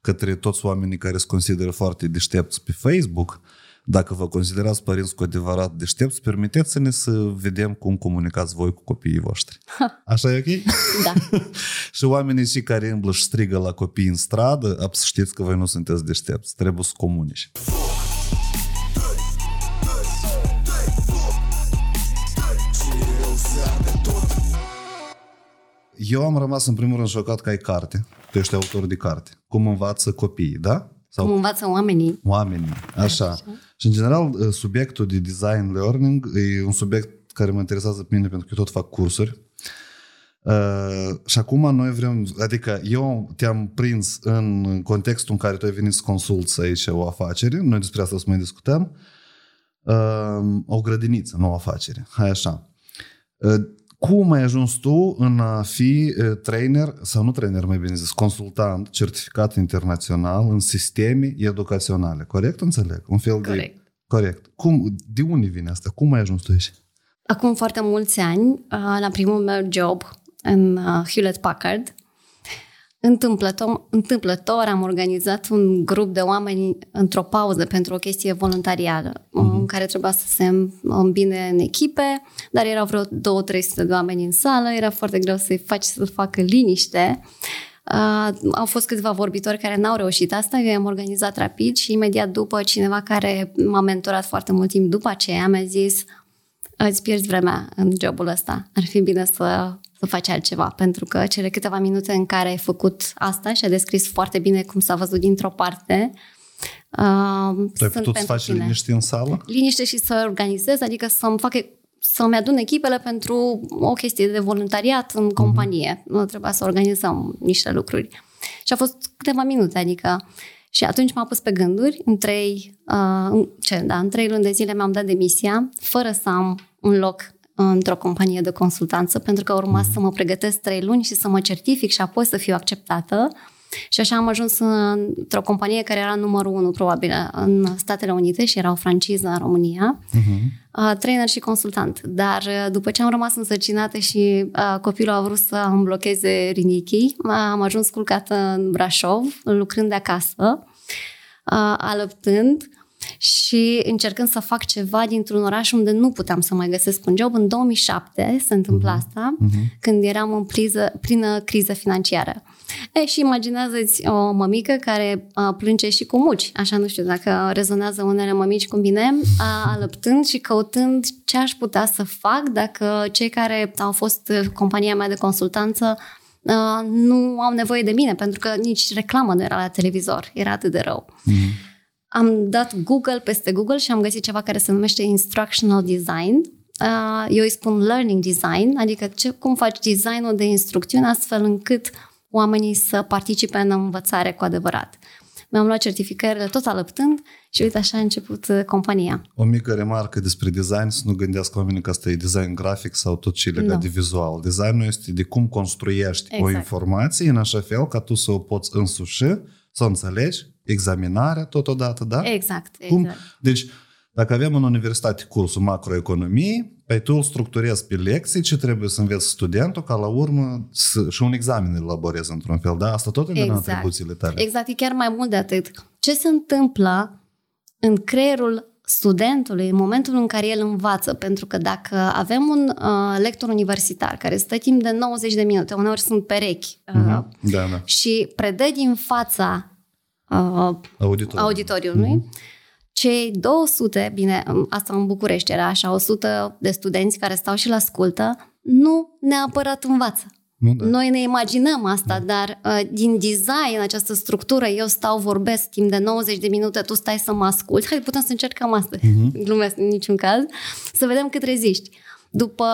Către toți oamenii care se consideră foarte deștepți pe Facebook, dacă vă considerați părinți cu adevărat deștepți, permiteți-ne să vedem cum comunicați voi cu copiii voștri. Așa e ok? Da. și oamenii și care îmblă și strigă la copii în stradă, să știți că voi nu sunteți deștepți. Trebuie să comunici. Eu am rămas în primul rând șocat că ai carte. Tu ești autor de carte. Cum învață copiii, da? Sau Cum învață oamenii. Oamenii, așa. așa. Și în general, subiectul de design learning e un subiect care mă interesează pe mine pentru că eu tot fac cursuri. Uh, și acum noi vrem, adică eu te-am prins în contextul în care tu ai venit să consulți aici o afacere, noi despre asta o să mai discutăm, uh, o grădiniță, nu o afacere, hai așa. Uh, cum ai ajuns tu în a fi trainer, sau nu trainer, mai bine zis, consultant certificat internațional în sisteme educaționale? Corect înțeleg? Un fel Corect. de... Corect. Cum, de unde vine asta? Cum ai ajuns tu aici? Acum foarte mulți ani, la primul meu job în Hewlett Packard, Întâmplător, întâmplător am organizat un grup de oameni într-o pauză pentru o chestie voluntarială, uh-huh. în care trebuia să se îmbine în echipe, dar erau vreo 2-300 de oameni în sală, era foarte greu să-i faci să facă liniște. Uh, au fost câțiva vorbitori care n-au reușit asta, eu am organizat rapid și imediat după cineva care m-a mentorat foarte mult timp după aceea mi-a zis îți pierzi vremea în jobul ăsta, ar fi bine să să faci altceva, pentru că cele câteva minute în care ai făcut asta și a descris foarte bine cum s-a văzut dintr-o parte, uh, tu ai putut să faci tine. liniște în sală? Liniște și să organizez, adică să-mi fac să-mi adun echipele pentru o chestie de voluntariat în mhm. companie. Mm-hmm. Nu trebuia să organizăm niște lucruri. Și a fost câteva minute, adică și atunci m-a pus pe gânduri, în trei, uh, ce, da, în trei luni de zile mi-am dat demisia, fără să am un loc într-o companie de consultanță, pentru că urma să mă pregătesc trei luni și să mă certific și apoi să fiu acceptată. Și așa am ajuns într-o companie care era numărul unu, probabil, în Statele Unite și era o franciză în România, uh-huh. trainer și consultant. Dar uh, după ce am rămas însărcinată și uh, copilul a vrut să îmi blocheze rinichii, am ajuns culcată în Brașov, lucrând de acasă, uh, alăptând, și încercând să fac ceva dintr-un oraș unde nu puteam să mai găsesc un job. În 2007 se întâmplă uh-huh. asta, uh-huh. când eram în priză, plină criză financiară. E, și imaginează-ți o mămică care a, plânge și cu muci. Așa nu știu dacă rezonează unele mămici cu mine, a, alăptând și căutând ce aș putea să fac dacă cei care au fost compania mea de consultanță a, nu au nevoie de mine, pentru că nici reclamă nu era la televizor, era atât de rău. Uh-huh. Am dat Google peste Google și am găsit ceva care se numește Instructional Design. Uh, eu îi spun Learning Design, adică ce, cum faci designul de instrucțiune astfel încât oamenii să participe în învățare cu adevărat. Mi-am luat certificările tot alăptând și uite așa a început uh, compania. O mică remarcă despre design, să nu gândească oamenii că asta e design grafic sau tot ce legat no. de vizual. Designul este de cum construiești exact. o informație în așa fel ca tu să o poți însuși, să o înțelegi examinarea totodată, da? Exact, Cum? exact. Deci, dacă avem în universitate cursul macroeconomie, pe tu îl structurezi pe lecții ce trebuie să înveți studentul ca la urmă să, și un examen îl elaborezi într-un fel, da? Asta tot e exact. din atribuțiile tale. Exact, e chiar mai mult de atât. Ce se întâmplă în creierul studentului în momentul în care el învață, pentru că dacă avem un uh, lector universitar care stă timp de 90 de minute, uneori sunt perechi uh, uh-huh. da, da. și predă din fața uh, Auditoriu. auditoriului. Mm-hmm. Cei 200, bine, asta în București era așa, 100 de studenți care stau și la ascultă, nu neapărat învață. Nu, da. Noi ne imaginăm asta, da. dar uh, din design, această structură, eu stau, vorbesc timp de 90 de minute, tu stai să mă asculti, hai, putem să încercăm asta, uh-huh. glumesc în niciun caz, să vedem cât reziști. După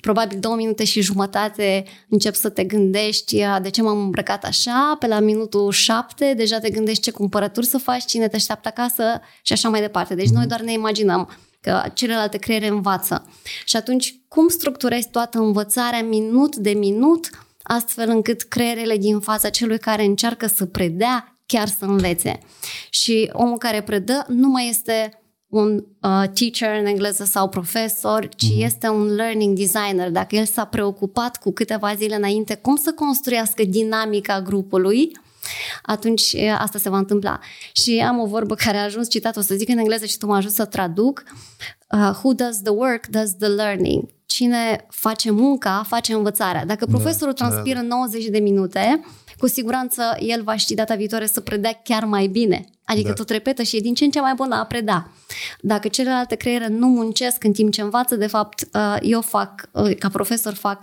probabil două minute și jumătate încep să te gândești de ce m-am îmbrăcat așa, pe la minutul șapte deja te gândești ce cumpărături să faci, cine te așteaptă acasă și așa mai departe. Deci mm-hmm. noi doar ne imaginăm că celelalte creiere învață. Și atunci, cum structurezi toată învățarea minut de minut, astfel încât creierele din fața celui care încearcă să predea chiar să învețe. Și omul care predă nu mai este un uh, teacher în engleză sau profesor, ci uh-huh. este un learning designer. Dacă el s-a preocupat cu câteva zile înainte cum să construiască dinamica grupului, atunci asta se va întâmpla. Și am o vorbă care a ajuns citat, o să zic în engleză și tu m-a ajuns să traduc. Uh, who does the work, does the learning. Cine face munca, face învățarea. Dacă da, profesorul da, transpiră da. 90 de minute, cu siguranță el va ști data viitoare să predea chiar mai bine. Adică da. tot repetă și e din ce în ce mai bună a preda. Dacă celelalte creiere nu muncesc în timp ce învață, de fapt, uh, eu fac, uh, ca profesor fac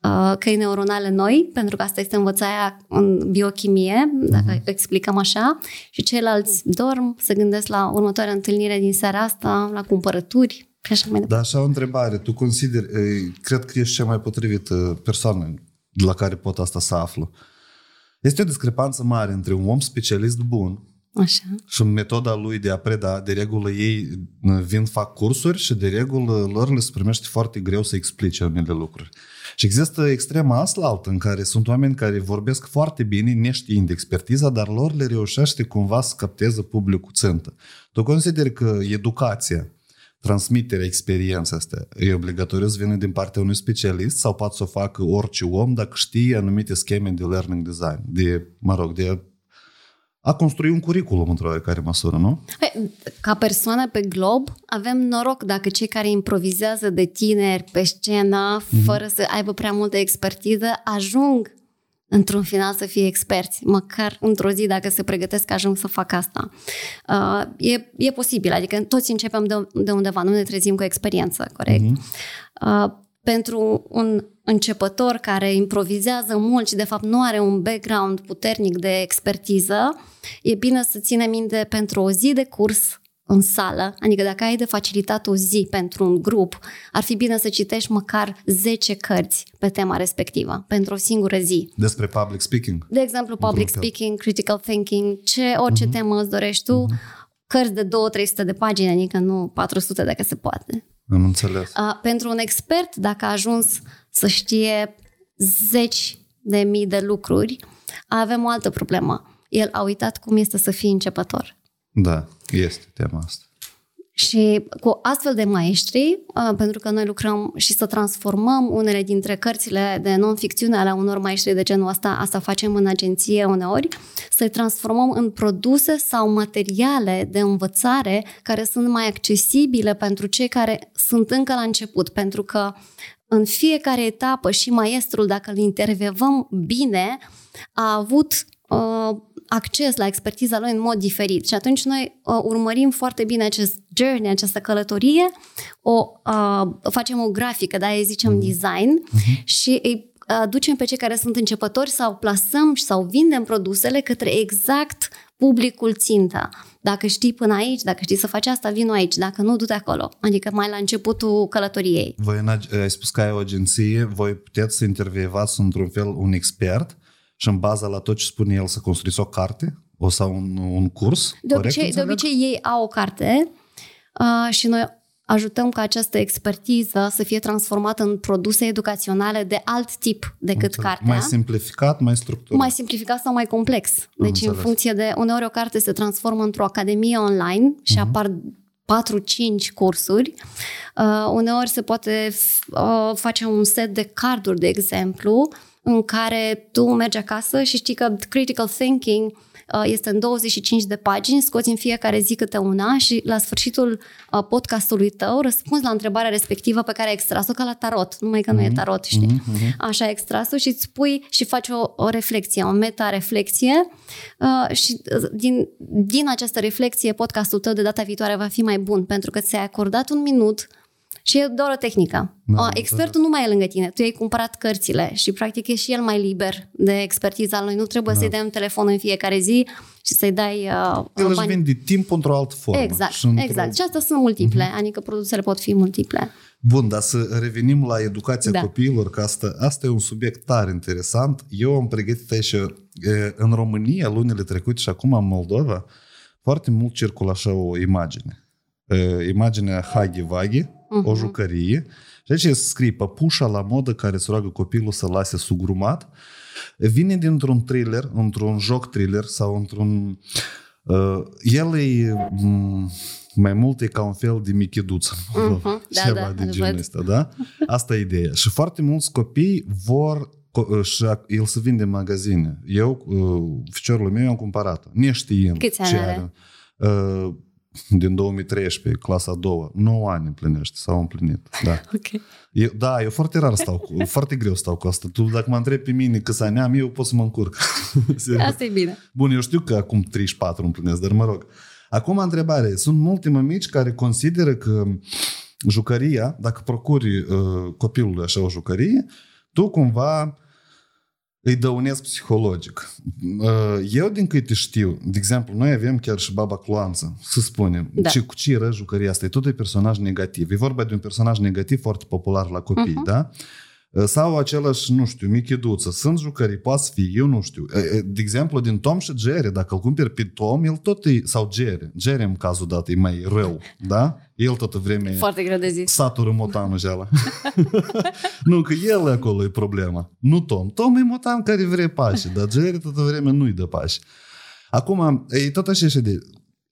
uh, căi neuronale noi, pentru că asta este învățarea în biochimie, dacă uh-huh. explicăm așa, și ceilalți dorm, se gândesc la următoarea întâlnire din seara asta, la cumpărături, și așa mai departe. Da, așa o întrebare. Tu consideri, cred că ești cea mai potrivită persoană la care pot asta să aflu. Este o discrepanță mare între un om specialist bun Așa. și metoda lui de a preda, de regulă ei vin, fac cursuri și de regulă lor le se primește foarte greu să explice unele lucruri. Și există extrema asta altă în care sunt oameni care vorbesc foarte bine, neștiind expertiza, dar lor le reușește cumva să capteze publicul țintă. Tu consideri că educația transmiterea experienței astea e obligatoriu să vină din partea unui specialist sau poate să o facă orice om dacă știe anumite scheme de learning design, de, mă rog, de a construi un curriculum într-o oarecare măsură, nu? Păi, ca persoană pe glob, avem noroc dacă cei care improvizează de tineri pe scenă, mm-hmm. fără să aibă prea multă expertiză, ajung într-un final să fie experți, măcar într-o zi dacă se pregătesc ajung să fac asta. Uh, e, e posibil, adică toți începem de, de undeva, nu ne trezim cu experiență, corect? Uh-huh. Uh, pentru un începător care improvizează mult și de fapt nu are un background puternic de expertiză, e bine să ține minte pentru o zi de curs în sală, adică dacă ai de facilitat o zi pentru un grup, ar fi bine să citești măcar 10 cărți pe tema respectivă, pentru o singură zi. Despre public speaking? De exemplu, public speaking, critical thinking, ce, orice uh-huh. temă îți dorești tu, uh-huh. cărți de 2-300 de pagini, adică nu 400 dacă se poate. Am înțeles. Uh, pentru un expert, dacă a ajuns să știe zeci de mii de lucruri, avem o altă problemă. El a uitat cum este să fii începător. Da, este tema asta. Și cu astfel de maestri, pentru că noi lucrăm și să transformăm unele dintre cărțile de non-ficțiune ale unor maestri de genul ăsta, asta facem în agenție uneori, să-i transformăm în produse sau materiale de învățare care sunt mai accesibile pentru cei care sunt încă la început, pentru că în fiecare etapă și maestrul, dacă îl intervievăm bine, a avut uh, acces la expertiza lui în mod diferit. Și atunci noi uh, urmărim foarte bine acest journey, această călătorie, o uh, facem o grafică, da, îi zicem mm. design uh-huh. și îi uh, ducem pe cei care sunt începători sau plasăm sau vindem produsele către exact publicul țintă. Dacă știi până aici, dacă știi să faci asta, vin aici. Dacă nu, du-te acolo. Adică mai la începutul călătoriei. Voi ai spus că ai o agenție, voi puteți să intervievați într-un fel un expert și în baza la tot ce spune el să construiți o carte o sau un, un curs? De corect, obicei, de obicei ei au o carte uh, și noi ajutăm ca această expertiză să fie transformată în produse educaționale de alt tip decât Înțeleg. cartea. Mai simplificat, mai structurat. Mai simplificat sau mai complex. Deci Înțeles. în funcție de... Uneori o carte se transformă într-o academie online și uh-huh. apar 4-5 cursuri. Uh, uneori se poate uh, face un set de carduri, de exemplu, în care tu mergi acasă și știi că critical thinking uh, este în 25 de pagini, scoți în fiecare zi câte una și la sfârșitul uh, podcastului tău răspunzi la întrebarea respectivă pe care ai extras-o ca la tarot, numai că mm-hmm. nu e mhm. tarot, știi? Mm-hmm. Așa ai extras-o și îți spui și faci o, o reflexie, o meta-reflexie uh, și uh, din, din această reflexie podcastul tău de data viitoare va fi mai bun pentru că ți-ai acordat un minut Și e doar o tehnică. Da, Da, Expertul nu mai e lângă tine. Tu ai cumpărat cărțile și practic e și el mai liber de expertiza lui. Nu trebuie da. să-i dăm telefon în fiecare zi și să-i dai uh, El își bani. vinde timp într-o altă formă. Exact, Și într-o- exact. Și astea sunt multiple, uh-huh. adică produsele pot fi multiple. Bun, dar să revenim la educația Da. copiilor, că asta, asta e un subiect tare interesant. Eu am pregătit aici, e, în România, lunile trecute și acum în Moldova, foarte mult circulă așa o imagine. E, Imaginea Hagi Vagi, o jucărie, și aici scrie păpușa la modă care se roagă copilul să lase sugrumat. Vine dintr-un thriller, într-un joc thriller sau într-un... Uh, el e m, mai mult e ca un fel de michiduță. Mhm, da, Ceva da, de îl genul văd. ăsta, da? Asta e ideea. Și foarte mulți copii vor co- și ac- el se vinde în magazine. Eu, uh, ficiorul meu, am cumpărat neștiind Câți ani ce are? Uh, din 2013, clasa a doua. 9 ani împlinește, s-au împlinit. Da. Ok. Eu, da, eu foarte rar stau cu, foarte greu stau cu asta. Tu dacă mă întrebi pe mine câți ani am, eu pot să mă încurc. Serios. Asta e bine. Bun, eu știu că acum 34 împlinesc, dar mă rog. Acum întrebare. Sunt multe mămici care consideră că jucăria, dacă procuri uh, copilului așa o jucărie, tu cumva îi dăunezi psihologic. Uh, Eu, din câte știu, de exemplu, noi avem chiar și Baba Cloanță, să spunem, Da. ce, cu ce era jucăria asta? E tot e personaj negativ. E vorba de un personaj negativ foarte popular la copii, Mhm. da? Sau același, nu știu, Michiduță. Sunt jucării, poate să fie, eu nu știu. De exemplu, din Tom și Jerry, dacă îl cumperi pe Tom, el tot e, sau Jerry, Jerry în cazul dat e mai rău, da? El toată vremea e Foarte greu de zis. satură motanul jala. nu, că el acolo e problema. Nu Tom. Tom e motan care vrea pași, dar Jerry toată vremea nu-i dă pași. Acum, e tot așa și de...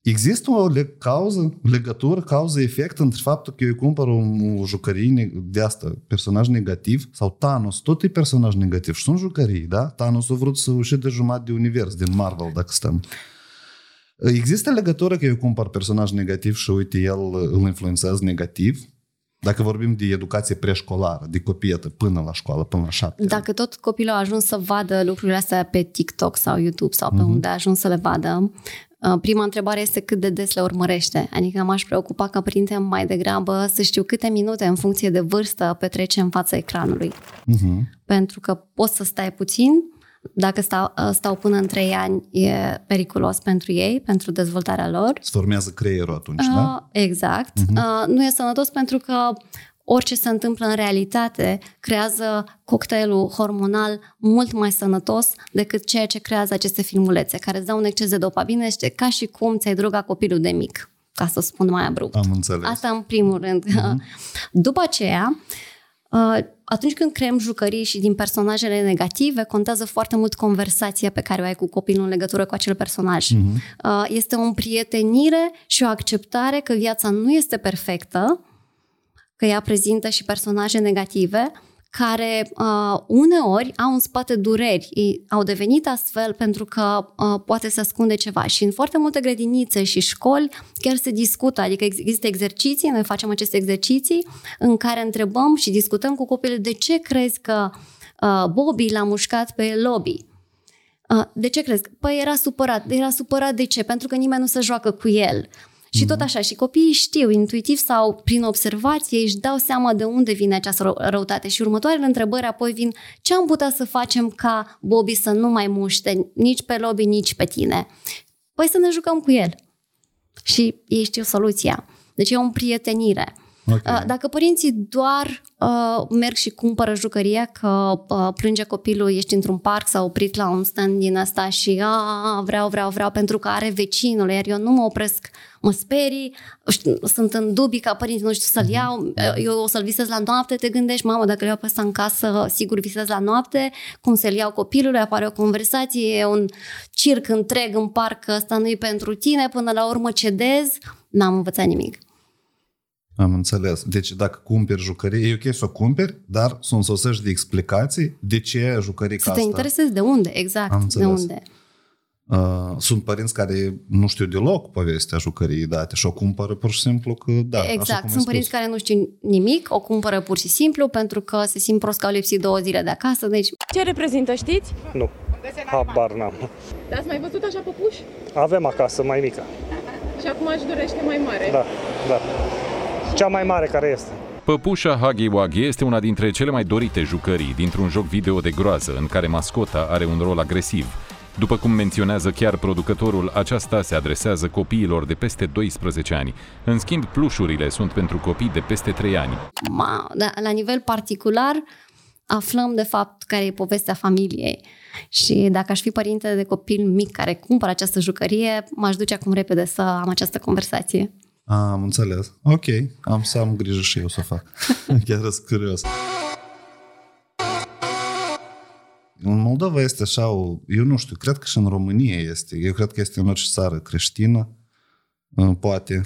Există o le- cauză, legătură, cauză-efect între faptul că eu îi cumpăr o, o jucărie ne- de asta, personaj negativ, sau Thanos, tot e personaj negativ și sunt jucării, da? Thanos a vrut să uși de jumătate de univers din Marvel, dacă stăm. Există legătură că eu cumpăr personaj negativ și uite, el îl influențează negativ? Dacă vorbim de educație preșcolară, de copietă până la școală, până la șapte ani. Dacă tot copilul a ajuns să vadă lucrurile astea pe TikTok sau YouTube sau pe Mhm. unde a ajuns să le vadă, uh, prima întrebare este cât de des le urmărește. Adică m-aș preocupa ca părinte mai degrabă să știu câte minute în funcție de vârstă petrece în fața ecranului. Mhm. Pentru că poți să stai puțin, dacă stau, uh, stau până în 3 ani e periculos pentru ei, pentru dezvoltarea lor. Se formează creierul atunci, da? Uh, exact. Uh, nu e sănătos pentru că orice se întâmplă în realitate creează cocktailul hormonal mult mai sănătos decât ceea ce creează aceste filmulețe, care îți dau un exces de dopamine și ca și cum ți-ai droga copilul de mic, ca să spun mai abrupt. Am înțeles. Asta în primul rând. După aceea, uh, atunci când creăm jucării și din personajele negative, contează foarte mult conversația pe care o ai cu copilul în legătură cu acel personaj. Uh, Este o împrietenire și o acceptare că viața nu este perfectă, că ea prezintă și personaje negative, care uh, uneori au în spate dureri, Ei au devenit astfel pentru că uh, poate să ascunde ceva. Și în foarte multe grădinițe și școli chiar se discută, adică ex- există exerciții, noi facem aceste exerciții în care întrebăm și discutăm cu copilul de ce crezi că uh, Bobby l-a mușcat pe Lobby. Uh, de ce crezi? Păi era supărat. Era supărat de ce? Pentru că nimeni nu se joacă cu el. Și tot așa, și copiii știu, intuitiv sau prin observație, își dau seama de unde vine această rău- răutate. Și următoarele întrebări apoi vin, ce am putea să facem ca Bobby să nu mai muște nici pe Lobby, nici pe tine? Păi să ne jucăm cu el. Și ei știu soluția. Deci e o împrietenire. Ok. Uh, Dacă părinții doar uh, merg și cumpără jucăria că uh, plânge copilul, ești într-un parc sau oprit la un stand din asta și a, vreau, vreau, vreau pentru că are vecinul, iar eu nu mă opresc, mă sperii, știu, sunt în dubii ca părinți, nu știu să-l iau, uh, eu o să-l visez la noapte, te gândești, mamă, dacă îl iau pe ăsta în casă, sigur visez la noapte, cum să-l iau copilului, apare o conversație, e un circ întreg în parc, că ăsta nu e pentru tine, până la urmă cedez, n-am învățat nimic. Am înțeles. Deci dacă cumperi jucărie, e ok să o cumperi, dar să însoțești de explicații de ce jucării Să ca te asta. interesezi de unde, Am exact, de înțeles. unde. Uh, sunt părinți care nu știu deloc povestea jucăriei date și o cumpără pur și simplu că da, așa exact, cum ai sunt părinți spus. care nu știu nimic, o cumpără pur și simplu pentru că se simt prost că au lipsit două zile de acasă, deci Ce reprezintă, știți? Nu, habar n-am. Ați mai văzut așa păpuși? Avem acasă mai mică. Și acum își dorește mai mare. Da, da. Cea mai mare care este. Păpușa Huggy Wuggy este una dintre cele mai dorite jucării dintr-un joc video de groază în care mascota are un rol agresiv. După cum menționează chiar producătorul, aceasta se adresează copiilor de peste 12 ani. În schimb, plușurile sunt pentru copii de peste 3 ani. Ma, da, la nivel particular, aflăm de fapt care e povestea familiei. Și dacă aș fi părinte de copil mic care cumpără această jucărie, m-aș duce acum repede să am această conversație. Am înțeles. Ok, am să am grijă și eu să o fac. Chiar sunt curios. În Moldova este așa, o, eu nu știu, cred că și în România este. Eu cred că este în orice țară creștină, poate,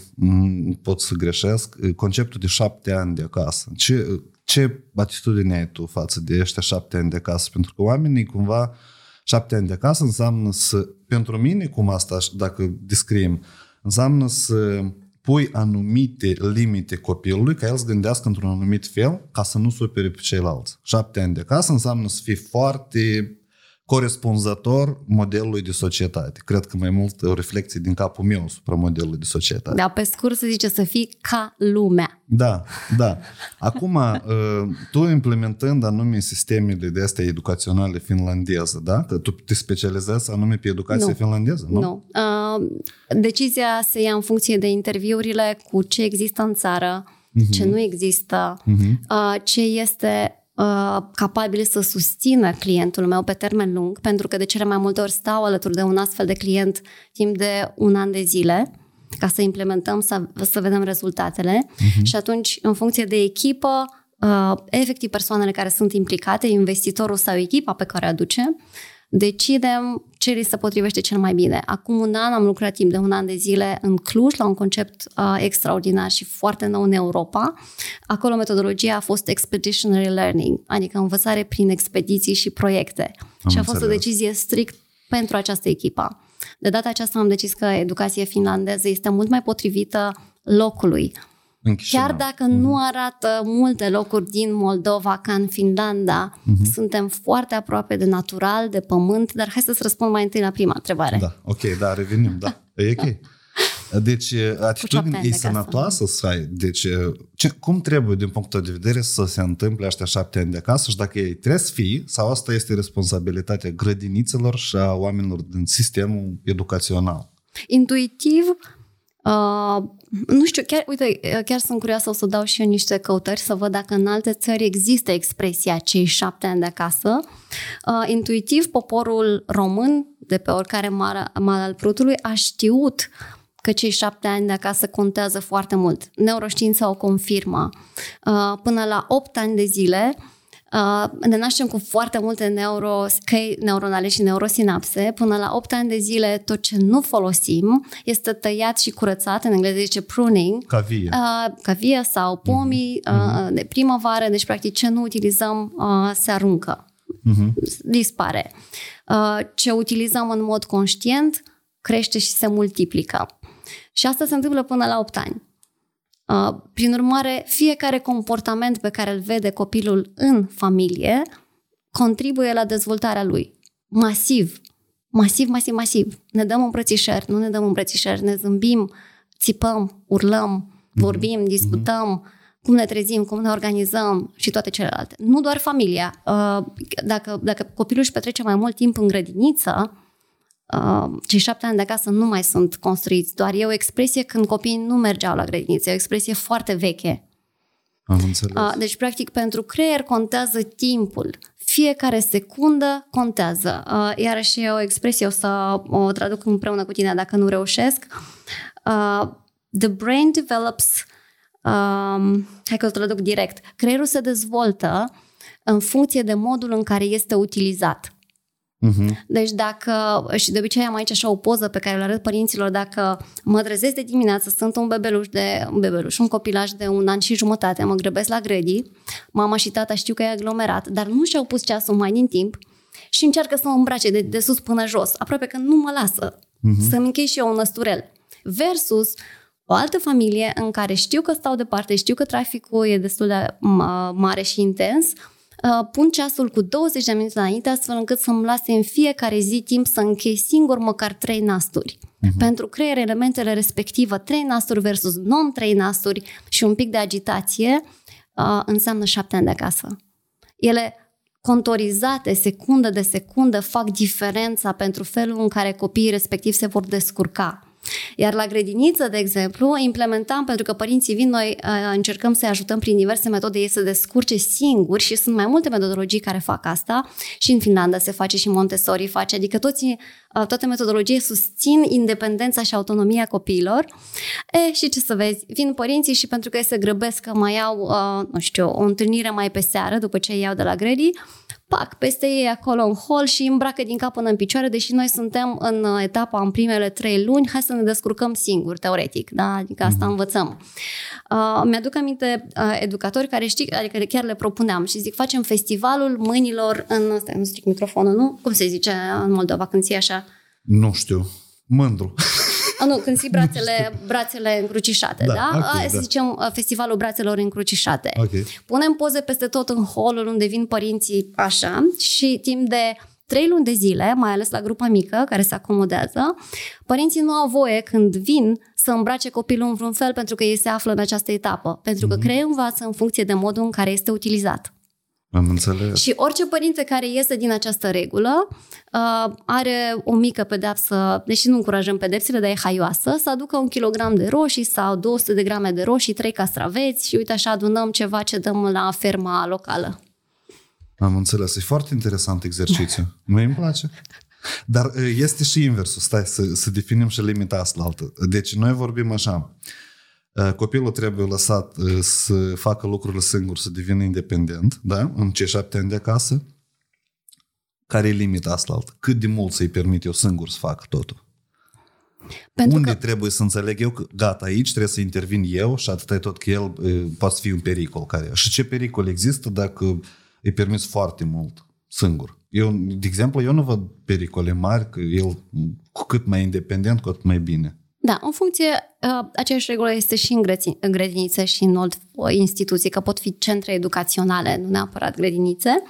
pot să greșesc, conceptul de șapte ani de acasă. Ce, ce atitudine ai tu față de ăștia șapte ani de acasă? Pentru că oamenii cumva șapte ani de acasă înseamnă să, pentru mine, cum asta, dacă descriem, înseamnă să pui anumite limite copilului ca el să gândească într-un anumit fel ca să nu supere pe ceilalți. Șapte ani de casă înseamnă să fii foarte corespunzător modelului de societate. Cred că mai mult o reflexie din capul meu asupra modelului de societate. Da, pe scurt se zice să fii ca lumea. Da, da. Acum, uh, tu implementând anume sistemele de astea educaționale finlandeză, da? Că tu te specializezi anume pe educație nu. finlandeză, nu? Nu. Uh, decizia se ia în funcție de interviurile cu ce există în țară, uh-huh. ce nu există, uh-huh. uh, ce este Uh, capabili să susțină clientul meu pe termen lung, pentru că de cele mai multe ori stau alături de un astfel de client timp de un an de zile ca să implementăm, să, să vedem rezultatele uh-huh. și atunci, în funcție de echipă, uh, efectiv persoanele care sunt implicate, investitorul sau echipa pe care o aduce, decidem ce li se potrivește cel mai bine. Acum un an am lucrat timp de un an de zile în Cluj la un concept uh, extraordinar și foarte nou în Europa. Acolo metodologia a fost expeditionary learning, adică învățare prin expediții și proiecte. Am și a fost înțeles. o decizie strict pentru această echipă. De data aceasta am decis că educația finlandeză este mult mai potrivită locului în Chiar dacă mm-hmm. nu arată multe locuri din Moldova ca în Finlanda, mm-hmm. suntem foarte aproape de natural, de pământ, dar hai să-ți răspund mai întâi la prima întrebare. Da, ok, da, revenim, da, e ok. Deci, atitudinea e sănătoasă să ai. Deci, ce, cum trebuie, din punctul de vedere, să se întâmple ăștia șapte ani de acasă și dacă ei trebuie să fie, sau asta este responsabilitatea grădinițelor și a oamenilor din sistemul educațional? Intuitiv, Uh, nu știu, chiar, uite, chiar sunt curioasă, o să dau și eu niște căutări să văd dacă în alte țări există expresia cei șapte ani de acasă. Uh, intuitiv, poporul român, de pe oricare mal al Prutului, a știut că cei șapte ani de acasă contează foarte mult. Neuroștiința o confirmă. Uh, până la opt ani de zile, Uh, ne naștem cu foarte multe neuro, căi neuronale și neurosinapse. Până la 8 ani de zile, tot ce nu folosim este tăiat și curățat, în engleză zice pruning. Ca vie. Uh, ca vie sau pomii uh-huh. uh, de primăvară, deci practic ce nu utilizăm uh, se aruncă, uh-huh. dispare. Uh, ce utilizăm în mod conștient crește și se multiplică. Și asta se întâmplă până la 8 ani. Uh, prin urmare, fiecare comportament pe care îl vede copilul în familie contribuie la dezvoltarea lui. Masiv. Masiv, masiv, masiv. Ne dăm îmbrățișări, nu ne dăm îmbrățișări, ne zâmbim, țipăm, urlăm, mhm. vorbim, discutăm, cum ne trezim, cum ne organizăm și toate celelalte. Nu doar familia. Uh, dacă, dacă copilul își petrece mai mult timp în grădiniță, Uh, cei șapte ani de acasă nu mai sunt construiți, doar e o expresie când copiii nu mergeau la grădiniță, e o expresie foarte veche. Am înțeles. Uh, deci, practic, pentru creier contează timpul. Fiecare secundă contează. Uh, iarăși e o expresie, o să o traduc împreună cu tine dacă nu reușesc. Uh, the brain develops, um, hai că o traduc direct, creierul se dezvoltă în funcție de modul în care este utilizat. Uh-huh. Deci dacă, și de obicei am aici așa o poză pe care le arăt părinților, dacă mă trezesc de dimineață, sunt un bebeluș, de, un bebeluș, un copilaj de un an și jumătate, mă grăbesc la grădii, mama și tata știu că e aglomerat, dar nu și-au pus ceasul mai din timp și încearcă să mă îmbrace de, de sus până jos, aproape că nu mă lasă uh-huh. să-mi închei și eu un năsturel. Versus o altă familie în care știu că stau departe, știu că traficul e destul de mare și intens, Uh, pun ceasul cu 20 de minute înainte, astfel încât să-mi lase în fiecare zi timp să închei singur măcar 3 nasturi. Uh-huh. Pentru creier elementele respectivă, 3 nasturi versus non-3 nasturi și un pic de agitație, uh, înseamnă șapte ani de acasă. Ele contorizate, secundă de secundă, fac diferența pentru felul în care copiii respectiv se vor descurca. Iar la grădiniță, de exemplu, implementam, pentru că părinții vin, noi uh, încercăm să-i ajutăm prin diverse metode ei să descurce singuri și sunt mai multe metodologii care fac asta și în Finlanda se face și Montessori face, adică toți, uh, toate metodologiile susțin independența și autonomia copiilor. E, și ce să vezi, vin părinții și pentru că ei se grăbesc că mai au, uh, nu știu, o întâlnire mai pe seară după ce iau de la grădii, pac, peste ei acolo în hol și îmbracă din cap până în picioare, deși noi suntem în etapa în primele trei luni, hai să ne descurcăm singuri, teoretic, da? Adică asta mm-hmm. învățăm. Uh, mi-aduc aminte uh, educatori care știi, adică chiar le propuneam și zic, facem festivalul mâinilor în, stai, nu stric microfonul, nu? Cum se zice în Moldova când ții așa? Nu știu. Mândru. A, nu, când ții brațele, brațele încrucișate, da? da? Okay, A, să da. zicem uh, festivalul brațelor încrucișate. Okay. Punem poze peste tot în holul unde vin părinții așa și timp de trei luni de zile, mai ales la grupa mică care se acomodează, părinții nu au voie când vin să îmbrace copilul în vreun fel pentru că ei se află în această etapă. Pentru că mm-hmm. creie învață în funcție de modul în care este utilizat. Am înțeles. Și orice părinte care iese din această regulă uh, are o mică pedepsă, deși nu încurajăm pedepsele, dar e haioasă, să aducă un kilogram de roșii sau 200 de grame de roșii, trei castraveți și uite așa adunăm ceva ce dăm la ferma locală. Am înțeles. E foarte interesant exercițiu. Mie îmi place. Dar uh, este și inversul. Stai să, să definim și limita asta altă. Deci noi vorbim așa. Uh, copilul trebuie lăsat uh, să facă lucrurile singur, să devină independent, da? În cei șapte ani de acasă. Care e limita asta altă? Cât de mult să-i permit eu singur să fac totul? Pentru Unde că... trebuie să înțeleg eu că gata, aici trebuie să intervin eu și atâta e tot că el poate fi un pericol. Care... Și ce pericol există dacă îi permis foarte mult singur? Eu, de exemplu, eu nu văd pericole mari că el cu cât mai independent, cu atât mai bine. Da, în funcție, uh, aceeași regulă este și în, grădini, în grădinițe și în alte uh, instituții, că pot fi centre educaționale, nu neapărat grădinițe,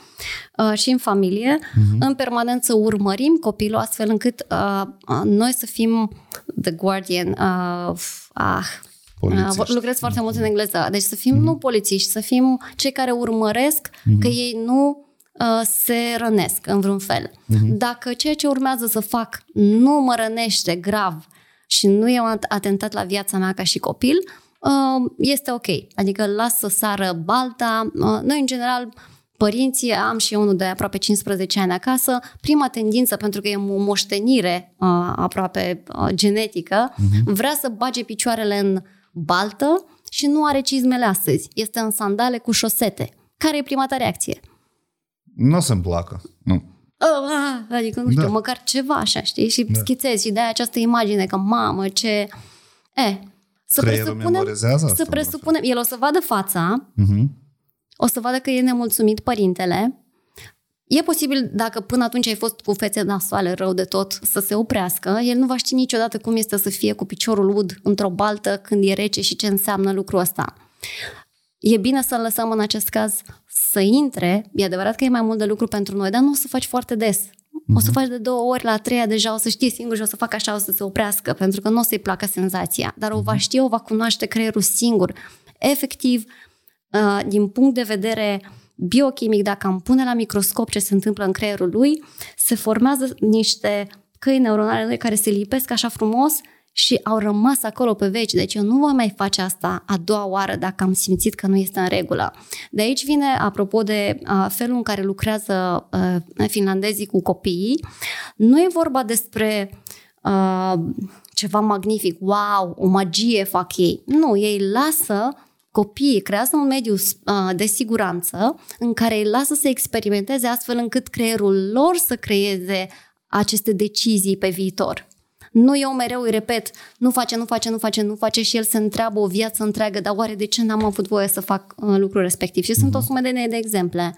uh, și în familie. Uh-huh. În permanență urmărim copilul astfel încât noi să fim the guardian of... Ah, Polițiști. Lucrez foarte mult în engleză. Deci să fim uh-huh. nu polițiști, să fim cei care urmăresc uh-huh. că ei nu se rănesc în vreun fel. Uh-huh. Dacă ceea ce urmează să fac nu mă rănește grav și nu e un atentat la viața mea ca și copil, uh, este ok. Adică las să sară balta. Uh, noi, în general, părinții, am și eu unul de aproape 15 ani acasă, prima tendință, pentru că e o moștenire uh, aproape genetică, uh-huh. vrea să bage picioarele în baltă și nu are cizmele astăzi. Este în sandale cu șosete. Care e prima ta reacție? Nu o să-mi placă. Nu. Oh, ah, adică, nu știu, da. măcar ceva așa, știi? Și da. schițezi și dai această imagine că, mamă, ce... E, să Creierul presupunem, să presupunem, el o să vadă fața, uh-huh. o să vadă că e nemulțumit părintele, E posibil, dacă până atunci ai fost cu fețe nasoale rău de tot, să se oprească. El nu va ști niciodată cum este să fie cu piciorul ud într-o baltă când e rece și ce înseamnă lucrul ăsta. E bine să-l lăsăm în acest caz să intre, e adevărat că e mai mult de lucru pentru noi, dar nu o să faci foarte des. Uh-huh. O să mhm. faci de două ori, la a treia deja o să știi singur și o să fac așa, o să se oprească, pentru că nu o să-i placă senzația. Dar o va mhm. ști, o va cunoaște creierul singur. Efectiv, uh, din punct de vedere biochimic, dacă am pune la microscop ce se întâmplă în creierul lui, se formează niște căi neuronale care se lipesc așa frumos și au rămas acolo pe veci. Deci eu nu voi mai face asta a doua oară dacă am simțit că nu este în regulă. De aici vine, apropo de uh, felul în care lucrează uh, finlandezii cu copiii, nu e vorba despre uh, ceva magnific, wow, o magie fac ei. Nu, ei lasă copiii, creează un mediu uh, de siguranță în care îi lasă să experimenteze astfel încât creierul lor să creeze aceste decizii pe viitor. Nu eu mereu îi repet, nu face, nu face, nu face, nu face și el se întreabă o viață întreagă, dar oare de ce n-am avut voie să fac uh, lucrul respectiv? Și mm-hmm. sunt o mhm. sumedenie de exemple.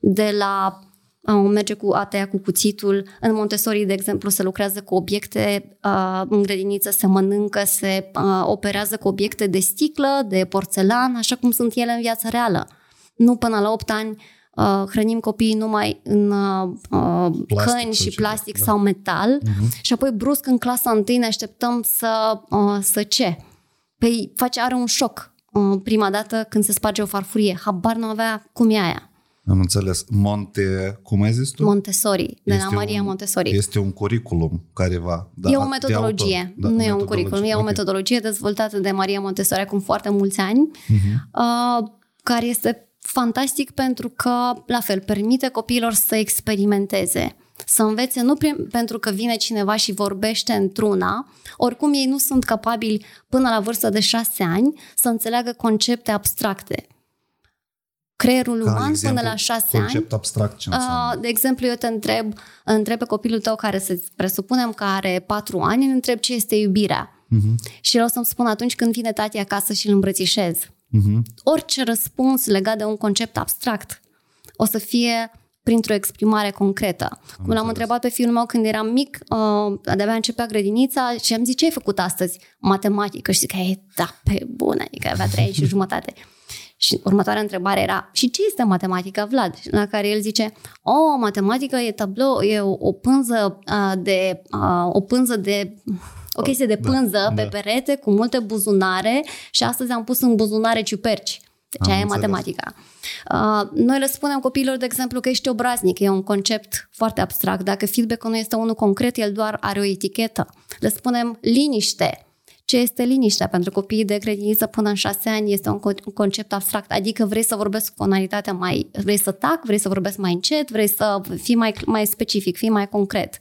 De la uh, merge cu a tăia cu cuțitul. În Montessori, de exemplu, se lucrează cu obiecte uh, în grădiniță, se mănâncă, se uh, operează cu obiecte de sticlă, de porțelan, așa cum sunt ele în viața reală. Nu până la 8 ani uh, hrănim copiii numai în uh, uh plastic, căni și plastic da. sau metal uh-huh. și apoi brusc în clasa întâi ne așteptăm să, uh, să ce? Păi face, are un șoc uh, prima dată când se sparge o farfurie. Habar nu avea cum e aia. Am înțeles. Monte, cum ai zis tu? Montessori, de la Este Maria un- Montessori. Este un curriculum care va... Da, e o de metodologie, autor. Da, nu e un metodologie. curriculum, e o Ok. metodologie dezvoltată de Maria Montessori acum foarte mulți ani, Mhm. uh, care este fantastic pentru că, la fel, permite copiilor să experimenteze, să învețe nu prin, pentru că vine cineva și vorbește într-una, oricum ei nu sunt capabili până la vârsta de șase ani să înțeleagă concepte abstracte. Creierul Ca uman exemplu, până la șase ani Concept abstract ce înseamnă? Uh, de exemplu, eu te întreb, întreb pe copilul tău care să presupunem că are patru ani, îl întreb ce este iubirea. Mhm. Și el o să-mi spun atunci când vine tati acasă și îl îmbrățișez. Mhm. Orice răspuns legat de un concept abstract o să fie printr-o exprimare concretă. Cum l-am întrebat pe fiul meu când eram mic, uh, de-abia începea grădinița și am zis, ce ai făcut astăzi? Matematică. Și zic, e, da, pe bune, adică avea trei ani și jumătate. Și următoarea întrebare era, și ce este matematica, Vlad? La care el zice, o, matematica e tablou, e o, o pânză uh, de, uh, o pânză de, o chestie de pânză da. pe perete cu multe buzunare și astăzi am pus în buzunare ciuperci. Deci Am aia e înțeles. matematica. Uh, noi le spunem copiilor, de exemplu, că ești obraznic. E un concept foarte abstract. Dacă feedback-ul nu este unul concret, el doar are o etichetă. Le spunem liniște. Ce este liniștea? Pentru copiii de grădiniță până în șase ani este un co- un concept abstract. Adică vrei să vorbesc cu tonalitatea mai... Vrei să tac, vrei să vorbesc mai încet, vrei să fii mai, mai specific, fii mai concret.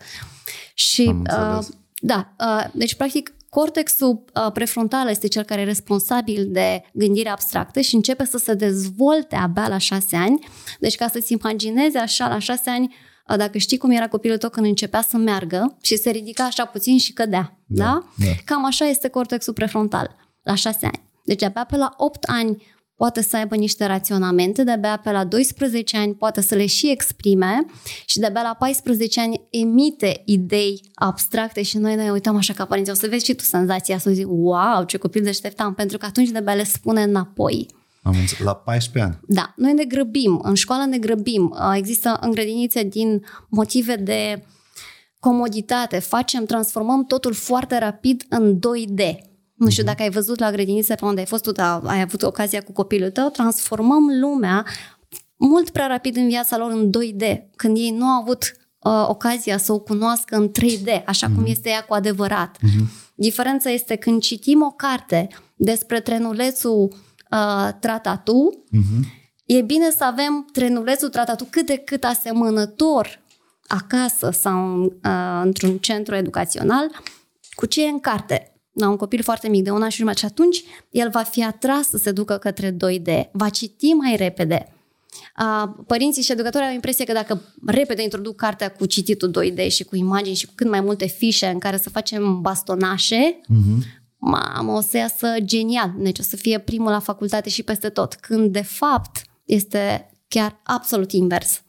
Și Am înțeles. uh, da, uh, deci practic cortexul uh, prefrontal este cel care e responsabil de gândire abstractă și începe să se dezvolte abia la șase ani. Deci ca să-ți imaginezi așa la șase ani, uh, dacă știi cum era copilul tău când începea să meargă și se ridica așa puțin și cădea, da? da? da. Cam așa este cortexul prefrontal la șase ani. Deci abia pe la 8 ani poate să aibă niște raționamente, de-abia pe la 12 ani poate să le și exprime și de-abia la 14 ani emite idei abstracte și noi ne uităm așa ca părinți. O să vezi și tu senzația să zici, wow, ce copil deștept am, pentru că atunci de-abia le spune înapoi. Am înțeles. La 14 ani. Da, noi ne grăbim, în școală ne grăbim. Uh, Există în grădinițe din motive de comoditate, facem, transformăm totul foarte rapid în 2D. Nu știu dacă ai văzut la grădinițe pe unde ai fost tu, dar ai avut ocazia cu copilul tău, transformăm lumea mult prea rapid în viața lor în 2D, când ei nu au avut uh, ocazia să o cunoască în 3D, așa cum este ea cu adevărat. Diferența este când citim o carte despre trenulețul uh, Tratatu, e bine să avem trenulețul Tratatu cât de cât asemănător acasă sau uh, într-un centru educațional cu ce e în carte. La un copil foarte mic de un an și jumătate și atunci el va fi atras să se ducă către 2D, va citi mai repede. Uh, Părinții și educatorii au impresia că dacă repede introduc cartea cu cititul 2D și cu imagini și cu cât mai multe fișe în care să facem bastonașe, mamă, o să iasă genial. Deci o să fie primul la facultate și peste tot. Când, de fapt, este chiar absolut invers.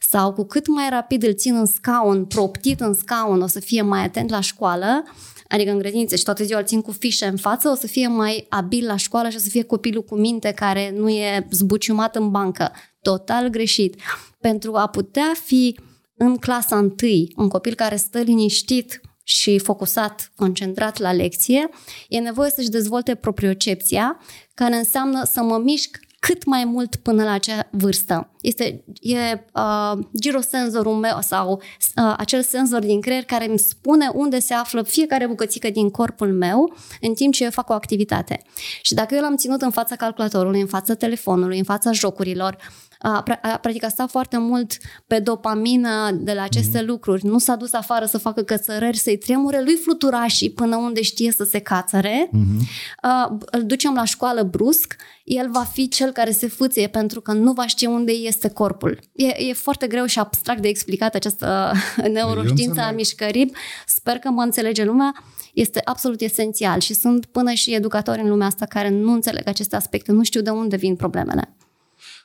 Sau cu cât mai rapid îl țin în scaun, proptit în scaun, o să fie mai atent la școală, adică în grădiniță și toată ziua îl țin cu fișe în față, o să fie mai abil la școală și o să fie copilul cu minte care nu e zbuciumat în bancă. Total greșit. Pentru a putea fi în clasa întâi un copil care stă liniștit și focusat, concentrat la lecție, e nevoie să-și dezvolte propriocepția, care înseamnă să mă mișc cât mai mult până la acea vârstă. Este e, uh, girosenzorul meu sau uh, acel senzor din creier care îmi spune unde se află fiecare bucățică din corpul meu în timp ce eu fac o activitate. Și dacă eu l-am ținut în fața calculatorului, în fața telefonului, în fața jocurilor, a, pra- a, practic a stat foarte mult pe dopamină de la aceste mm-hmm. lucruri. Nu s-a dus afară să facă cățărări, să-i tremure lui fluturașii până unde știe să se cațăre. Mm-hmm. A, îl ducem la școală brusc, el va fi cel care se fâție pentru că nu va ști unde este corpul. E, e foarte greu și abstract de explicat această neuroștiință a înțeleg. mișcării. Sper că mă înțelege lumea. Este absolut esențial și sunt până și educatori în lumea asta care nu înțeleg aceste aspecte, nu știu de unde vin problemele.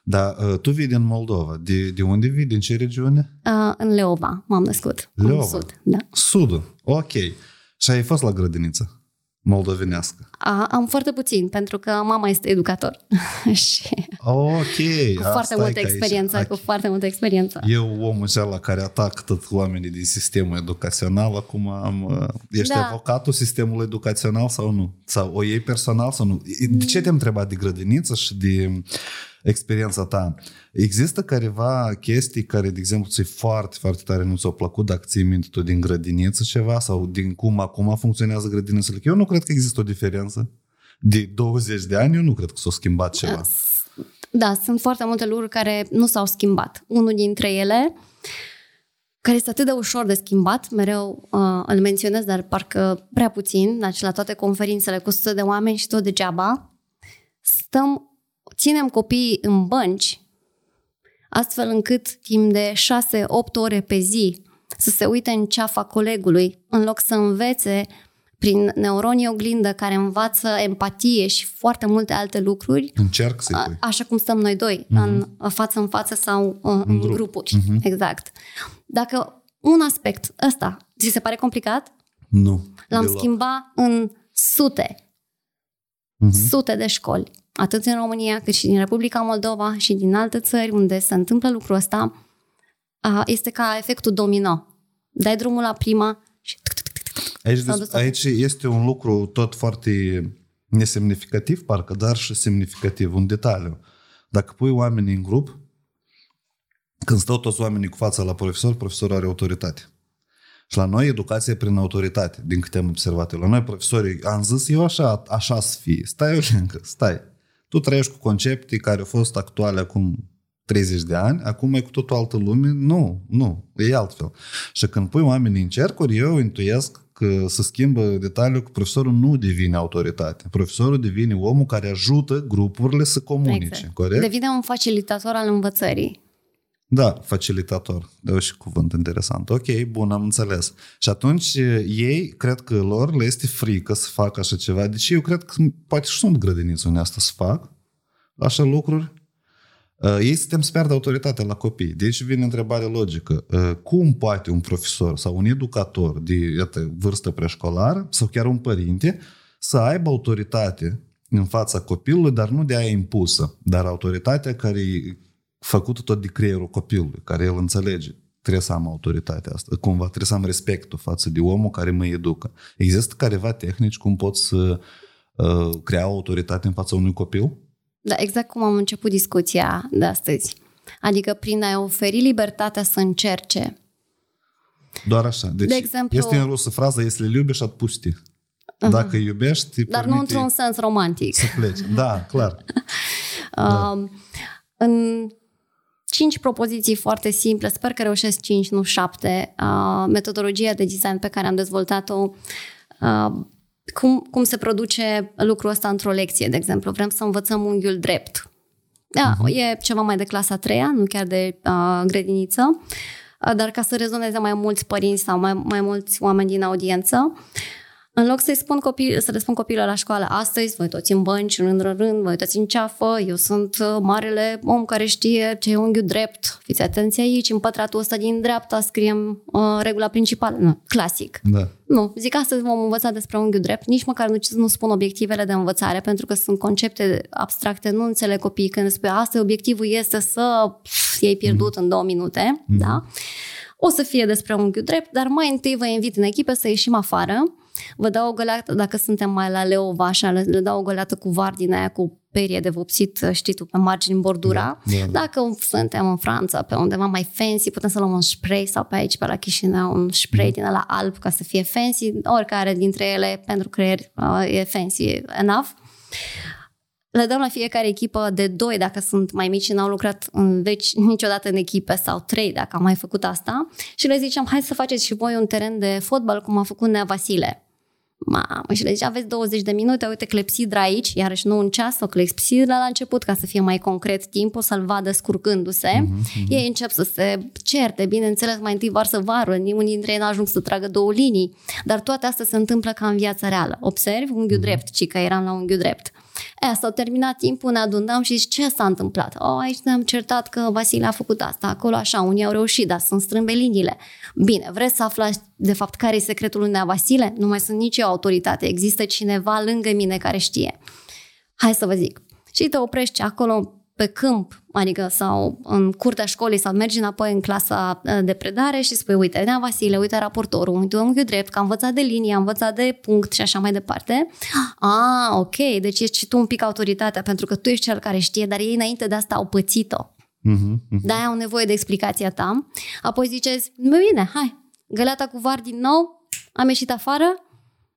Dar uh, tu vii din Moldova. De, de unde vii? Din ce regiune? Uh, în Leova m-am născut. în Leova. Sud, da. Sudul. Ok. Și ai fost la grădiniță? moldovenească. A, am foarte puțin, pentru că mama este educator și Ok. cu foarte multă experiență, Aici. cu foarte multă experiență. Eu, omul la care atac tot oamenii din sistemul educațional, acum am... uh, Ești Da. avocatul sistemului educațional sau nu? Sau o iei personal sau nu? De ce te-am întrebat de grădiniță și de experiența ta? Există careva chestii care, de exemplu, ți foarte, foarte tare nu ți-au plăcut dacă ții minte tu din grădiniță ceva sau din cum acum funcționează grădinițele? Că eu nu cred că există o diferență. De 20 de ani eu nu cred că s-a schimbat ceva. Da, sunt foarte multe lucruri care nu s-au schimbat. Unul dintre ele, care este atât de ușor de schimbat, mereu uh, îl menționez, dar parcă prea puțin, deci la toate conferințele cu 100 de oameni și tot degeaba, stăm, ținem copiii în bănci, astfel încât timp de 6-8 ore pe zi să se uite în ceafa colegului, în loc să învețe prin neuronii oglindă care învață empatie și foarte multe alte lucruri, Încerc să-i a- pui. așa cum stăm noi doi, în față în față sau uh, în grup. grupuri. Exact. Dacă un aspect ăsta ți se pare complicat, Nu. l-am deloc. schimba în sute, sute de școli, atât în România cât și din Republica Moldova și din alte țări unde se întâmplă lucrul ăsta, a, este ca efectul domino. Dai drumul la prima și tuc, tuc, tuc, tuc, tuc. Aici, S-au des- dus toate. aici este un lucru tot foarte nesemnificativ, parcă, dar și semnificativ, un detaliu. Dacă pui oamenii în grup, când stau toți oamenii cu fața la profesor, profesorul are autoritate. Și la noi educația e prin autoritate, din câte am observat eu. La noi profesorii, am zis eu așa, așa să fie. Stai, Eulencă, stai. Tu trăiești cu concepte care au fost actuale acum 30 de ani, acum e cu totul altă lume. Nu, nu, e altfel. Și când pui oamenii în cercuri, eu intuiesc că se schimbă detaliul că profesorul nu devine autoritate. Profesorul devine omul care ajută grupurile să comunice, Exact. corect? Devine un facilitator al învățării. Da, facilitator. De și cuvânt interesant. Ok, bun, am înțeles. Și atunci ei, cred că lor le este frică să facă așa ceva. Deci eu cred că poate și sunt grădiniți unde asta să fac așa lucruri. Uh, ei se tem să pierdă autoritatea la copii. Deci vine întrebarea logică. Uh, cum poate un profesor sau un educator de iată, vârstă preșcolară sau chiar un părinte să aibă autoritate în fața copilului, dar nu de aia impusă, dar autoritatea care e făcută tot de creierul copilului, care el înțelege. Trebuie să am autoritatea asta, cumva, trebuie să am respectul față de omul care mă educă. Există careva tehnici cum pot să uh, crea autoritate în fața unui copil? Da, exact cum am început discuția de astăzi. Adică prin a oferi libertatea să încerce. Doar așa. Deci De exemplu- este în rusă fraza, если любишь, отпусти. Dacă iubești, Dar nu permite într-un sens romantic. să pleci. Da, clar. Uh, în cinci propoziții foarte simple, sper că reușesc cinci, nu șapte, uh, metodologia de design pe care am dezvoltat-o, uh, cum, cum se produce lucrul ăsta într-o lecție, de exemplu. Vrem să învățăm unghiul drept. Da, uh-huh. e ceva mai de clasa a treia, nu chiar de uh, grădiniță, uh, dar ca să rezoneze mai mulți părinți sau mai, mai mulți oameni din audiență, în loc să-i spun copil, să le spun copilul la școală, astăzi voi toți în bănci, rând în rând, voi toți în ceafă, eu sunt uh, marele om care știe ce e unghiul drept, fiți atenți aici, în pătratul ăsta din dreapta scriem uh, regula principală, nu, clasic. Da. Nu, zic astăzi vom învăța despre unghiul drept, nici măcar nu, nu spun obiectivele de învățare, pentru că sunt concepte abstracte, nu înțeleg copiii când spui astăzi obiectivul este să pf, iei pierdut mm. în două minute, mm. da? O să fie despre unghiul drept, dar mai întâi vă invit în echipe să ieșim afară, vă dau o găleată, dacă suntem mai la Leova, așa, le, le dau o găleată cu var din aia cu perie de vopsit, știi tu, pe margini bordura. Da, da, da. Dacă suntem în Franța, pe undeva mai fancy, putem să luăm un spray sau pe aici, pe la Chișinău, un spray din la alb ca să fie fancy, oricare dintre ele pentru creier uh, e fancy enough. Le dăm la fiecare echipă de doi dacă sunt mai mici și n-au lucrat în veci niciodată în echipe sau trei dacă am mai făcut asta și le zicem hai să faceți și voi un teren de fotbal cum a făcut Nea Vasile. Mamă, și le zice, aveți 20 de minute, uite clepsidra aici, iarăși nu un ceas, o clepsidra la început, ca să fie mai concret timpul, să-l vadă scurgându-se. Mm-hmm. Ei încep să se certe, bineînțeles, mai întâi varsă varul, unii dintre ei n-ajung să tragă două linii, dar toate astea se întâmplă ca în viața reală. Observi unghiul mm-hmm. drept, ci că eram la unghiul drept. E, s-a terminat timpul, ne adunăm și zici, ce s-a întâmplat? O, aici ne-am certat că Vasile a făcut asta, acolo așa, unii au reușit, dar sunt strâmbe liniile. Bine, vreți să aflați de fapt care e secretul lui Nea Vasile? Nu mai sunt nici eu autoritate, există cineva lângă mine care știe. Hai să vă zic. Și te oprești acolo pe câmp, adică sau în curtea școlii sau mergi înapoi în clasa uh, de predare și spui, uite, Nea Vasile, uite raportorul, uite unghiul drept, că am învățat de linie, am învățat de punct și așa mai departe. Ah, ok, deci ești și tu un pic autoritatea, pentru că tu ești cel care știe, dar ei înainte de asta au pățit-o. Mhm, mhm. De-aia au nevoie de explicația ta. Apoi ziceți, bine, hai, găleata cu var din nou, am ieșit afară,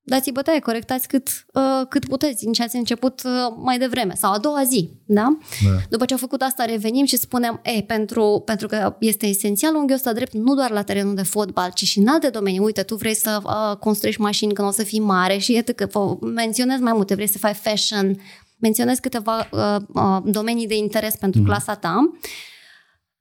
dați-i bătaie, corectați cât, uh, cât puteți din ce ați început uh, mai devreme sau a doua zi, da? Da. După ce au făcut asta, revenim și spunem, e, pentru, pentru că este esențial unghiul ăsta drept nu doar la terenul de fotbal, ci și în alte domenii. Uite, tu vrei să uh, construiești mașini când o să fii mare și iată că vă menționez mai multe, vrei să faci fashion, menționez câteva uh, uh, domenii de interes pentru clasa ta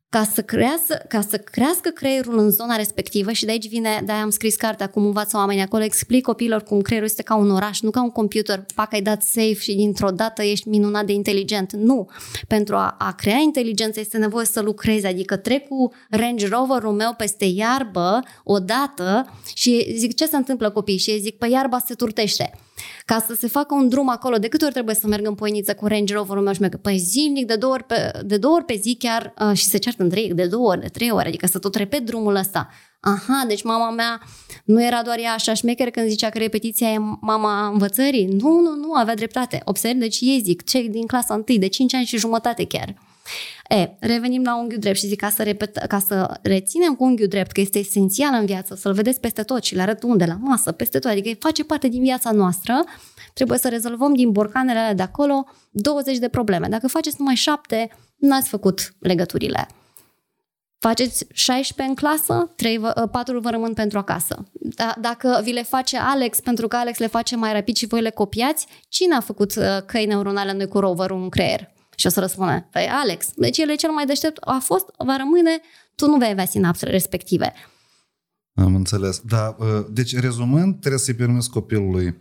ca să, crească, ca să crească creierul în zona respectivă și de aici vine, de-aia am scris cartea cum învață oamenii acolo, explic copiilor cum creierul este ca un oraș, nu ca un computer, pac ai dat safe și dintr-o dată ești minunat de inteligent. Nu. Pentru a, a crea inteligență este nevoie să lucrezi, adică trec cu Range Rover-ul meu peste iarbă odată și zic ce se întâmplă copii și ei zic, pe iarba se turtește. Ca să se facă un drum acolo, de câte ori trebuie să merg în Poiniță cu Range Rover-ul meu și merg? Păi zilnic, de două ori pe, de două ori pe zi chiar uh, și se ceartă între ei de două ori, de trei ori, adică să tot repet drumul ăsta. Aha, deci mama mea nu era doar ea așa șmecher când zicea că repetiția e mama învățării. Nu, nu, nu, avea dreptate. Observ, deci ei zic, cei din clasa 1, de 5 ani și jumătate chiar. E, revenim la unghiul drept și zic ca să, repet, ca să reținem cu unghiul drept, că este esențial în viață, să-l vedeți peste tot și le arăt unde, la masă, peste tot, adică face parte din viața noastră, trebuie să rezolvăm din borcanele alea de acolo 20 de probleme. Dacă faceți numai 7, n-ați făcut legăturile. Faceți 16 în clasă, 3 vă, 4 vă rămân pentru acasă. Da, dacă vi le face Alex, pentru că Alex le face mai rapid și voi le copiați, cine a făcut uh, căi neuronale noi cu roverul în creier? Și o să răspune, păi Alex, deci el e cel mai deștept, a fost, va rămâne, tu nu vei avea sinapsele respective. Am înțeles. Da, uh, deci rezumând, trebuie să-i permiți copilului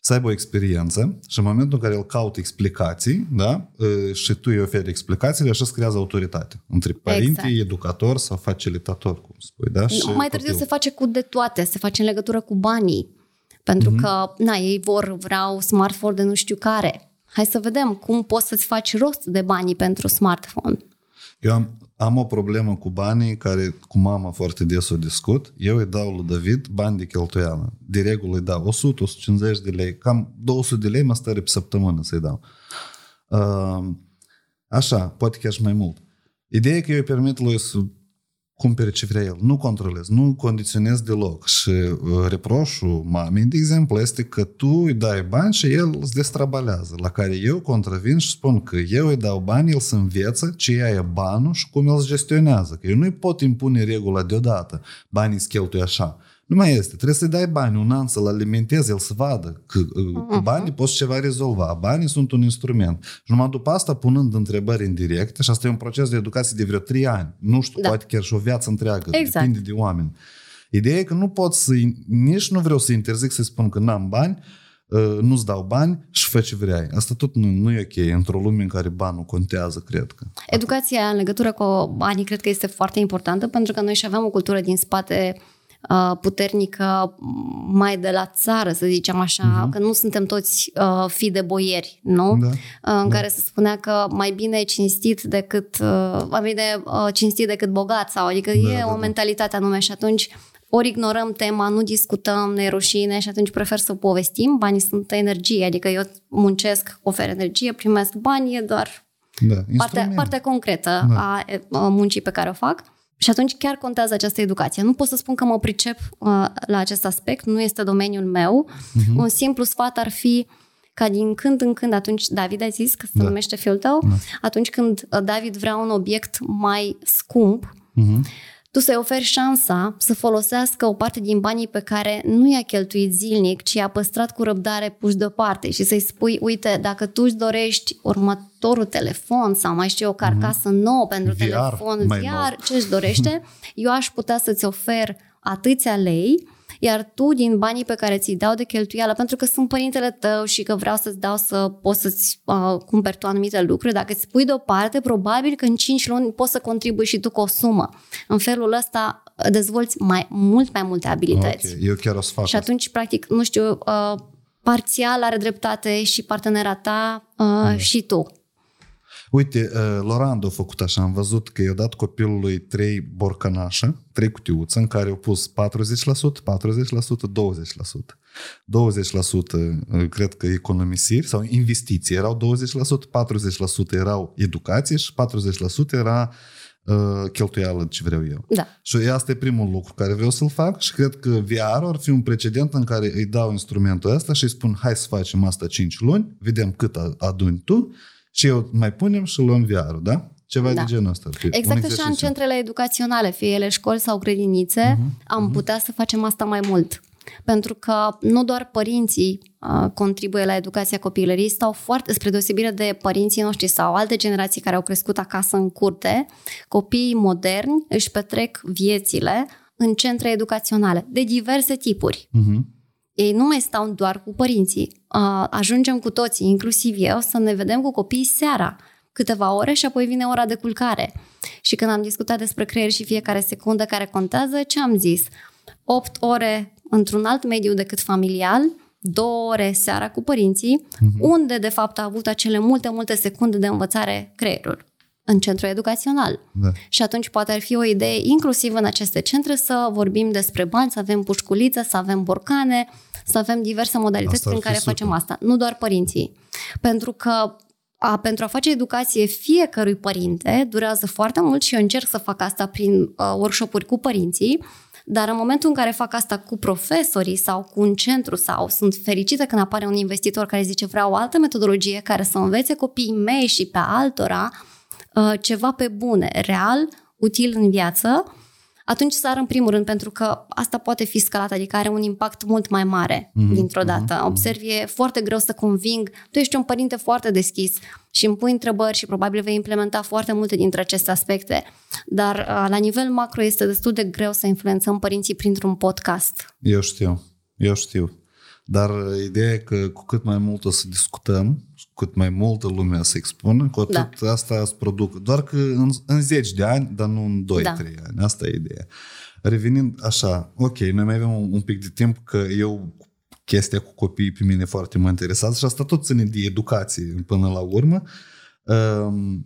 să aibă o experiență și în momentul în care el caută explicații, da, uh, și tu îi oferi explicațiile, așa se creează autoritate. Între părinte, Exact. educator sau facilitator, cum spui, da? Și Mai târziu copil. se face cu de toate, se face în legătură cu banii. Pentru Mhm. că, na, ei vor, vreau smartphone de nu știu care. Hai să vedem cum poți să-ți faci rost de banii pentru smartphone. Eu am, am o problemă cu banii care cu mama foarte des o discut. Eu îi dau lui David bani de cheltuială. De regulă îi dau 100-150 de lei. Cam 200 de lei mă stări pe săptămână să-i dau. Uh, așa, poate chiar și mai mult. Ideea e că eu îi permit lui să cumpere ce vrea el. Nu controlez, nu condiționez deloc. Și uh, reproșul mamei, de exemplu, este că tu îi dai bani și el îți destrabalează. La care eu contravin și spun că eu îi dau bani, el să înveță ce ea e banul și cum el îți gestionează. Că eu nu-i pot impune regula deodată. Banii îți cheltui așa. Nu mai este. Trebuie să-i dai bani un an să-l alimentezi, el să vadă că uh, cu banii poți ceva rezolva. Banii sunt un instrument. Și numai după asta, punând întrebări indirecte, și asta e un proces de educație de vreo 3 ani, nu știu, Da. poate chiar și o viață întreagă, Exact. depinde de oameni. Ideea e că nu pot să nici nu vreau să interzic să spun că n-am bani, uh, nu-ți dau bani și fă ce vrei. Asta tot nu, nu e ok într-o lume în care banul contează, cred că. Educația în legătură cu banii cred că este foarte importantă pentru că noi și aveam o cultură din spate uh, puternică mai de la țară, să zicem așa, uh-huh. că nu suntem toți uh, fi de boieri, nu? Da. Uh, în care se spunea că mai bine cinstit decât uh, mai bine uh, cinstit decât bogat sau adică Da, e da, o da. mentalitate anume și atunci ori ignorăm tema, nu discutăm, ne e rușine și atunci prefer să povestim. Banii sunt energie, adică eu muncesc, ofer energie, primesc bani, e doar Da, partea, instrument. partea concretă Da. a, a muncii pe care o fac. Și atunci chiar contează această educație. Nu pot să spun că mă pricep uh, la acest aspect, nu este domeniul meu. Uh-huh. Un simplu sfat ar fi ca din când în când, atunci David a zis că se Da. numește fiul tău, Da. atunci când uh, David vrea un obiect mai scump, Mhm. Tu să-i oferi șansa să folosească o parte din banii pe care nu i-a cheltuit zilnic, ci i-a păstrat cu răbdare puși deoparte și să-i spui, uite, dacă tu îți dorești următorul telefon sau mai știu eu, o carcasă nouă pentru VR, telefon, mai VR, nou. ce își dorește, eu aș putea să-ți ofer atâția lei, Iar tu, din banii pe care ți-i dau de cheltuială, pentru că sunt părintele tău și că vreau să-ți dau să poți să-ți uh, cumperi tu anumite lucruri, dacă îți pui deoparte, probabil că în 5 luni poți să contribui și tu cu o sumă. În felul ăsta dezvolți mai, mult mai multe abilități. Ok, eu chiar o să fac Și asta. atunci, practic, nu știu, uh, parțial are dreptate și partenera ta uh, și tu. Uite, uh, Lorand a făcut așa, am văzut că i-a dat copilului trei borcanașă, trei cutiuțe în care au pus 40%, 40%, 20%. 20% uh, cred că economisiri sau investiții erau 20%, 40% erau educație și 40% era uh, cheltuială ce vreau eu. Da. Și asta e primul lucru care vreau să-l fac și cred că VR ar fi un precedent în care îi dau instrumentul ăsta și îi spun hai să facem asta 5 luni, vedem cât a- aduni tu și eu mai punem și luăm VR-ul, da? Ceva Da. de genul ăsta. ar fi. Un Exact așa în exercițiu. centrele educaționale, fie ele școli sau grădinițe, Mhm. am putea să facem asta mai mult. Pentru că nu doar părinții uh, contribuie la educația copilării, stau foarte, spre deosebire de părinții noștri sau alte generații care au crescut acasă în curte, copiii moderni își petrec viețile în centre educaționale, de diverse tipuri. Mhm. Ei nu mai stau doar cu părinții. Uh, Ajungem cu toții, inclusiv eu, să ne vedem cu copiii seara, câteva ore și apoi vine ora de culcare. Și când am discutat despre creier și fiecare secundă care contează, ce am zis? 8 ore într-un alt mediu decât familial, două ore seara cu părinții, unde de fapt a avut acele multe, multe secunde de învățare creierul în centru educațional. Da. Și atunci poate ar fi o idee, inclusiv în aceste centre, să vorbim despre bani, să avem pușculiță, să avem borcane, să avem diverse modalități Asta ar prin fi care super. facem asta. Nu doar părinții. Pentru că a, pentru a face educație fiecărui părinte durează foarte mult și eu încerc să fac asta prin uh, workshop-uri cu părinții, dar în momentul în care fac asta cu profesorii sau cu un centru sau sunt fericită când apare un investitor care zice vreau o altă metodologie care să învețe copiii mei și pe altora uh, ceva pe bune, real, util în viață, atunci sar în primul rând, pentru că asta poate fi scalat, adică are un impact mult mai mare mm-hmm. dintr-o dată. Observi, e foarte greu să conving. Tu ești un părinte foarte deschis și îmi pui întrebări și probabil vei implementa foarte multe dintre aceste aspecte. Dar uh, la nivel macro este destul de greu să influențăm părinții printr-un podcast. Eu știu, eu știu. Dar uh, ideea e că cu cât mai mult o să discutăm, și cu cât mai multă lume să expună, cu atât Da. asta se produc. Doar că în, în 10 de ani, dar nu în 2-3 Da. ani. Asta e ideea. Revenind așa, ok, noi mai avem un, un pic de timp că eu chestia cu copiii pe mine foarte mă interesează și asta tot ține de educație până la urmă. Um,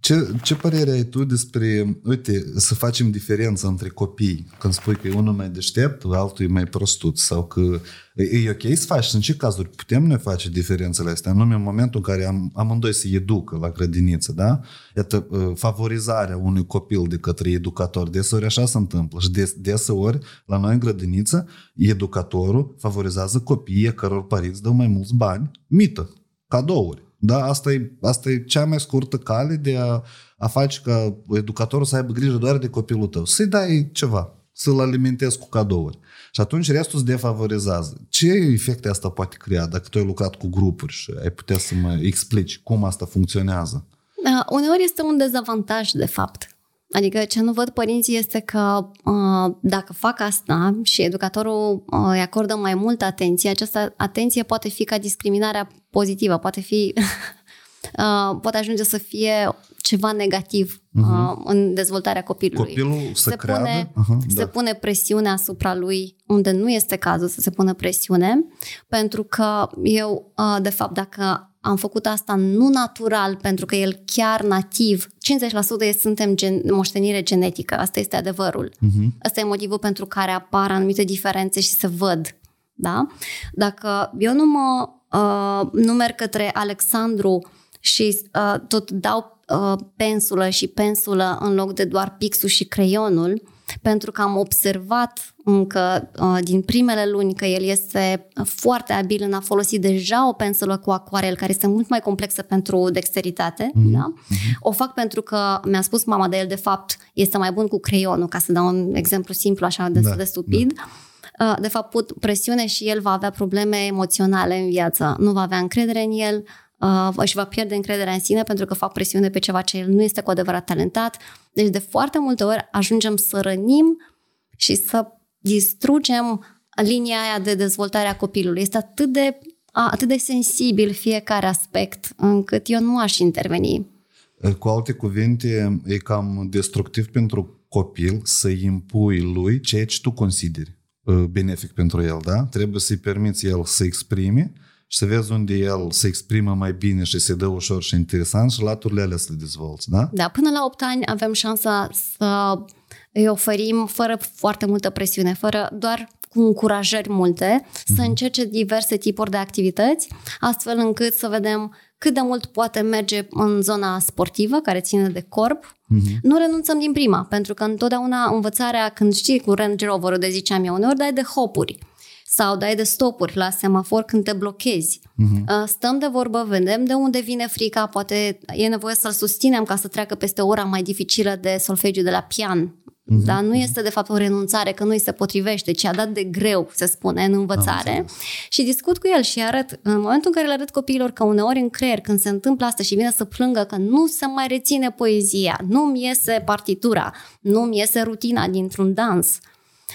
ce, ce părere ai tu despre, uite, să facem diferența între copii, când spui că e unul mai deștept, altul e mai prostuț, sau că e, e ok să faci, în ce cazuri putem noi face diferențele astea, anume în momentul în care am, amândoi se educă la grădiniță, da? Iată, uh, favorizarea unui copil de către educator, deseori așa se întâmplă și des, deseori la noi în grădiniță, educatorul favorizează copiii căror părinți dau mai mulți bani, mită, cadouri. Da, asta e, asta e cea mai scurtă cale de a, a face ca educatorul să aibă grijă doar de copilul tău. Să-i dai ceva, să-l alimentezi cu cadouri. Și atunci restul se defavorizează. Ce efecte asta poate crea dacă tu ai lucrat cu grupuri și ai putea să mă explici cum asta funcționează? Uh, uneori este un dezavantaj, de fapt. Adică ce nu văd părinții este că uh, dacă fac asta și educatorul uh, îi acordă mai multă atenție, această atenție poate fi ca discriminarea pozitivă, poate fi uh, poate ajunge să fie ceva negativ uh, în dezvoltarea copilului. Copilul să se creadă? pune, Aha, se da. pune presiune asupra lui unde nu este cazul să se pună presiune, pentru că eu, uh, de fapt, dacă am făcut asta nu natural, pentru că el chiar nativ, 50% e- suntem gen, moștenire genetică, asta este adevărul. Mhm. Asta e motivul pentru care apar anumite diferențe și se văd. Da? Dacă eu nu mă uh, nu merg către Alexandru și uh, tot dau uh, pensulă și pensulă în loc de doar pixul și creionul, pentru că am observat încă uh, din primele luni că el este foarte abil în a folosi deja o pensulă cu acoarel, care este mult mai complexă pentru dexteritate. Mm-hmm. Da? O fac pentru că mi-a spus mama de el, de fapt, este mai bun cu creionul, ca să dau un exemplu simplu, așa, destul Da, de stupid. Uh, De fapt, put presiune și el va avea probleme emoționale în viață. Nu va avea încredere în el, uh, își va pierde încrederea în sine pentru că fac presiune pe ceva ce el nu este cu adevărat talentat. Deci de foarte multe ori ajungem să rănim și să distrugem linia aia de dezvoltare a copilului. Este atât de, atât de sensibil fiecare aspect încât eu nu aș interveni. Cu alte cuvinte, e cam destructiv pentru copil să impui lui ceea ce tu consideri benefic pentru el, da? Trebuie să-i permiți el să exprime și să vezi unde el se exprimă mai bine și se dă ușor și interesant și laturile alea să le dezvolți, da? Da, până la 8 ani avem șansa să îi oferim fără foarte multă presiune, fără doar cu încurajări multe, mm-hmm. să încerce diverse tipuri de activități, astfel încât să vedem cât de mult poate merge în zona sportivă, care ține de corp. Mm-hmm. Nu renunțăm din prima, pentru că întotdeauna învățarea, când știi cu Range Rover-ul de ziceam eu, uneori dai de hopuri sau dai de stopuri la semafor când te blochezi. Uh-huh. Stăm de vorbă, vedem de unde vine frica, poate e nevoie să-l susținem ca să treacă peste ora mai dificilă de solfegiu de la pian. Uh-huh. Dar nu este de fapt o renunțare, că nu îi se potrivește, ci a dat de greu, se spune, în învățare. Și discut cu el și arăt, în momentul în care le arăt copiilor că uneori în creier, când se întâmplă asta și vine să plângă că nu se mai reține poezia, nu-mi iese partitura, nu-mi iese rutina dintr-un dans,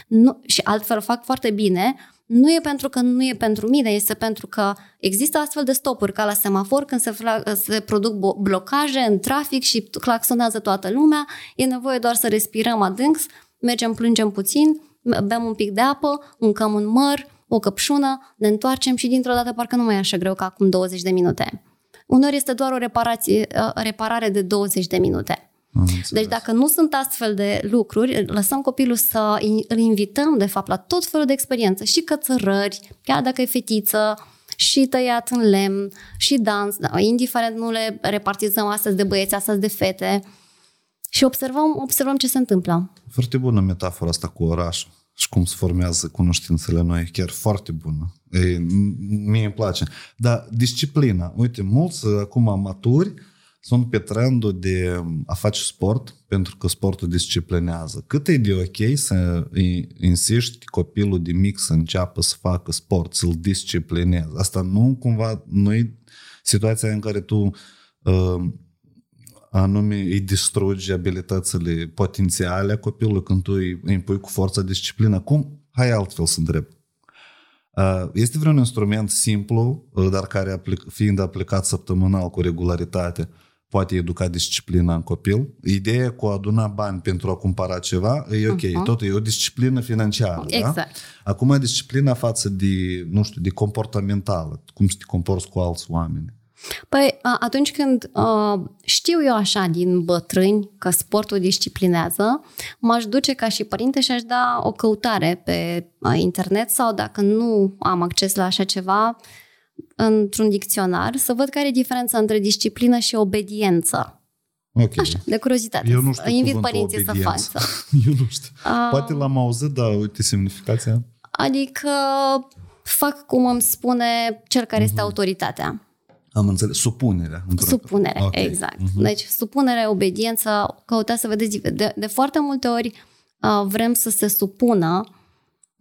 nu, și altfel fac foarte bine, nu e pentru că nu e pentru mine, este pentru că există astfel de stopuri ca la semafor când se, se produc blocaje în trafic și claxonează toată lumea, e nevoie doar să respirăm adânc, mergem, plângem puțin, bem un pic de apă, uncăm un măr, o căpșună, ne întoarcem și dintr-o dată parcă nu mai e așa greu ca acum 20 de minute. Uneori este doar o reparație, reparare de 20 de minute. Deci dacă nu sunt astfel de lucruri, lăsăm copilul să îl invităm, de fapt, la tot felul de experiență. Și cățărări, chiar dacă e fetiță, și tăiat în lemn, și dans, da, indiferent nu le repartizăm astăzi de băieți, astăzi de fete. Și observăm, observăm ce se întâmplă. Foarte bună metafora asta cu orașul și cum se formează cunoștințele noi, chiar foarte bună. E, mie îmi place. Dar disciplina, uite, mulți acum maturi sunt pe trendul de a face sport, pentru că sportul disciplinează. Cât e de ok să insiști copilul de mic să înceapă să facă sport, să-l disciplinezi. Asta nu cumva, nu e situația în care tu uh, anume îi distrugi abilitățile potențiale a copilului când tu îi impui cu forța disciplină. Cum? Hai altfel să întreb. Uh, este vreun instrument simplu, uh, dar care fiind aplicat săptămânal cu regularitate, poate educa disciplina în copil. Ideea cu a aduna bani pentru a cumpăra ceva e ok, uh-huh. tot e o disciplină financiară. Exact. Da? Acum disciplina față de, nu știu, de comportamentală, cum să te comporți cu alți oameni. Păi atunci când uh, știu eu așa din bătrâni că sportul disciplinează, m-aș duce ca și părinte și aș da o căutare pe internet sau dacă nu am acces la așa ceva, într-un dicționar să văd care e diferența între disciplină și obediență. Okay. Așa, de curiozitate. Eu nu știu Invit părinții obediență. să facă. Eu nu știu. Uh, Poate l-am auzit, dar uite semnificația. Adică fac cum îmi spune cel care uh-huh. este autoritatea. Am înțeles. Supunerea. Supunerea, okay. exact. Uh-huh. Deci supunere, obediență, căutați să vedeți. De, de foarte multe ori uh, vrem să se supună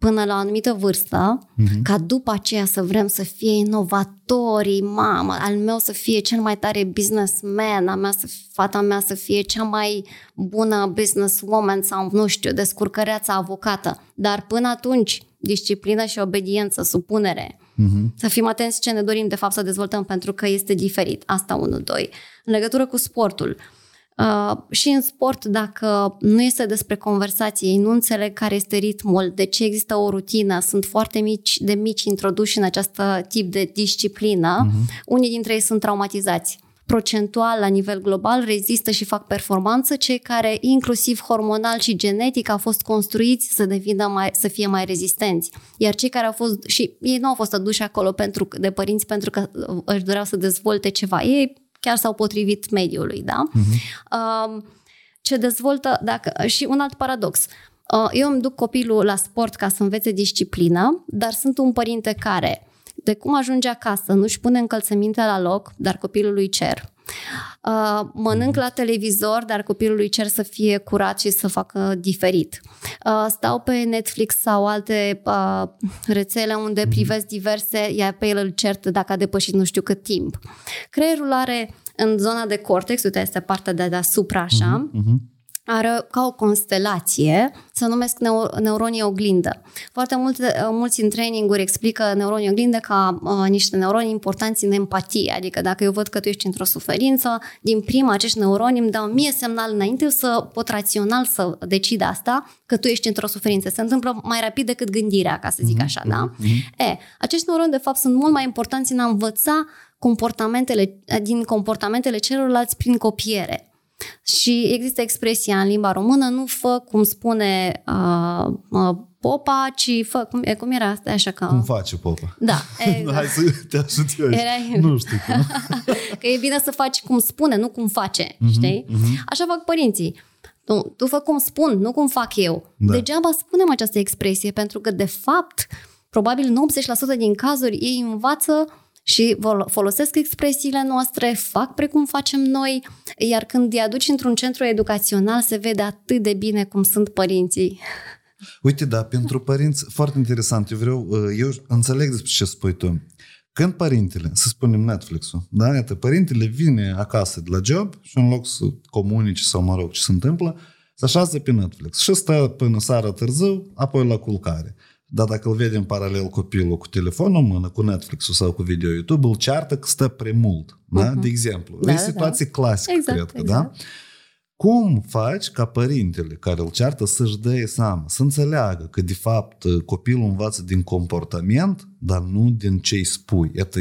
până la o anumită vârstă, uh-huh. ca după aceea să vrem să fie inovatorii, mamă, al meu să fie cel mai tare businessman, a mea să, fata mea să fie cea mai bună businesswoman sau, nu știu, descurcăreața avocată. Dar până atunci, disciplină și obediență, supunere, uh-huh. să fim atenți ce ne dorim de fapt să dezvoltăm pentru că este diferit. Asta, unul, doi. În legătură cu sportul, uh, Uh, și în sport, dacă nu este despre conversație, ei nu înțeleg care este ritmul, de ce există o rutină, sunt foarte mici, de mici introduși în acest tip de disciplină, uh-huh. unii dintre ei sunt traumatizați. Procentual, la nivel global, rezistă și fac performanță cei care, inclusiv hormonal și genetic, au fost construiți să devină mai, să fie mai rezistenți. Iar cei care au fost, și ei nu au fost aduși acolo pentru, de părinți pentru că își doreau să dezvolte ceva. Ei chiar s-au potrivit mediului, da? Uh-huh. Ce dezvoltă, dacă, și un alt paradox. Uh, eu îmi duc copilul la sport ca să învețe disciplină, dar sunt un părinte care, de cum ajunge acasă, nu-și pune încălțămintea la loc, dar copilul îi cer. Uh, mănânc la televizor, dar copilului cer să fie curat și să facă diferit. Uh, stau pe Netflix sau alte uh, rețele unde mhm. privesc diverse, iar pe el îl cert dacă a depășit nu știu cât timp. Creierul are în zona de cortex, uite, este partea de deasupra așa, uh-huh, uh-huh are ca o constelație, se numesc neu- neuronii oglindă. Foarte multe, mulți în traininguri explică neuronii oglindă ca uh, niște neuroni importanți în empatie, adică dacă eu văd că tu ești într-o suferință, din prima acești neuroni îmi dau mie semnal înainte să pot rațional să decid asta, că tu ești într-o suferință. Se întâmplă mai rapid decât gândirea, ca să zic așa, da? E, acești neuroni, de fapt, sunt mult mai importanți în a învăța comportamentele, din comportamentele celorlalți prin copiere. Și există expresia în limba română, nu fă cum spune uh, uh, popa, ci fă, cum, cum era asta, așa că... Cum face popa? Da, exact. Hai să te ajut eu aici. Era- Nu știu cum. că e bine să faci cum spune, nu cum face, uh-huh, știi? Uh-huh. Așa fac părinții. Tu, tu fă cum spun, nu cum fac eu. Da. Da. Degeaba spunem această expresie, pentru că, de fapt, probabil în 80% din cazuri ei învață și vol- folosesc expresiile noastre, fac precum facem noi, iar când îi aduci într-un centru educațional se vede atât de bine cum sunt părinții. Uite, da, pentru părinți, foarte interesant. Eu vreau, uh, eu înțeleg despre ce spui tu. Când părintele, să spunem Netflix-ul, da, iată, părintele vine acasă de la job și în loc să comunice sau, mă rog, ce se întâmplă, se așează pe Netflix și stă până seara târziu, apoi la culcare. Dar dacă îl vede în paralel copilul cu telefonul în mână, cu Netflix-ul sau cu video YouTube, îl ceartă că stă prea mult. Da? De exemplu. Da, e da, situație clasică, Exact, cred că, exact. da? Cum faci ca părintele care îl ceartă să-și dea seama, să înțeleagă că de fapt copilul învață din comportament, dar nu din ce îi spui? Iată,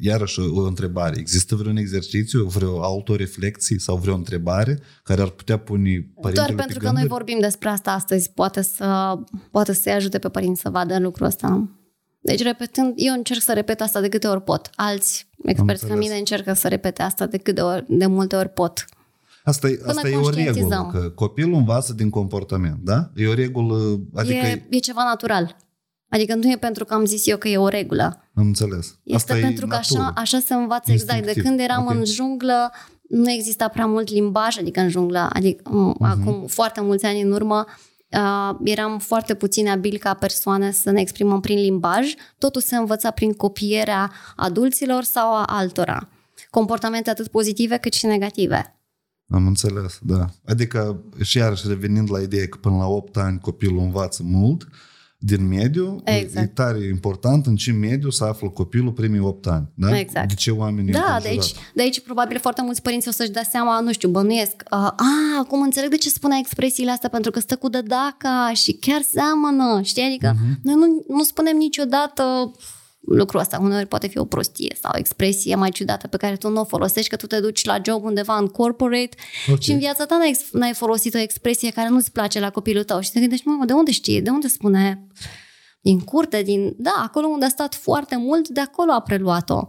iarăși o întrebare. Există vreun exercițiu, vreo autoreflexie sau vreo întrebare care ar putea pune părintele Doar pe pentru că noi gânduri? vorbim despre asta astăzi, poate să poate să-i ajute pe părinți să vadă lucrul ăsta. Deci, repetând, eu încerc să repet asta de câte ori pot. Alți experți ca înțeles. mine încercă să repete asta de cât de, ori, de multe ori pot. Asta, e, asta e o regulă, conștientizăm. că copilul învață din comportament, da? E o regulă, adică e, e ceva natural. Adică nu e pentru că am zis eu că e o regulă. am înțeles. Este asta pentru e că așa, natură. așa se învață exact. De Instinctiv. când eram Ok. în junglă, nu exista prea mult limbaj, adică în junglă, adică uh-huh. acum foarte mulți ani în urmă, uh, eram foarte puțin abil ca persoane să ne exprimăm prin limbaj. Totul se învăța prin copierea adulților sau a altora. Comportamente atât pozitive cât și negative. Am înțeles, da. Adică, și iarăși revenind la ideea că până la 8 ani copilul învață mult din mediu, Exact. e tare important în ce mediu să află copilul primii 8 ani. Da? Exact. De ce oamenii Da, de înconjurați. aici, de aici probabil foarte mulți părinți o să-și dea seama, nu știu, bănuiesc. Uh, a, acum înțeleg de ce spunea expresiile astea, pentru că stă cu dădaca și chiar seamănă, știi? Adică Mhm. uh-huh. noi nu, nu spunem niciodată lucrul ăsta. Uneori poate fi o prostie sau o expresie mai ciudată pe care tu nu o folosești, că tu te duci la job undeva în corporate Ok. okay. și în viața ta n-ai, n-ai folosit o expresie care nu-ți place la copilul tău și te gândești, mamă, de unde știe? De unde spune? Din curte, din... Da, acolo unde a stat foarte mult, de acolo a preluat-o.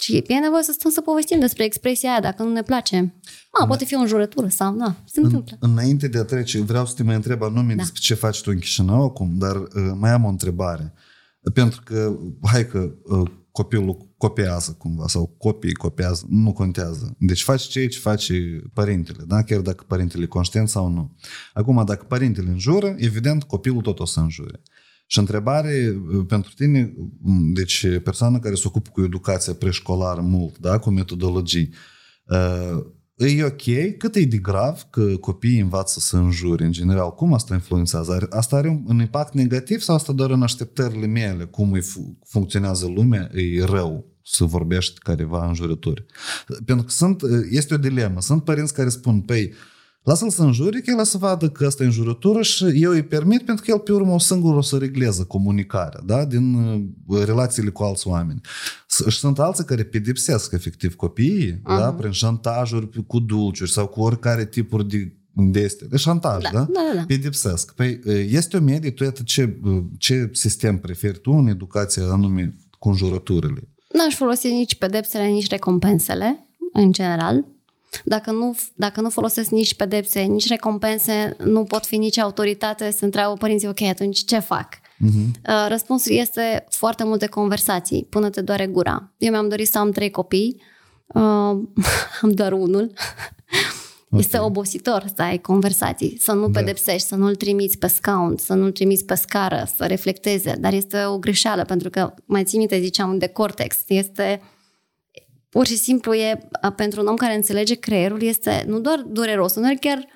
Și e nevoie să stăm să povestim despre expresia aia, dacă nu ne place. A, poate fi o înjurătură sau, da, se întâmplă. În, înainte de a trece, vreau să te mai întreb anume da. despre ce faci tu în Chișinău acum, dar uh, mai am o întrebare. Pentru că, hai că uh, copilul copiază cumva, sau copiii copiază, nu contează. Deci faci ceea ce face părintele, da? chiar dacă părintele e conștient sau nu. Acum, dacă părintele înjură, evident, copilul tot o să înjure. Și întrebare uh, pentru tine, m, deci persoana care se ocupă cu educația preșcolară mult, da? cu metodologii, uh, E ok? Cât e de grav că copiii învață să înjure în general? Cum asta influențează? Are- Asta are un, un impact negativ sau asta doar în așteptările mele? Cum îi fu- funcționează lumea? E rău să vorbești careva înjurături. Pentru că sunt, este o dilemă. Sunt părinți care spun, păi, lasă-l să înjure, că el o să vadă că asta e înjurătură și eu îi permit pentru că el pe urmă o singur o să regleze comunicarea da? din uh, relațiile cu alți oameni. S- Și sunt alții care pedepsesc efectiv copiii uh-huh. da? prin șantajuri cu dulciuri sau cu oricare tipuri de de este, de șantaj, da? Da, da, da, da. Pedepsesc. Păi este o medie, tu iată ce, ce sistem preferi tu în educație anume cu înjurăturile? N-aș folosi nici pedepsele, nici recompensele, în general. Dacă nu, dacă nu folosesc nici pedepse, nici recompense, nu pot fi nici autoritate, se întreabă părinții, ok, atunci ce fac? Uh-huh. Răspunsul este foarte multe conversații, până te doare gura. Eu mi-am dorit să am trei copii, uh, am doar unul. Este obositor să ai conversații, să nu Da. pedepsești, să nu-l trimiți pe scaun, să nu-l trimiți pe scară, să reflecteze, dar este o greșeală, pentru că, mai ții minte, ziceam de cortex, este pur și simplu e, pentru un om care înțelege creierul, este nu doar dureros, uneori chiar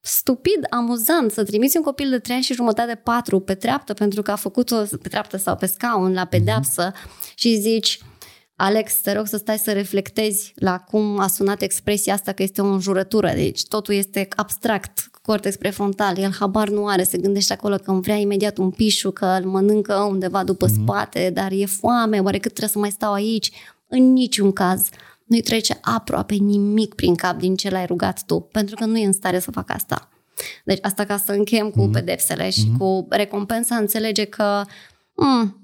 stupid, amuzant să trimiți un copil de 3 ani și jumătate, 4 pe treaptă pentru că a făcut-o pe treaptă sau pe scaun la pedeapsă mm-hmm. și zici Alex, te rog să stai să reflectezi la cum a sunat expresia asta că este o înjurătură. Deci totul este abstract, cortex prefrontal. El habar nu are, se gândește acolo că îmi vrea imediat un pișu, că îl mănâncă undeva după mm-hmm. spate, dar e foame, oare cât trebuie să mai stau aici? În niciun caz nu-i trece aproape nimic prin cap din ce l-ai rugat tu, pentru că nu e în stare să facă asta. Deci asta ca să încheiem cu mm-hmm. pedepsele și mm-hmm. cu recompensa, înțelege că mm,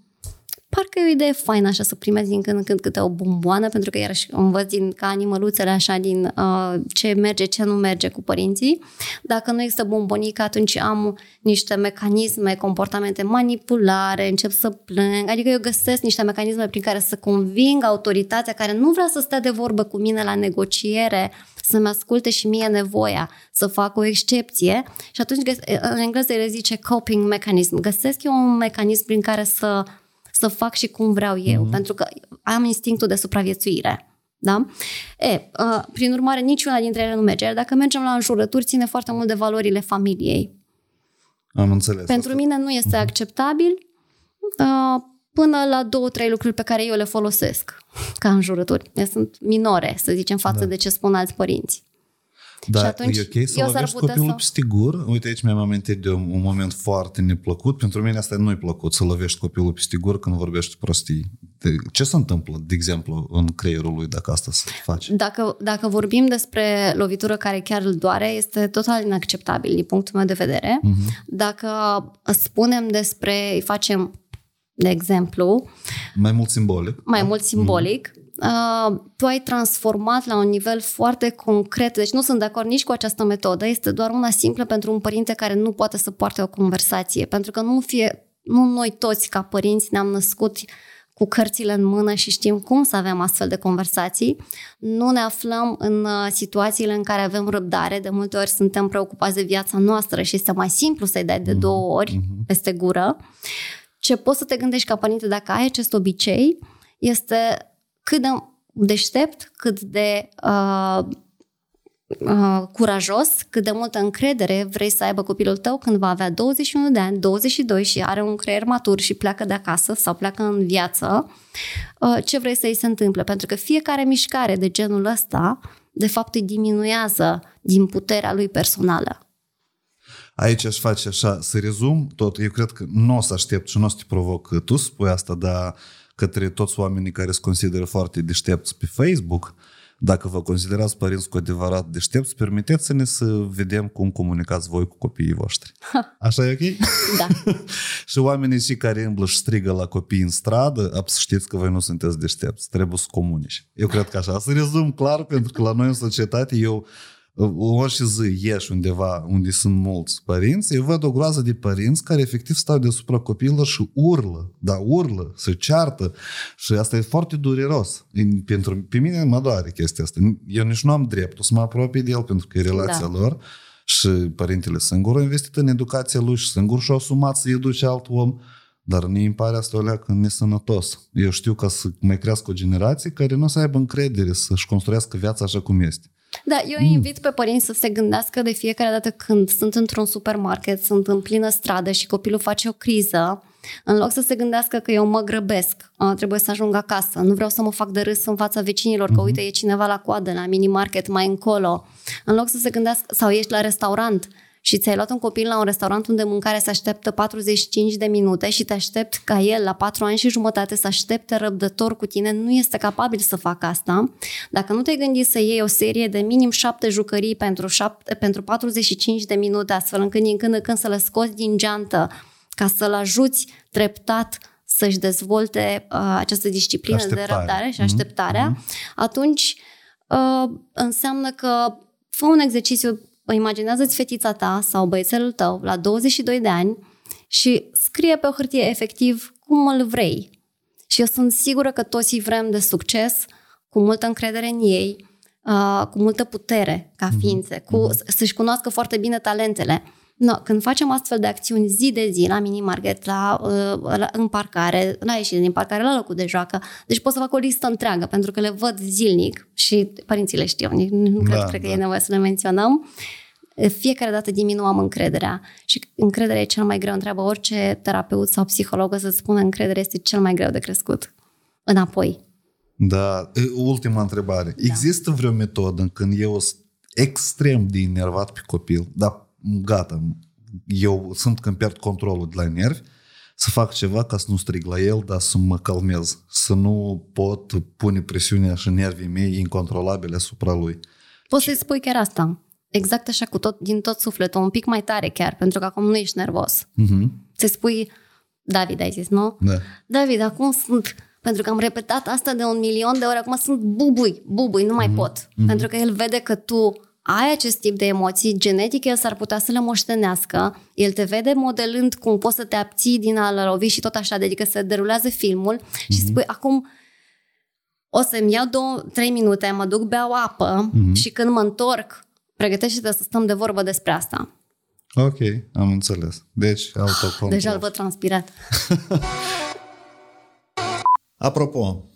parcă e o idee faină așa să primezi din când în când câte o bomboană, pentru că iarăși învăț din ca animăluțele așa din uh, ce merge, ce nu merge cu părinții. Dacă nu există bombonică, atunci am niște mecanisme, comportamente manipulare, încep să plâng, adică eu găsesc niște mecanisme prin care să conving autoritatea care nu vrea să stea de vorbă cu mine la negociere, să-mi asculte și mie nevoia să fac o excepție și atunci în engleză le zice coping mechanism. Găsesc eu un mecanism prin care să să fac și cum vreau eu, mm-hmm. pentru că am instinctul de supraviețuire. Da? E, uh, prin urmare, niciuna dintre ele nu merge. Iar dacă mergem la înjurături, ține foarte mult de valorile familiei. Am înțeles. Pentru asta. mine nu este mm-hmm. acceptabil uh, până la două, trei lucruri pe care eu le folosesc ca înjurături. Sunt minore, să zicem, față da. de ce spun alți părinți. Da, și atunci, e ok să lovești copilul să... peste gură? Uite, aici mi-am amintit de un, un moment foarte neplăcut. Pentru mine asta nu-i plăcut, să lovești copilul peste gură când vorbești prostii. De, ce se întâmplă, de exemplu, în creierul lui dacă asta se face? Dacă, dacă vorbim despre lovitură care chiar îl doare, este total inacceptabil din punctul meu de vedere. Uh-huh. Dacă spunem despre, îi facem, de exemplu... Mai mult simbolic. Mai da? mult simbolic. Uh-huh uh, tu ai transformat la un nivel foarte concret. Deci nu sunt de acord nici cu această metodă. Este doar una simplă pentru un părinte care nu poate să poarte o conversație. Pentru că nu, fie, nu noi toți ca părinți ne-am născut cu cărțile în mână și știm cum să avem astfel de conversații. Nu ne aflăm în uh, situațiile în care avem răbdare. De multe ori suntem preocupați de viața noastră și este mai simplu să-i dai de mhm. două ori mhm. peste gură. Ce poți să te gândești ca părinte dacă ai acest obicei este cât de deștept, cât de uh, uh, curajos, cât de multă încredere vrei să aibă copilul tău când va avea 21 de ani, 22 și are un creier matur și pleacă de acasă sau pleacă în viață, uh, ce vrei să îi se întâmple? Pentru că fiecare mișcare de genul ăsta, de fapt, îi diminuează din puterea lui personală. Aici aș face așa, să rezum tot. Eu cred că nu o să aștept și nu o să te provoc tu spui asta, dar către toți oamenii care se consideră foarte deștepți pe Facebook, dacă vă considerați părinți cu adevărat deștepți, permiteți-ne să vedem cum comunicați voi cu copiii voștri. Așa e ok? Da. și oamenii și care îmblă și strigă la copii în stradă, să știți că voi nu sunteți deștepți, trebuie să comunici. Eu cred că așa. Să rezum clar, pentru că la noi în societate eu orice zi ieși undeva unde sunt mulți părinți, eu văd o groază de părinți care efectiv stau deasupra copiilor și urlă, da, urlă, se ceartă și asta e foarte dureros. Pentru, pe mine mă doare chestia asta. Eu nici nu am dreptul să mă apropii de el pentru că e relația da. lor și părintele singur a investit în educația lui și singur și-a asumat să educe alt om. Dar ne îmi pare asta o leacă nesănătos. Eu știu că să mai crească o generație care nu o să aibă încredere să-și construiască viața așa cum este. Da, eu mm. invit pe părinți să se gândească de fiecare dată când sunt într-un supermarket, sunt în plină stradă și copilul face o criză, în loc să se gândească că eu mă grăbesc, trebuie să ajung acasă, nu vreau să mă fac de râs în fața vecinilor, că mm-hmm. uite, e cineva la coadă la mini market mai încolo. În loc să se gândească, sau ești la restaurant, și ți-ai luat un copil la un restaurant unde mâncarea se așteptă 45 de minute și te aștept ca el la 4 ani și jumătate să aștepte răbdător cu tine, nu este capabil să facă asta. Dacă nu te-ai gândit să iei o serie de minim 7 jucării pentru, 7, pentru 45 de minute, astfel încât din când în când să le scoți din geantă ca să-l ajuți treptat să-și dezvolte uh, această disciplină Așteptare. de răbdare și mhm. așteptarea, mm-hmm. atunci uh, înseamnă că fă un exercițiu imaginează-ți fetița ta sau băiețelul tău la 22 de ani și scrie pe o hârtie efectiv cum îl vrei. Și eu sunt sigură că toți îi vrem de succes, cu multă încredere în ei, uh, cu multă putere ca mhm. ființe, cu, mm-hmm. să-și cunoască foarte bine talentele. No, când facem astfel de acțiuni zi de zi, la mini market, la, uh, la, în parcare, la ieșire din parcare, la locul de joacă, deci pot să fac o listă întreagă, pentru că le văd zilnic și părinții le știu, nu cred, da, cred că da. e nevoie să le menționăm. fiecare dată diminuam încrederea. Și încrederea e cel mai greu. Întreabă orice terapeut sau psiholog să spună încrederea este cel mai greu de crescut. Înapoi. Da, ultima întrebare. Da. Există vreo metodă când eu sunt extrem de enervat pe copil, dar gata, eu sunt când pierd controlul de la nervi, să fac ceva ca să nu strig la el, dar să mă calmez, să nu pot pune presiunea și nervii mei incontrolabile asupra lui. Poți să-i spui chiar asta. Exact așa, cu tot, din tot sufletul, un pic mai tare chiar, pentru că acum nu ești nervos. Uh-huh. Să spui, David, ai zis, nu? Da. David, acum sunt, pentru că am repetat asta de un milion de ori, acum sunt bubui, bubui, nu mai uh-huh. pot. Uh-huh. Pentru că el vede că tu ai acest tip de emoții, genetic el s-ar putea să le moștenească, el te vede modelând cum poți să te abții din a lovi și tot așa, adică să derulează filmul uh-huh. și spui, acum o să-mi iau două, trei minute, mă duc, beau apă uh-huh. și când mă întorc, pregătește-te să stăm de vorbă despre asta. Ok, am înțeles. Deci, autocontrol. Deja îl văd transpirat. Apropo, uh,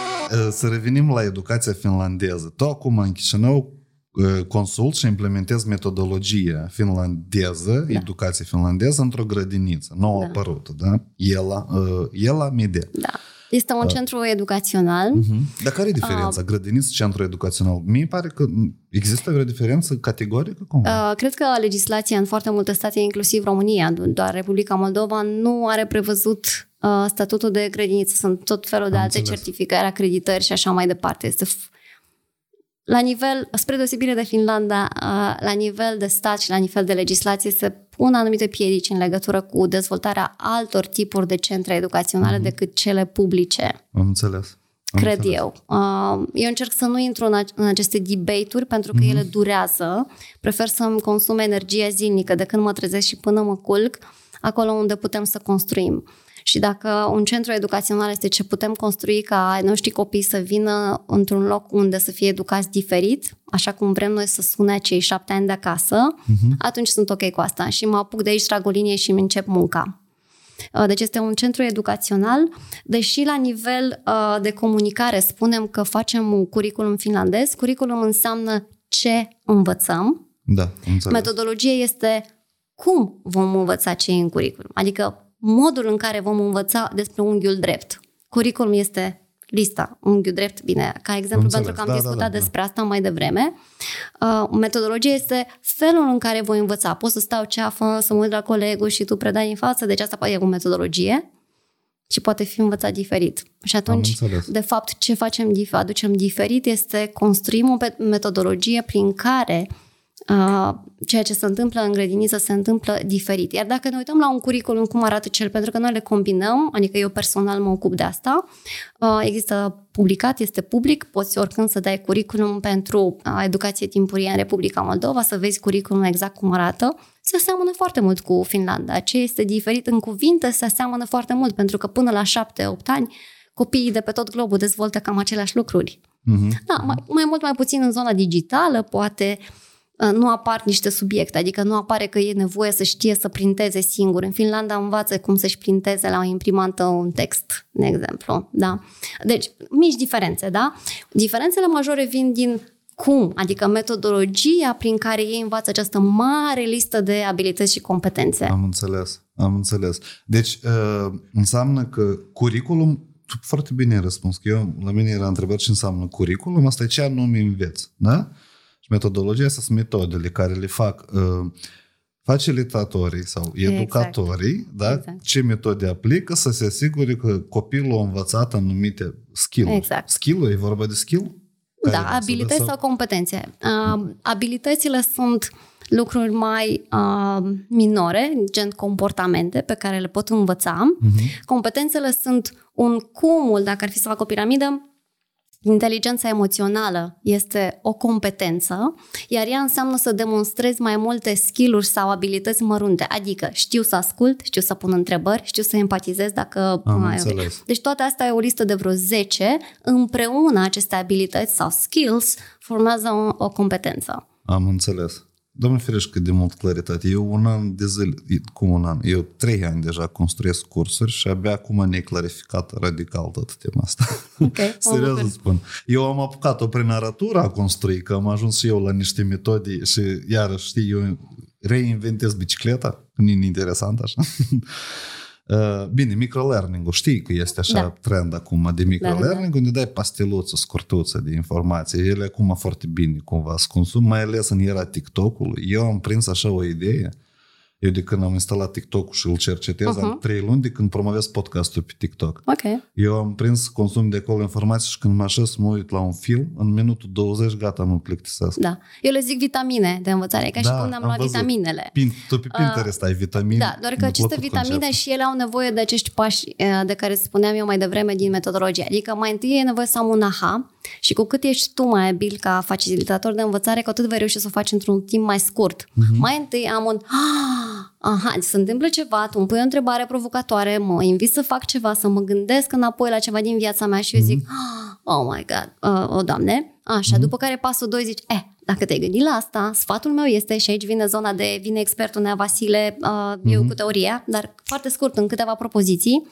Să revenim la educația finlandeză. Tu acum în Chișinău consult și implementez metodologia finlandeză, da. educație finlandeză, într-o grădiniță nouă da. apărută, da? Ela, Ela Media. Da. Este un uh. centru educațional. Uh-huh. Dar care e diferența? Uh. Grădiniță, centru educațional. Mie pare că există vreo diferență categorică? Cum? Uh, cred că legislația în foarte multe state, inclusiv România, doar Republica Moldova, nu are prevăzut uh, statutul de grădiniță. Sunt tot felul de Am alte înțeles. certificări, acreditări și așa mai departe. Este la nivel, spre deosebire de Finlanda, la nivel de stat și la nivel de legislație se pun anumite piedici în legătură cu dezvoltarea altor tipuri de centre educaționale mm-hmm. decât cele publice. Am înțeles. Am cred înțeles. eu. Eu încerc să nu intru în aceste debate-uri pentru că mm-hmm. ele durează. Prefer să-mi consum energia zilnică de când mă trezesc și până mă culc, acolo unde putem să construim. Și dacă un centru educațional este ce putem construi ca ai noștri copii să vină într-un loc unde să fie educați diferit, așa cum vrem noi să sune cei șapte ani de acasă, uh-huh. atunci sunt ok cu asta. Și mă apuc de aici dragolinie și îmi încep munca. Uh, deci este un centru educațional, deși la nivel uh, de comunicare spunem că facem un curriculum finlandez, curriculum înseamnă ce învățăm. Da, Metodologie este cum vom învăța ce în curriculum. Adică modul în care vom învăța despre unghiul drept. Curriculum este lista, unghiul drept, bine, ca exemplu, Înțeles. pentru că am da, discutat da, da, despre asta mai devreme. Uh, metodologia este felul în care voi învăța. Pot să stau ceafă, să mă uit la colegul și tu predai în față, deci asta poate e o metodologie și poate fi învățat diferit. Și atunci, de fapt, ce facem, aducem diferit este construim o metodologie prin care ceea ce se întâmplă în grădiniță se întâmplă diferit. Iar dacă ne uităm la un curriculum, cum arată cel, pentru că noi le combinăm, adică eu personal mă ocup de asta, există publicat, este public, poți oricând să dai curriculum pentru educație timpurie în Republica Moldova, să vezi curriculum exact cum arată, se aseamănă foarte mult cu Finlanda. Ce este diferit în cuvinte se aseamănă foarte mult, pentru că până la șapte-opt ani copiii de pe tot globul dezvoltă cam aceleași lucruri. Uh-huh. Da, mai, mai mult, mai puțin în zona digitală, poate uh, Uh, nu apar niște subiecte, adică nu apare că e nevoie să știe să printeze singur. În Finlanda învață cum să-și printeze la o imprimantă un text, de exemplu. Da? Deci, mici diferențe, da? Diferențele majore vin din cum, adică metodologia prin care ei învață această mare listă de abilități și competențe. Am înțeles, am înțeles. Deci, uh, înseamnă că curriculum tu foarte bine ai răspuns, că eu, la mine era întrebat ce înseamnă curriculum, asta e ce anume înveți, da? Metodologia sunt metodele care le fac uh, facilitatorii sau exact. educatorii, exact. da? Exact. ce metode aplică să se asigure că copilul a învățat anumite skill-uri. Exact. Skill-ul, e vorba de skill? Da, abilități sau, sau competențe. Uh, abilitățile sunt lucruri mai uh, minore, gen comportamente pe care le pot învăța. Uh-huh. Competențele sunt un cumul, dacă ar fi să fac o piramidă, Inteligența emoțională este o competență, iar ea înseamnă să demonstrezi mai multe skill-uri sau abilități mărunte, adică știu să ascult, știu să pun întrebări, știu să empatizez dacă... Am mai înțeles. Deci toate astea e o listă de vreo 10, împreună aceste abilități sau skills formează o, o competență. Am înțeles. Doamne ferește cât de mult claritate. Eu un an de zile, cum un an, eu trei ani deja construiesc cursuri și abia acum ne clarificat radical tot tema asta. Ok, Serios mă bucur. îți spun. Eu am apucat-o prin naratura a construi, că am ajuns și eu la niște metode și iarăși, știi, eu reinventez bicicleta, nu e interesant așa. Uh, Bine, microlearning-ul, știi că este așa Da. trend acum de microlearning, Da, unde dai pasteluță, scurtuță de informații. Ele acum foarte bine cumva se consum, mai ales în era TikTok-ului. Eu am prins așa o idee. Eu de când am instalat TikTok-ul și îl cercetez, uh-huh. am Mhm. trei luni de când promovez podcastul pe TikTok. Ok. Eu am prins consum de acolo informații și când mă așez să mă uit la un film, în minutul 20 gata, mă plictisesc. Da. Eu le zic vitamine de învățare, ca și Da, cum ne-am am luat văzut. vitaminele. Pin, tu pe Pinterest ai vitamine. Da, doar că Mi-a aceste plăcut vitamine conceptul. și ele au nevoie de acești pași eh, de care spuneam eu mai devreme din metodologie. Adică mai întâi e nevoie să am un aha și cu cât ești tu mai abil ca facilitator de învățare, cu atât vei reuși să o faci într-un timp mai scurt. Mhm. Mai întâi am un "Ah, aha, se întâmplă ceva, tu îmi pui o întrebare provocatoare, mă invit să fac ceva, să mă gândesc înapoi la ceva din viața mea și eu zic, "Ah, oh my god, uh, o doamne, așa, după care pasul 2 zici, eh, dacă te-ai gândit la asta, sfatul meu este, și aici vine zona de, vine expertul Nea Vasile, uh, eu cu teoria, dar foarte scurt, în câteva propoziții,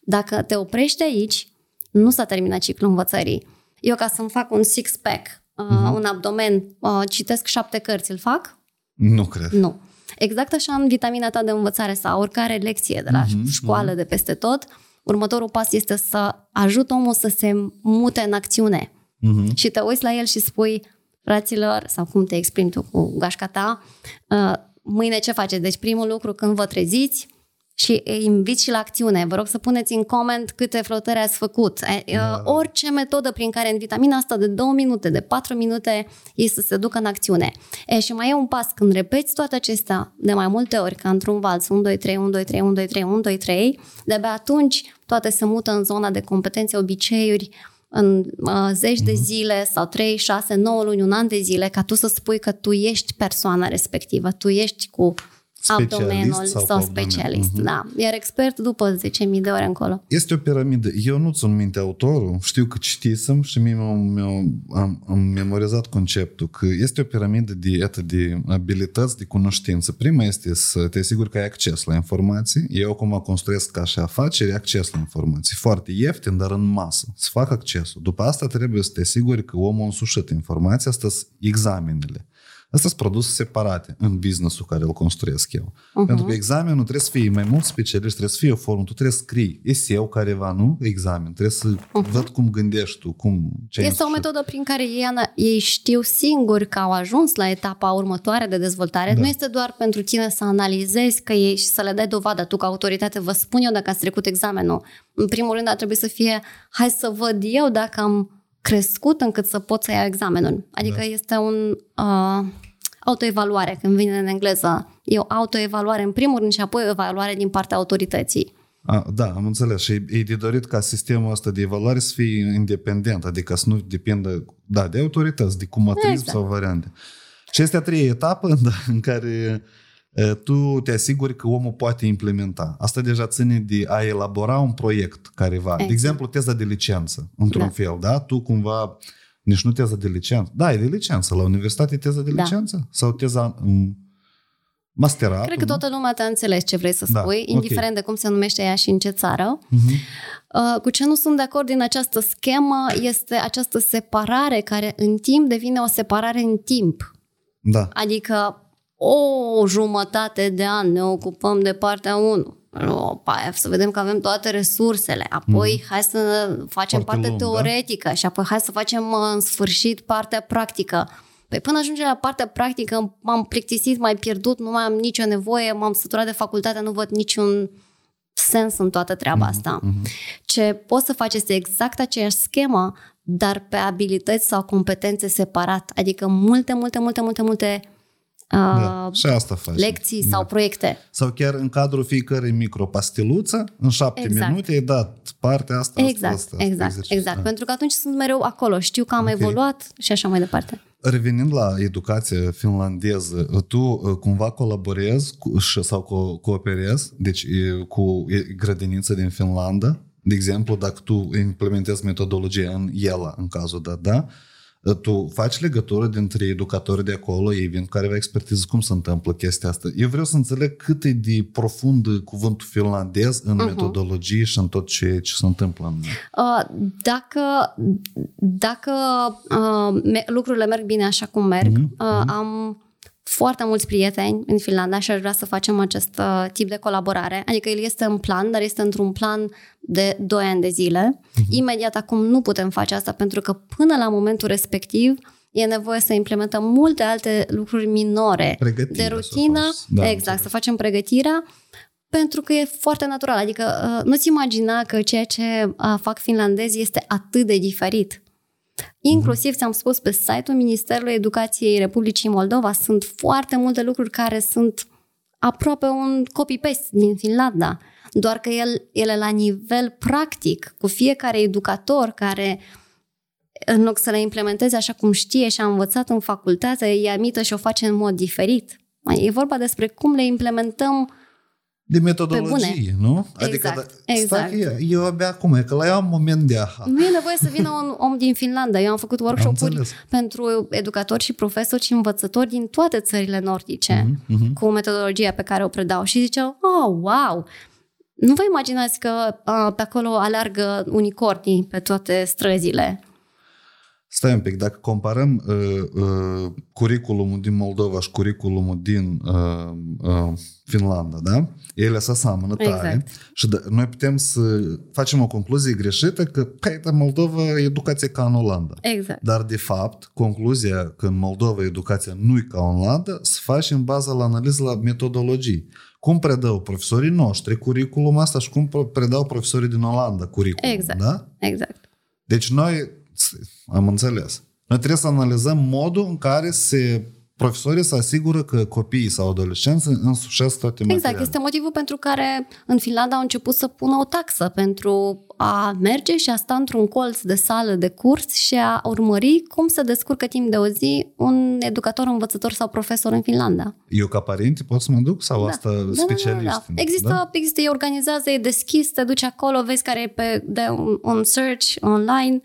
dacă te oprești aici, nu s-a terminat ciclul învățării. Eu ca să-mi fac un six-pack, uh, un abdomen, uh, citesc șapte cărți, îl fac? Nu cred. Nu. Exact așa în vitamina ta de învățare sau oricare lecție de la Mhm, școală, de peste tot, următorul pas este să ajut omul să se mute în acțiune. Mhm. Și te uiți la el și spui, fraților, sau cum te exprimi tu cu gașca ta, uh, mâine ce faceți? Deci primul lucru când vă treziți și îi invit și la acțiune. Vă rog să puneți în coment câte flotări ați făcut. E, uh, Orice metodă prin care în vitamina asta de 2 minute, de 4 minute, ei să se ducă în acțiune. E, și mai e un pas, când repeți toate acestea de mai multe ori, ca într-un vals, 1, 2, 3, 1, 2, 3, 1, 2, 3, 1, 2, 3, de-abia atunci toate se mută în zona de competențe, obiceiuri, în uh, zeci de zile sau 3, 6, 9 luni, un an de zile, ca tu să spui că tu ești persoana respectivă, tu ești cu Specialist abdomenul sau sau, cu abdomen. specialist. Mhm. Da. Iar expert după 10.000 de ore încolo. Este o piramidă. Eu nu țin minte autorul, știu că citisem și mie mi-am, mi-am, am, am memorizat conceptul că este o piramidă de, iată, de abilități, de cunoștință. Prima este să te asiguri că ai acces la informații. Eu acum construiesc ca și afaceri acces la informații. Foarte ieftin, dar în masă. Să fac accesul. După asta trebuie să te asiguri că omul a însușit informația, astea sunt examenele. Astea sunt produse separate în business-ul care îl construiesc eu. Uh-huh. Pentru că examenul trebuie să fie mai mult specialist, trebuie să fie o formă, tu trebuie să scrii eseu careva, nu? Examen. Trebuie să uh-huh. văd cum gândești tu, cum... Ce ai Este o însușit. metodă prin care ei, ana- ei știu singuri că au ajuns la etapa următoare de dezvoltare. Da. Nu este doar pentru tine să analizezi că ei și să le dai dovadă. Tu ca autoritate vă spun eu dacă ați trecut examenul. În primul rând ar trebui să fie hai să văd eu dacă am crescut încât să pot să iau examenul. Adică da. este un uh, autoevaluare, când vine în engleză. E o autoevaluare în primul rând și apoi o evaluare din partea autorității. A, da, am înțeles. Și e de dorit ca sistemul ăsta de evaluare să fie independent, adică să nu depindă da, de autorități, de cumatrism Exact. sau variante. Și este a treia etapă da, în care e, tu te asiguri că omul poate implementa. Asta deja ține de a elabora un proiect careva. Exact. De Exact. exemplu, teza de licență, într-un Da. fel, da? Tu cumva, nici nu teza de licență. Da, e de licență. La universitate e teza de Da. licență? Sau teza um, masterat? Cred că toată lumea te-a înțeles ce vrei să Da, spui, ok. indiferent de cum se numește ea și în ce țară. Mhm. Uh, Cu ce nu sunt de acord din această schemă este această separare care în timp devine o separare în timp. Da. Adică o jumătate de an ne ocupăm de partea 1. Opa, aia, să vedem că avem toate resursele. Apoi mm. hai să facem Foarte partea lung, da? teoretică și apoi hai să facem uh, în sfârșit partea practică. Păi până ajungem la partea practică m-am plictisit, mai pierdut, nu mai am nicio nevoie, m-am săturat de facultate, nu văd niciun sens în toată treaba asta. Mm-hmm. Ce poți să faci este exact aceeași schemă, dar pe abilități sau competențe separat. Adică multe, multe, multe, multe, multe Da, și asta faci. lecții sau proiecte. Sau chiar în cadrul fiecărei micropastiluță, în șapte Exact. minute, ai dat partea asta, Exact, asta, asta, exact, exercițiu. exact. Da. Pentru că atunci sunt mereu acolo, știu că am Ok. evoluat și așa mai departe. Revenind la educația finlandeză, tu uh, cumva colaborezi cu, și- sau co- cooperezi deci, e, cu e, grădiniță din Finlanda? De exemplu, dacă tu implementezi metodologia în ELA, în cazul dat, da? Tu faci legătură dintre educatorii de acolo, ei vin cu careva expertiză, cum se întâmplă chestia asta? Eu vreau să înțeleg cât e de profund cuvântul finlandez în uh-huh. metodologie și în tot ce, ce se întâmplă în... Uh, Dacă, dacă uh, me- lucrurile merg bine așa cum merg, Mhm, uh, am foarte mulți prieteni în Finlanda și aș vrea să facem acest uh, tip de colaborare. Adică el este în plan, dar este într-un plan de 2 ani de zile. Mhm. Imediat acum nu putem face asta pentru că până la momentul respectiv e nevoie să implementăm multe alte lucruri minore Pregătire de să rutină. faci. Da, exact, înțeleg. să facem pregătirea pentru că e foarte natural. Adică uh, nu-ți imagina că ceea ce uh, fac finlandezii este atât de diferit. Inclusiv, ți-am spus, pe site-ul Ministerului Educației Republicii Moldova sunt foarte multe lucruri care sunt aproape un copy-paste din Finlanda. Doar că el, ele la nivel practic, cu fiecare educator care în loc să le implementeze așa cum știe și a învățat în facultate, e amită și o face în mod diferit. E vorba despre cum le implementăm De metodologie, nu? Exact, da, exact. Stai, că eu, eu abia acum, e că la eu am moment de aha. Nu e nevoie să vină un om din Finlanda. Eu am făcut workshop-uri înțeles. pentru educatori și profesori și învățători din toate țările nordice Mhm, cu metodologia pe care o predau și ziceau, oh, wow! Nu vă imaginați că uh, pe acolo alergă unicornii pe toate străzile. Stai un pic, dacă comparăm uh, uh, curiculumul din Moldova și curiculumul din uh, uh, Finlanda, da? Ele se seamănă tare Exact. și da, noi putem să facem o concluzie greșită că, păi, în Moldova educația e ca în Olanda. Exact. Dar, de fapt, concluzia că în Moldova educația nu e ca în Olanda se face în baza la analiză la metodologii. Cum predau profesorii noștri curiculum asta și cum predau profesorii din Olanda curiculum, Exact. da? Exact. Deci noi, am înțeles, noi trebuie să analizăm modul în care se profesorii se asigură că copiii sau adolescenții însușesc toate Exact, materialele. este motivul pentru care în Finlanda au început să pună o taxă pentru a merge și a sta într-un colț de sală de curs și a urmări cum se descurcă timp de o zi un educator, învățător sau profesor în Finlanda. Eu ca părinte pot să mă duc sau asta specialiști? Există, Da? există, e organizează, e deschis, te duci acolo, vezi care e pe de un, un search online,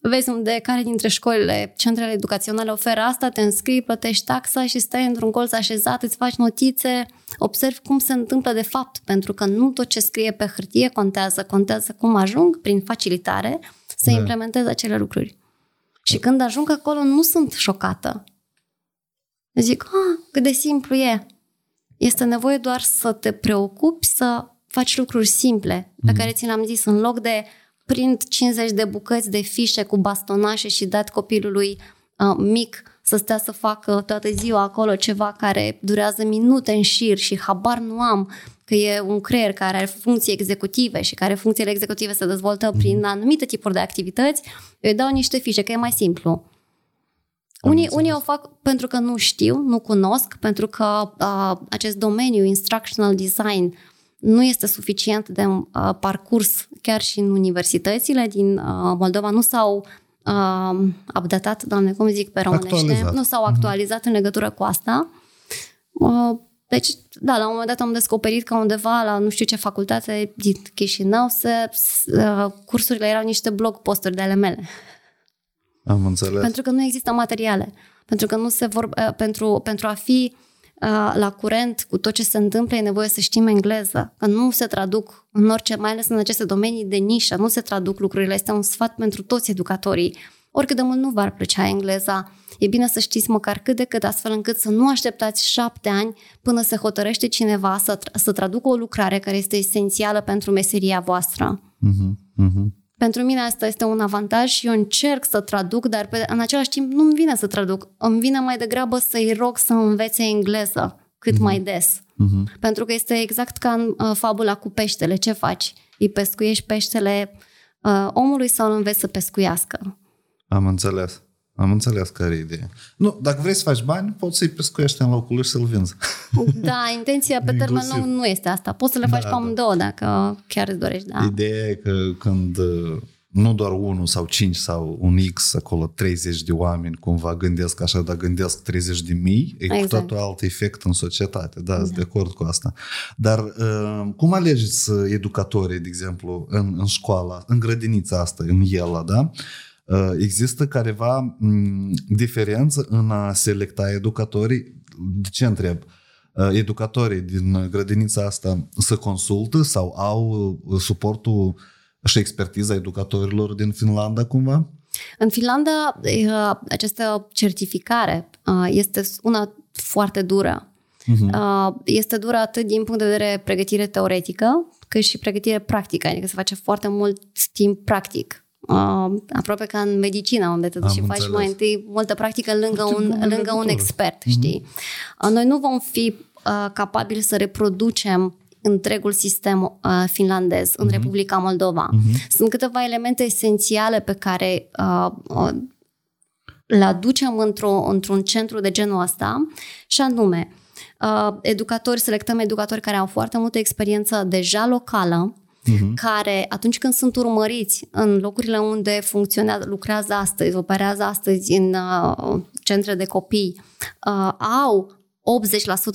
vezi unde care dintre școlile, centrele educaționale oferă asta, te înscrii, plătești taxa și stai într-un colț așezat, îți faci notițe, observi cum se întâmplă de fapt, pentru că nu tot ce scrie pe hârtie contează, contează cum ajung prin facilitare să Da. implementez acele lucruri. Și când ajung acolo, nu sunt șocată. Zic, ah, cât de simplu e. Este nevoie doar să te preocupi să faci lucruri simple, pe care ți le-am zis, în loc de prind 50 de bucăți de fișe cu bastonașe și dat copilului uh, mic să stea să facă toată ziua acolo ceva care durează minute în șir și habar nu am că e un creier care are funcții executive și care funcțiile executive se dezvoltă prin anumite tipuri de activități, eu îi dau niște fișe, că e mai simplu. Unii, unii o fac pentru că nu știu, nu cunosc, pentru că uh, acest domeniu, instructional design, nu este suficient de uh, parcurs chiar și în universitățile din uh, Moldova. Nu s-au uh, updatat, doamne, cum zic pe românește, Actualizat. nu s-au actualizat în legătură cu asta. Uh, deci, da, la un moment dat am descoperit că undeva la nu știu ce facultate din Chișinău se, uh, cursurile erau niște blog posturi de ale mele. Am înțeles. Pentru că nu există materiale. Pentru că nu se vor, uh, pentru, pentru a fi uh, la curent cu tot ce se întâmplă e nevoie să știm engleză. Că nu se traduc în orice, mai ales în aceste domenii de nișă, nu se traduc lucrurile. Este un sfat pentru toți educatorii. Oricât de mult nu v-ar plăcea engleza, e bine să știți măcar cât de cât, astfel încât să nu așteptați șapte ani până se hotărăște cineva să, tra- să traducă o lucrare care este esențială pentru meseria voastră. Mhm, mhm. Pentru mine asta este un avantaj și eu încerc să traduc, dar pe, în același timp nu-mi vine să traduc. Îmi vine mai degrabă să-i rog să învețe engleză cât Mhm. mai des. Pentru că este exact ca în uh, fabula cu peștele. Ce faci? Îi pescuiești peștele uh, omului sau îl înveți să pescuiască? Am înțeles. Am înțeles care e ideea. Nu, dacă vrei să faci bani, poți să-i pescuiești în locul lui și să-l vinzi. Da, intenția pe termen Inclusiv. lung nu este asta. Poți să le faci Da, pe da. amândouă dacă chiar îți dorești, da. Ideea e că când uh, nu doar unul sau cinci sau un X, acolo 30 de oameni cumva gândesc așa, dar gândesc 30 de mii, e Exact. cu totul alt efect în societate. Da, sunt de acord cu asta. Dar uh, cum alegeți uh, educatorii, de exemplu, în, în școala, în grădinița asta, în Iela, da? Uh, Există careva m, diferență în a selecta educatorii? De ce întreb? Uh, Educatorii din grădinița asta să consultă sau au uh, suportul și expertiza educatorilor din Finlanda cumva? În Finlanda, eh, această certificare eh, este una foarte dură. Uh, Este dură atât din punct de vedere pregătire teoretică, cât și pregătire practică, adică se face foarte mult timp practic. Uh, aproape ca în medicină, unde te duci Am și faci înțeles. mai întâi multă practică lângă Foarte un, bună lângă un legătură. expert, știi? Uh, Noi nu vom fi uh, capabili să reproducem întregul sistem uh, finlandez în Republica Moldova. Sunt câteva elemente esențiale pe care uh, uh, le aducem într-o, într-un centru de genul ăsta și anume uh, educatori, selectăm educatori care au foarte multă experiență deja locală, care atunci când sunt urmăriți în locurile unde funcționează, lucrează astăzi, operează astăzi în uh, centre de copii, uh, au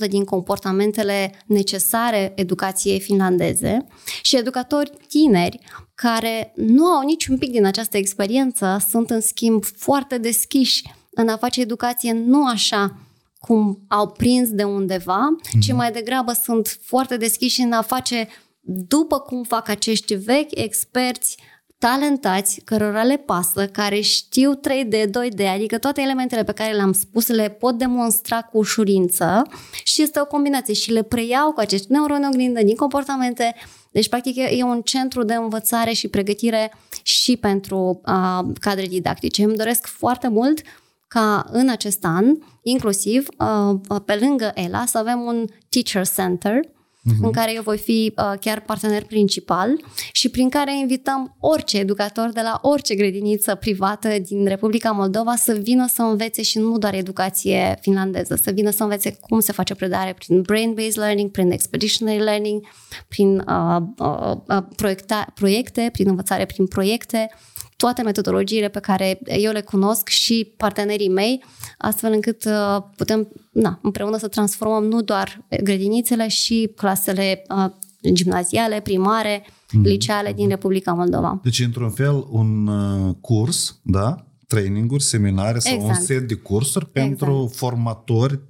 80% din comportamentele necesare educației finlandeze și educatori tineri care nu au niciun pic din această experiență sunt în schimb foarte deschiși în a face educație nu așa cum au prins de undeva, ci mai degrabă sunt foarte deschiși în a face după cum fac acești vechi experți talentați, cărora le pasă, care știu 3D, 2D, adică toate elementele pe care le-am spus le pot demonstra cu ușurință și este o combinație și le preiau cu acești neuroni oglindă din comportamente. Deci, practic, e un centru de învățare și pregătire și pentru uh, cadre didactice. Îmi doresc foarte mult ca în acest an, inclusiv uh, pe lângă ELA, să avem un teacher center uh-huh. în care eu voi fi uh, chiar partener principal și prin care invităm orice educator de la orice grădiniță privată din Republica Moldova să vină să învețe și nu doar educație finlandeză, să vină să învețe cum se face predare prin brain-based learning, prin expeditionary learning, prin uh, uh, uh, proiecta, proiecte, prin învățare prin proiecte, toate metodologiile pe care eu le cunosc și partenerii mei, astfel încât uh, putem na, împreună să transformăm nu doar grădinițele și clasele uh, gimnaziale, primare, mm-hmm. liceale din Republica Moldova. Deci, într-un fel, un uh, curs, da? Traininguri, seminare sau Exact. un set de cursuri pentru formatori,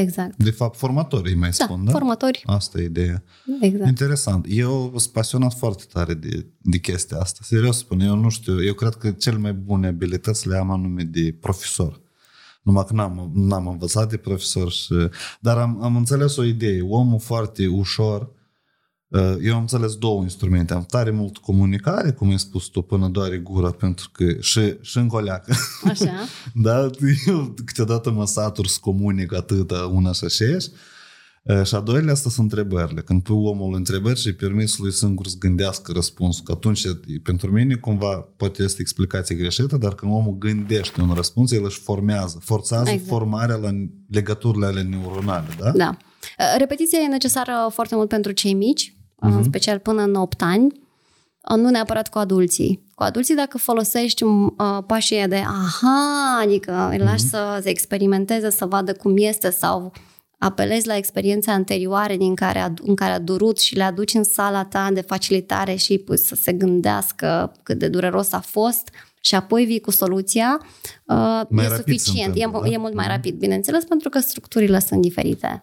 Exact. de fapt formatori îi mai Da, spun, da? formatori. Asta e ideea. Exact. Interesant. Eu sunt pasionat foarte tare de, de chestia asta. Serios spun, eu nu știu, eu cred că cel mai bune abilități le am anume de profesor. Numai că n-am, n-am învățat de profesor, și, dar am, am înțeles o idee. Omul foarte ușor, uh, eu am înțeles două instrumente. Am tare mult comunicare, cum ai spus tu, până doare gura, pentru că și, și încoleacă. Așa. Da, eu câteodată mă satur să comunic atâta una și aceeași. E, Și a doilea asta sunt întrebările. Când pui omul întrebări și îi permiți lui singur să gândească răspunsul, că atunci e- pentru mine cumva poate este explicație greșită, dar când omul gândește un răspuns, el își formează, forțează Exact. exact. formarea la legăturile ale neuronale, da? Da. Repetiția e necesară foarte mult pentru cei mici, uh-huh. în special până în 8 ani, nu neapărat cu adulții. Cu adulții, dacă folosești uh, pașii ăia de aha, adică îi lași să se experimenteze, să vadă cum este sau apelezi la experiențe anterioare din care a, în care a durut și le aduci în sala ta de facilitare și îi pui să se gândească cât de dureros a fost și apoi vii cu soluția, uh, Mai e rapid se suficient. E, întâmplă, da? e mult mai rapid, bineînțeles, pentru că structurile sunt diferite.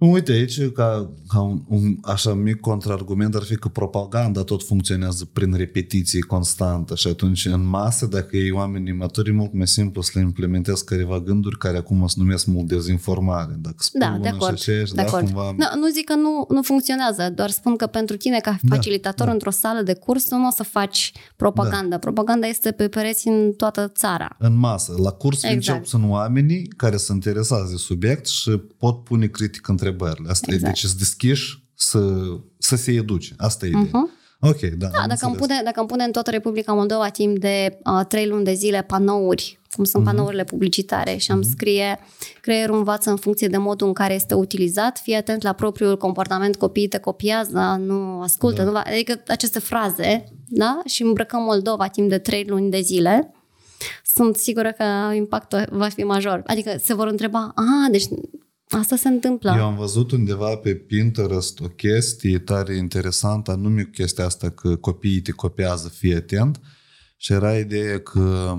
Uite, aici, ca, ca un, un așa mic contraargument, ar fi că propaganda tot funcționează prin repetiție constantă și atunci în masă, dacă ei oamenii maturi, e mult mai simplu să le implementezi careva gânduri care acum se numesc mult dezinformare. Dacă spui Da, una de acord. și aceeași, de da, acord. cumva... Nu, nu zic că nu, nu funcționează, doar spun că pentru tine ca Da, facilitator da. într-o sală de curs nu o să faci propaganda. Da. Propaganda este pe pereți în toată țara. În masă. La curs Exact. exact. încep sunt oamenii care sunt interesați de subiect și pot pune critic întrebările. Asta Exact. e, deci sunt deschiși să, să se educe. Asta e ideea. Mhm. Ok, da. Da, dacă îmi, pune, dacă îmi pune în toată Republica Moldova timp de uh, trei luni de zile panouri, cum sunt Mhm. panourile publicitare și am scrie creierul învață în funcție de modul în care este utilizat, fii atent la propriul comportament, copiii te copiază, nu ascultă, da. nu va, adică aceste fraze, da? Și îmbrăcăm Moldova timp de trei luni de zile, sunt sigură că impactul va fi major. Adică se vor întreba, a, deci asta se întâmplă. Eu am văzut undeva pe Pinterest o chestie tare interesantă, anume chestia asta că copiii te copiază, fii atent. Și era ideea că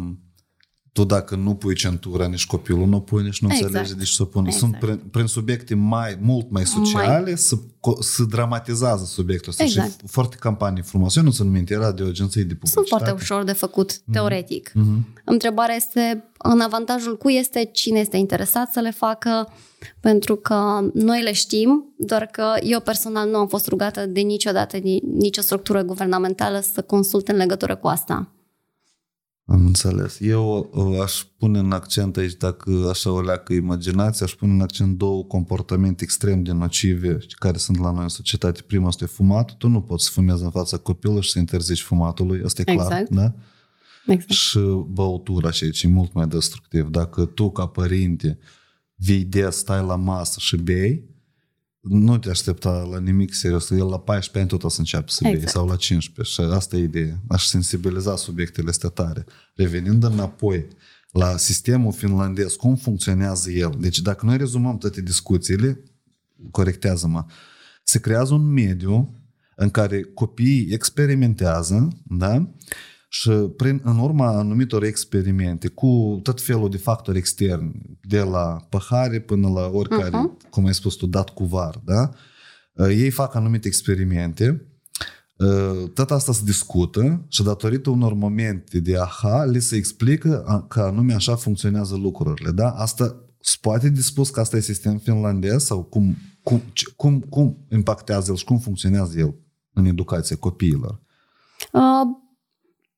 tu dacă nu pui centura, nici copilul nu pui, nici nu Exact. înțelege de ce să o pune. Exact. Sunt prin, prin subiecte mai, mult mai sociale, să, co- să dramatizează subiectul ăsta. Exact. Și foarte campanii frumoase. Eu nu țin minte, era de o agenție de publicitate. Sunt foarte ușor de făcut, teoretic. Mhm. Întrebarea este, în avantajul cui este cine este interesat să le facă, pentru că noi le știm, doar că eu personal nu am fost rugată de niciodată, de nicio structură guvernamentală să consult în legătură cu asta. Am înțeles. Eu uh, aș pune în accent aici, dacă așa o leacă imaginația, aș pune în accent două comportamente extrem de nocive care sunt la noi în societate. Prima este fumatul. Tu nu poți să fumezi în fața copilului și să interzici fumatului, asta e clar. Exact. Da? Exact. Și băutura și aici e mult mai destructiv. Dacă tu, ca părinte, vei des, stai la masă și bei, nu te aștepta la nimic serios. El la 14 ani tot o să înceapă să bei, Exact. sau la 15. Și asta e ideea. Aș sensibiliza subiectele astea tare. Revenind înapoi la sistemul finlandez, cum funcționează el. Deci dacă noi rezumăm toate discuțiile, corectează-mă, se creează un mediu în care copiii experimentează, da? Și prin, în urma anumitor experimente cu tot felul de factori externi, de la păhare până la oricare, uh-huh. cum ai spus tu, dat cu var, da? Uh, Ei fac anumite experimente, uh, tot asta se discută și datorită unor momente de aha, li se explică a- că anume așa funcționează lucrurile, da? Asta se poate dispus că asta e sistem finlandez sau cum, cum, ce- cum, cum impactează el și cum funcționează el în educația copiilor? Uh,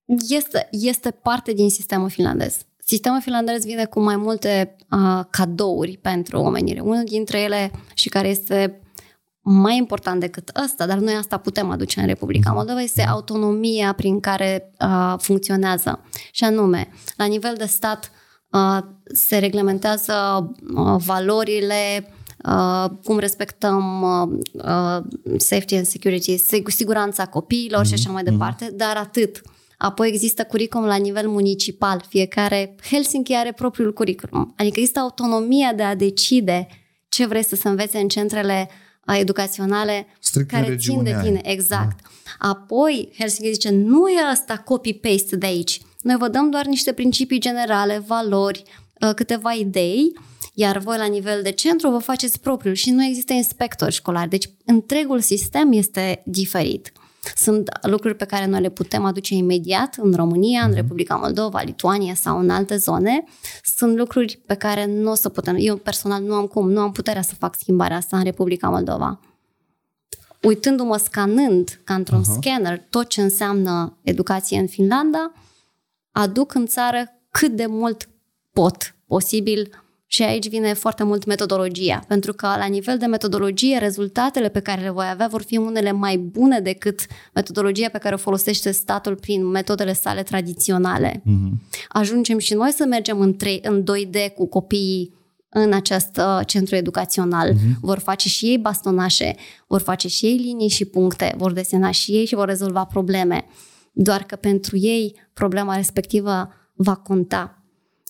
Este, este parte din sistemul finlandez. Sistemul finlandez vine cu mai multe uh, cadouri pentru omenire. Unul dintre ele și care este mai important decât ăsta, dar noi asta putem aduce în Republica Moldova, este autonomia prin care uh, funcționează. Și anume, la nivel de stat uh, se reglementează uh, valorile, uh, cum respectăm uh, uh, safety and security, sig- siguranța copiilor și așa mai departe, dar atât. Apoi există curriculum la nivel municipal. Fiecare, Helsinki are propriul curriculum. Adică există autonomia de a decide ce vrei să se învețe în centrele uh, educaționale Strict în care țin regiunea de aia. tine. Exact. Apoi, Helsinki zice, nu e ăsta copy-paste de aici. Noi vă dăm doar niște principii generale, valori, uh, câteva idei, iar voi la nivel de centru vă faceți propriul și nu există inspectori școlari. Deci întregul sistem este diferit. Sunt lucruri pe care noi le putem aduce imediat în România, în Republica Moldova, Lituania sau în alte zone. Sunt lucruri pe care nu o să putem. Eu personal nu am cum, nu am puterea să fac schimbarea asta în Republica Moldova uitându-mă, scanând ca într-un uh-huh. scanner tot ce înseamnă educație în Finlanda, aduc în țară cât de mult pot posibil și aici vine foarte mult metodologia, pentru că la nivel de metodologie rezultatele pe care le voi avea vor fi unele mai bune decât metodologia pe care o folosește statul prin metodele sale tradiționale. Mhm. Ajungem și noi să mergem în, 3, în 2D cu copiii în acest uh, centru educațional. Uh-huh. Vor face și ei bastonașe, vor face și ei linii și puncte, vor desena și ei și vor rezolva probleme. Doar că pentru ei problema respectivă va conta.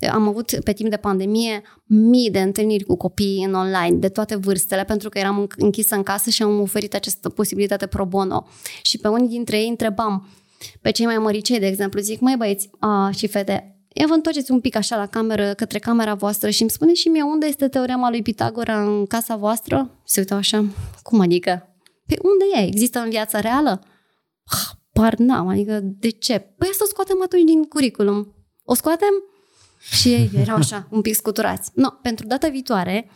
Am avut pe timp de pandemie mii de întâlniri cu copiii în online, de toate vârstele, pentru că eram închisă în casă și am oferit această posibilitate pro bono. Și pe unii dintre ei întrebam, pe cei mai măricei, de exemplu, zic, mai băieți a, și fete, Ia vă întoarceți un pic așa la cameră, către camera voastră și îmi spune și mie unde este teorema lui Pitagora în casa voastră? Se uitau așa, cum adică? Pe unde e? Există în viața reală? Ah, Par n-am, adică de ce? Păi să o scoatem atunci din curriculum. O scoatem? Și ei erau așa, un pic scuturați. No, pentru data viitoare,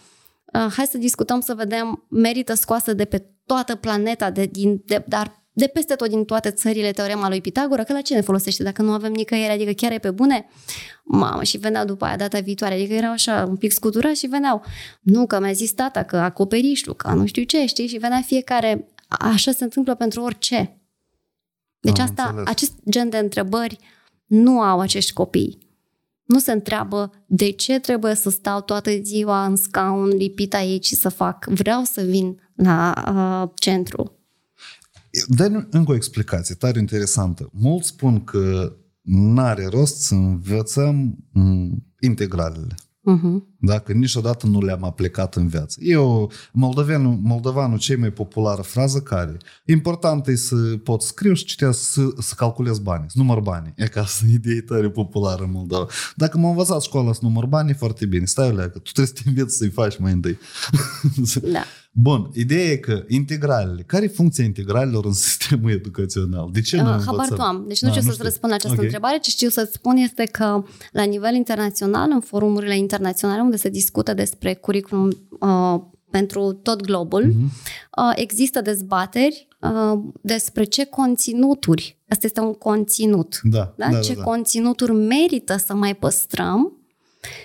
uh, hai să discutăm să vedem, merită scoasă de pe toată planeta, de, din, de, dar de peste tot din toate țările teorema lui Pitagora, că la ce ne folosește dacă nu avem nicăieri, adică chiar e pe bune? Mamă, și veneau după aia data viitoare, adică erau așa un pic scuturați și veneau. Nu, că mi-a zis tata că acoperișul, că nu știu ce, știi? Și venea fiecare, așa se întâmplă pentru orice. Deci Am asta, înțeles. acest gen de întrebări nu au acești copii. Nu se întreabă de ce trebuie să stau toată ziua în scaun lipit aici și să fac. Vreau să vin la uh, centru. Dă încă o explicație tare interesantă. Mulți spun că n-are rost să învățăm m, integralele. Uh-huh. Dacă niciodată nu le-am aplicat în viață. Eu, moldovenul, moldovanul, cea mai populară frază care? Important e să pot scriu și citea să, să calculez bani, să număr bani. E ca să idee tare populară în Moldova. Dacă m-am învățat școala să număr bani, e foarte bine. Stai, Olea, că tu trebuie să te înveți să-i faci mai întâi. Da. Bun, ideea e că integralele, care e funcția integralelor în sistemul educațional? De ce nu Uh, învățăm? Habar nu am. Deci nu Da, știu să-ți știu. răspund la această Ok. întrebare. Ce știu să-ți spun este că la nivel internațional, în forumurile internaționale unde se discută despre curriculum uh, pentru tot globul, Mhm. uh, există dezbateri uh, despre ce conținuturi, asta este un conținut, Da, da? da, ce da, da. conținuturi merită să mai păstrăm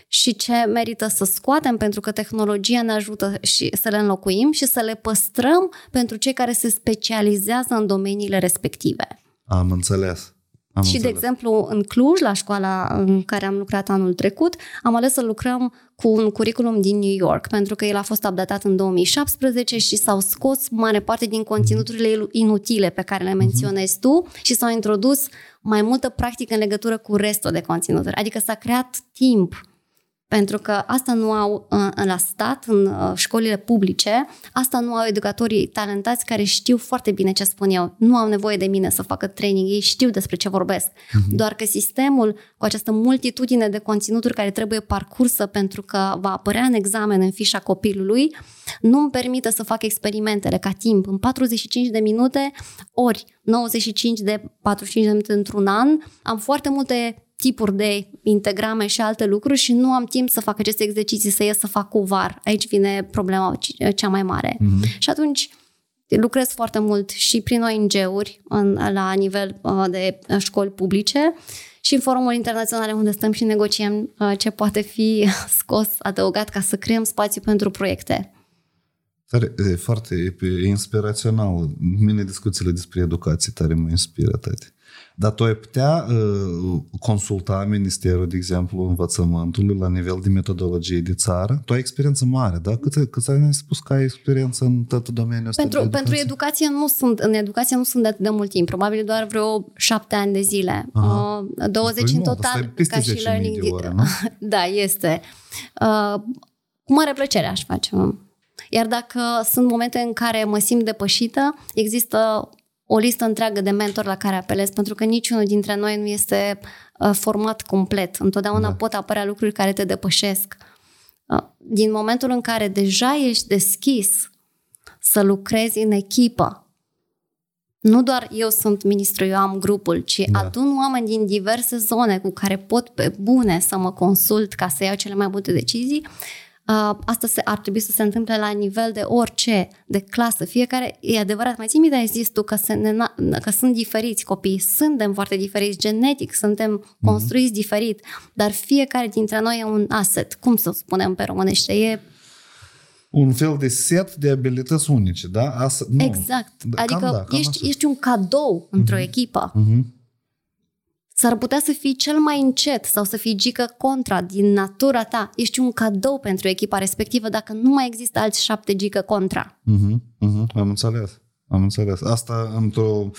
și ce merită să scoatem pentru că tehnologia ne ajută și să le înlocuim și să le păstrăm pentru cei care se specializează în domeniile respective. Am înțeles. Am și, de înțeles. exemplu, în Cluj, la școala în care am lucrat anul trecut, am ales să lucrăm cu un curriculum din New York, pentru că el a fost updatat în 2017 și s-au scos mare parte din conținuturile inutile pe care le menționezi tu și s-au introdus mai multă practică în legătură cu restul de conținuturi. Adică s-a creat timp pentru că asta nu au uh, la stat, în uh, școlile publice, asta nu au educatorii talentați care știu foarte bine ce spun eu. Nu au nevoie de mine să facă training, ei știu despre ce vorbesc. Doar că sistemul cu această multitudine de conținuturi care trebuie parcursă pentru că va apărea în examen în fișa copilului, nu îmi permite să fac experimentele ca timp. În 45 de minute, ori 95 de 45 de minute într-un an, am foarte multe tipuri de integrame și alte lucruri și nu am timp să fac aceste exerciții, să ies să fac cu var. Aici vine problema c- cea mai mare. Mm-hmm. Și atunci lucrez foarte mult și prin ONG-uri în, la nivel uh, de școli publice și în forumuri internaționale unde stăm și negociem uh, ce poate fi scos, adăugat ca să creăm spațiu pentru proiecte. Tare, e foarte e inspirațional. Mine discuțiile despre educație tare mă inspiră, tati. Dar tu ai putea uh, consulta Ministerul, de exemplu, învățământului la nivel de metodologie de țară? Tu ai experiență mare, da? Cât, cât ai spus că ai experiență în tot domeniul ăsta Pentru, de pentru educație? educație nu sunt, în educație nu sunt de atât de mult timp, probabil doar vreo șapte ani de zile. Aha. Uh, 20 Păi în nu, asta total e peste ca și 10.000 learning. de ore, nu? da, este. Uh, cu mare plăcere aș face. Iar dacă sunt momente în care mă simt depășită, există o listă întreagă de mentori la care apelez, pentru că niciunul dintre noi nu este uh, format complet. Întotdeauna Da. pot apărea lucruri care te depășesc. Uh, din momentul în care deja ești deschis să lucrezi în echipă, nu doar eu sunt ministru, eu am grupul, ci Da. da. adun oameni din diverse zone cu care pot pe bune să mă consult ca să iau cele mai bune decizii. Uh, Asta se, ar trebui să se întâmple la nivel de orice, de clasă. Fiecare, e adevărat, mai ții minte, ai zis tu că, se ne, că sunt diferiți copii, suntem foarte diferiți, genetic, suntem construiți diferit, dar fiecare dintre noi e un asset, cum să spunem pe românește, e Un fel de set de abilități unice, da? Asta, nu. Exact. Da, adică cam da, cam ești, așa. ești un cadou într-o echipă. Mhm. S-ar putea să fii cel mai încet sau să fii gică contra din natura ta. Ești un cadou pentru echipa respectivă dacă nu mai există alți șapte gică contra. Mhm, mhm, am înțeles. Am înțeles. Asta într-o,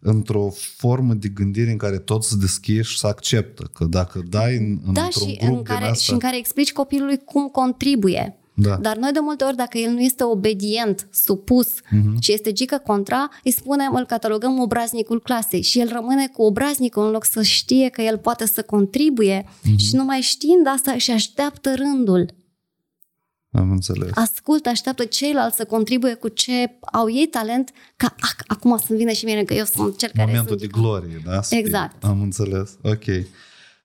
într-o formă de gândire în care toți se deschiși și să acceptă că dacă dai în, Da, într-un și grup în, care, din asta... și în care explici copilului cum contribuie. Da. Dar noi de multe ori, dacă el nu este obedient, supus Mhm. și este gică contra, îi spunem, îl catalogăm obraznicul clasei și el rămâne cu obraznicul în loc să știe că el poate să contribuie Mhm. și numai știind asta și așteaptă rândul. Am înțeles. Ascultă, așteaptă ceilalți să contribuie cu ce au ei talent, ca ac- acum să-mi vină și mie că eu sunt cel care Momentul sunt de glorie, da? Să fie. Exact. Am înțeles. Ok.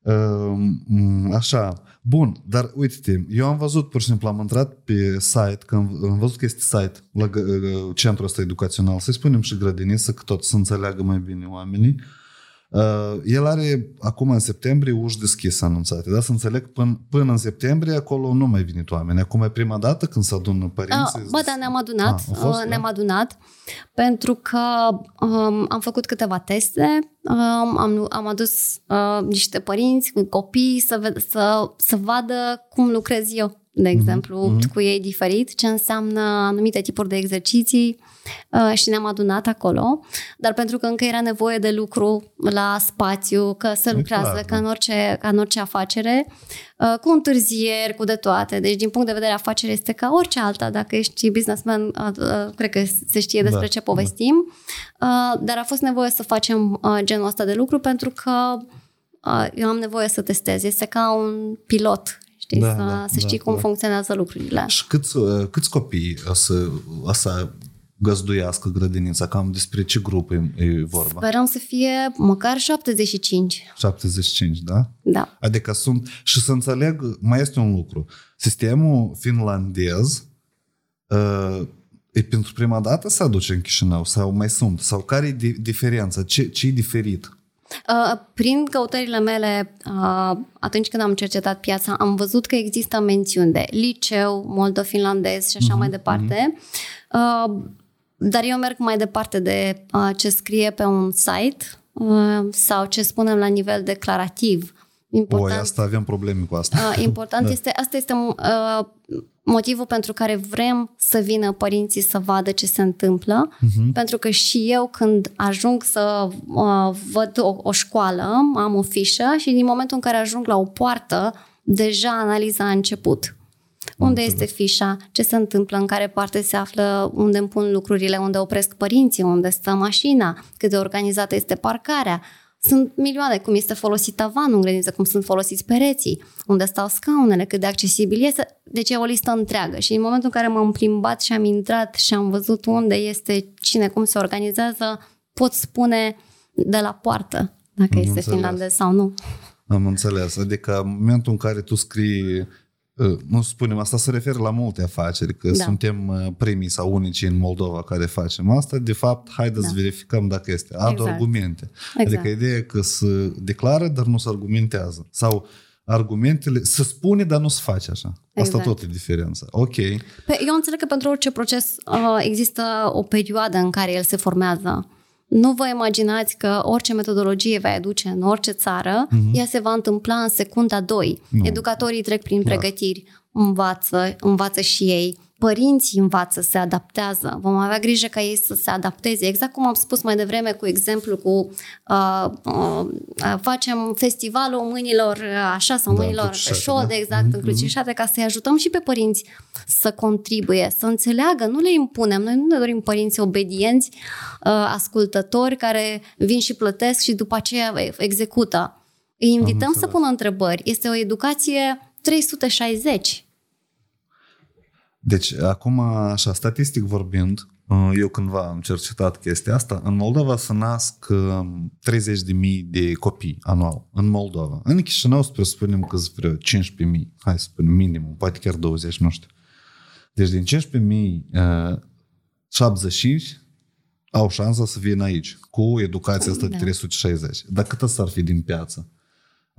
Um, Așa. Bun, dar uite-te, eu am văzut, pur și simplu, am intrat pe site, că am, am văzut că este site la gă- centrul ăsta educațional, să-i spunem și grădiniță, că tot să înțeleagă mai bine oamenii. Uh, el are acum în septembrie uși deschise anunțate, da? Să înțeleg, până, până în septembrie acolo nu mai venit oameni. Acum e prima dată când se adună părinții. Uh, bă, da, ne-am adunat, Ah, au fost, uh, ne-am da? adunat pentru că um, am făcut câteva teste, um, am, am adus uh, niște părinți cu copii să, ved- să, să vadă cum lucrez eu, de exemplu, mhm. cu ei diferit, ce înseamnă anumite tipuri de exerciții uh, și ne-am adunat acolo, dar pentru că încă era nevoie de lucru la spațiu, că se E lucrează clar, ca, da. în orice, ca în orice afacere, uh, cu întârzieri, cu de toate. Deci, din punct de vedere afacere, este ca orice alta. Dacă ești businessman, uh, uh, cred că se știe despre Da, ce povestim. Uh, Dar a fost nevoie să facem uh, genul ăsta de lucru pentru că uh, eu am nevoie să testez. Este ca un pilot, știi, Da, să, da, să știi da, cum da. funcționează lucrurile. Și câți, uh, câți copii o să, o să găzduiască grădinița? Cam despre ce grup e, e vorba? Sperăm să fie măcar 75. 75, da? Da. Adică sunt... Și să înțeleg, mai este un lucru. Sistemul finlandez uh, e pentru prima dată să aduce în Chișinău? Sau mai sunt? Sau care e di- diferența? Ce, ce e diferit? Uh, Prin căutările mele, uh, atunci când am cercetat piața, am văzut că există mențiuni de liceu, moldo-finlandez și așa mai departe. Uh, Dar eu merg mai departe de uh, ce scrie pe un site uh, sau ce spunem la nivel declarativ. Oi, Important, asta avem probleme cu asta. uh, important este, asta este uh, motivul pentru care vrem să vină părinții să vadă ce se întâmplă, uh-huh. pentru că și eu când ajung să uh, văd o, o școală, am o fișă și din momentul în care ajung la o poartă, deja analiza a început. Unde este fișa? Ce se întâmplă? În care parte se află? Unde îmi pun lucrurile? Unde opresc părinții? Unde stă mașina? Cât de organizată este parcarea? Sunt milioane, cum este folosit tavanul în grădiniță, cum sunt folosiți pereții, unde stau scaunele, cât de accesibil este. Deci e o listă întreagă. Și în momentul în care m-am plimbat și am intrat și am văzut unde este cine, cum se organizează, pot spune de la poartă dacă Am este înțeles. finlandez sau nu. Am înțeles. Adică în momentul în care tu scrii uh, nu spunem, asta se referă la multe afaceri, că Da. suntem uh, primii sau unicii în Moldova care facem asta, de fapt, haideți să Da. verificăm dacă este. Ad Exact. argumente. Exact. Adică ideea e că se declară, dar nu se argumentează. Sau argumentele, se spune, dar nu se face așa. Asta Exact. tot e diferența. Ok. Pe, eu înțeleg că pentru orice proces uh, există o perioadă în care el se formează. Nu vă imaginați că orice metodologie va aduce în orice țară, uh-huh. ea se va întâmpla în secunda 2. Nu. Educatorii trec prin Clar. pregătiri, învață, învață și ei, părinții învață, se adaptează. Vom avea grijă ca ei să se adapteze. Exact cum am spus mai devreme cu exemplu cu uh, uh, uh, facem festivalul mâinilor uh, așa sau Da, mânilor pe încrucișate, șode, da. exact, încrucișate, ca să-i ajutăm și pe părinți să contribuie, să înțeleagă, nu le impunem. Noi nu ne dorim părinți obedienți, uh, ascultători, care vin și plătesc și după aceea execută. Îi invităm să înțeles. pună întrebări. Este o educație 360. Deci, acum, așa, statistic vorbind, uh, eu cândva am cercetat chestia asta, în Moldova se nasc 30.000 de copii anual, în Moldova. În Chișinău, să presupunem că sunt vreo 15.000, hai să spunem minimum, poate chiar 20, nu știu. Deci din 15.000, uh, 75 au șansa să vină aici, cu educația asta de Da. 360. Dar cât asta ar fi din piață?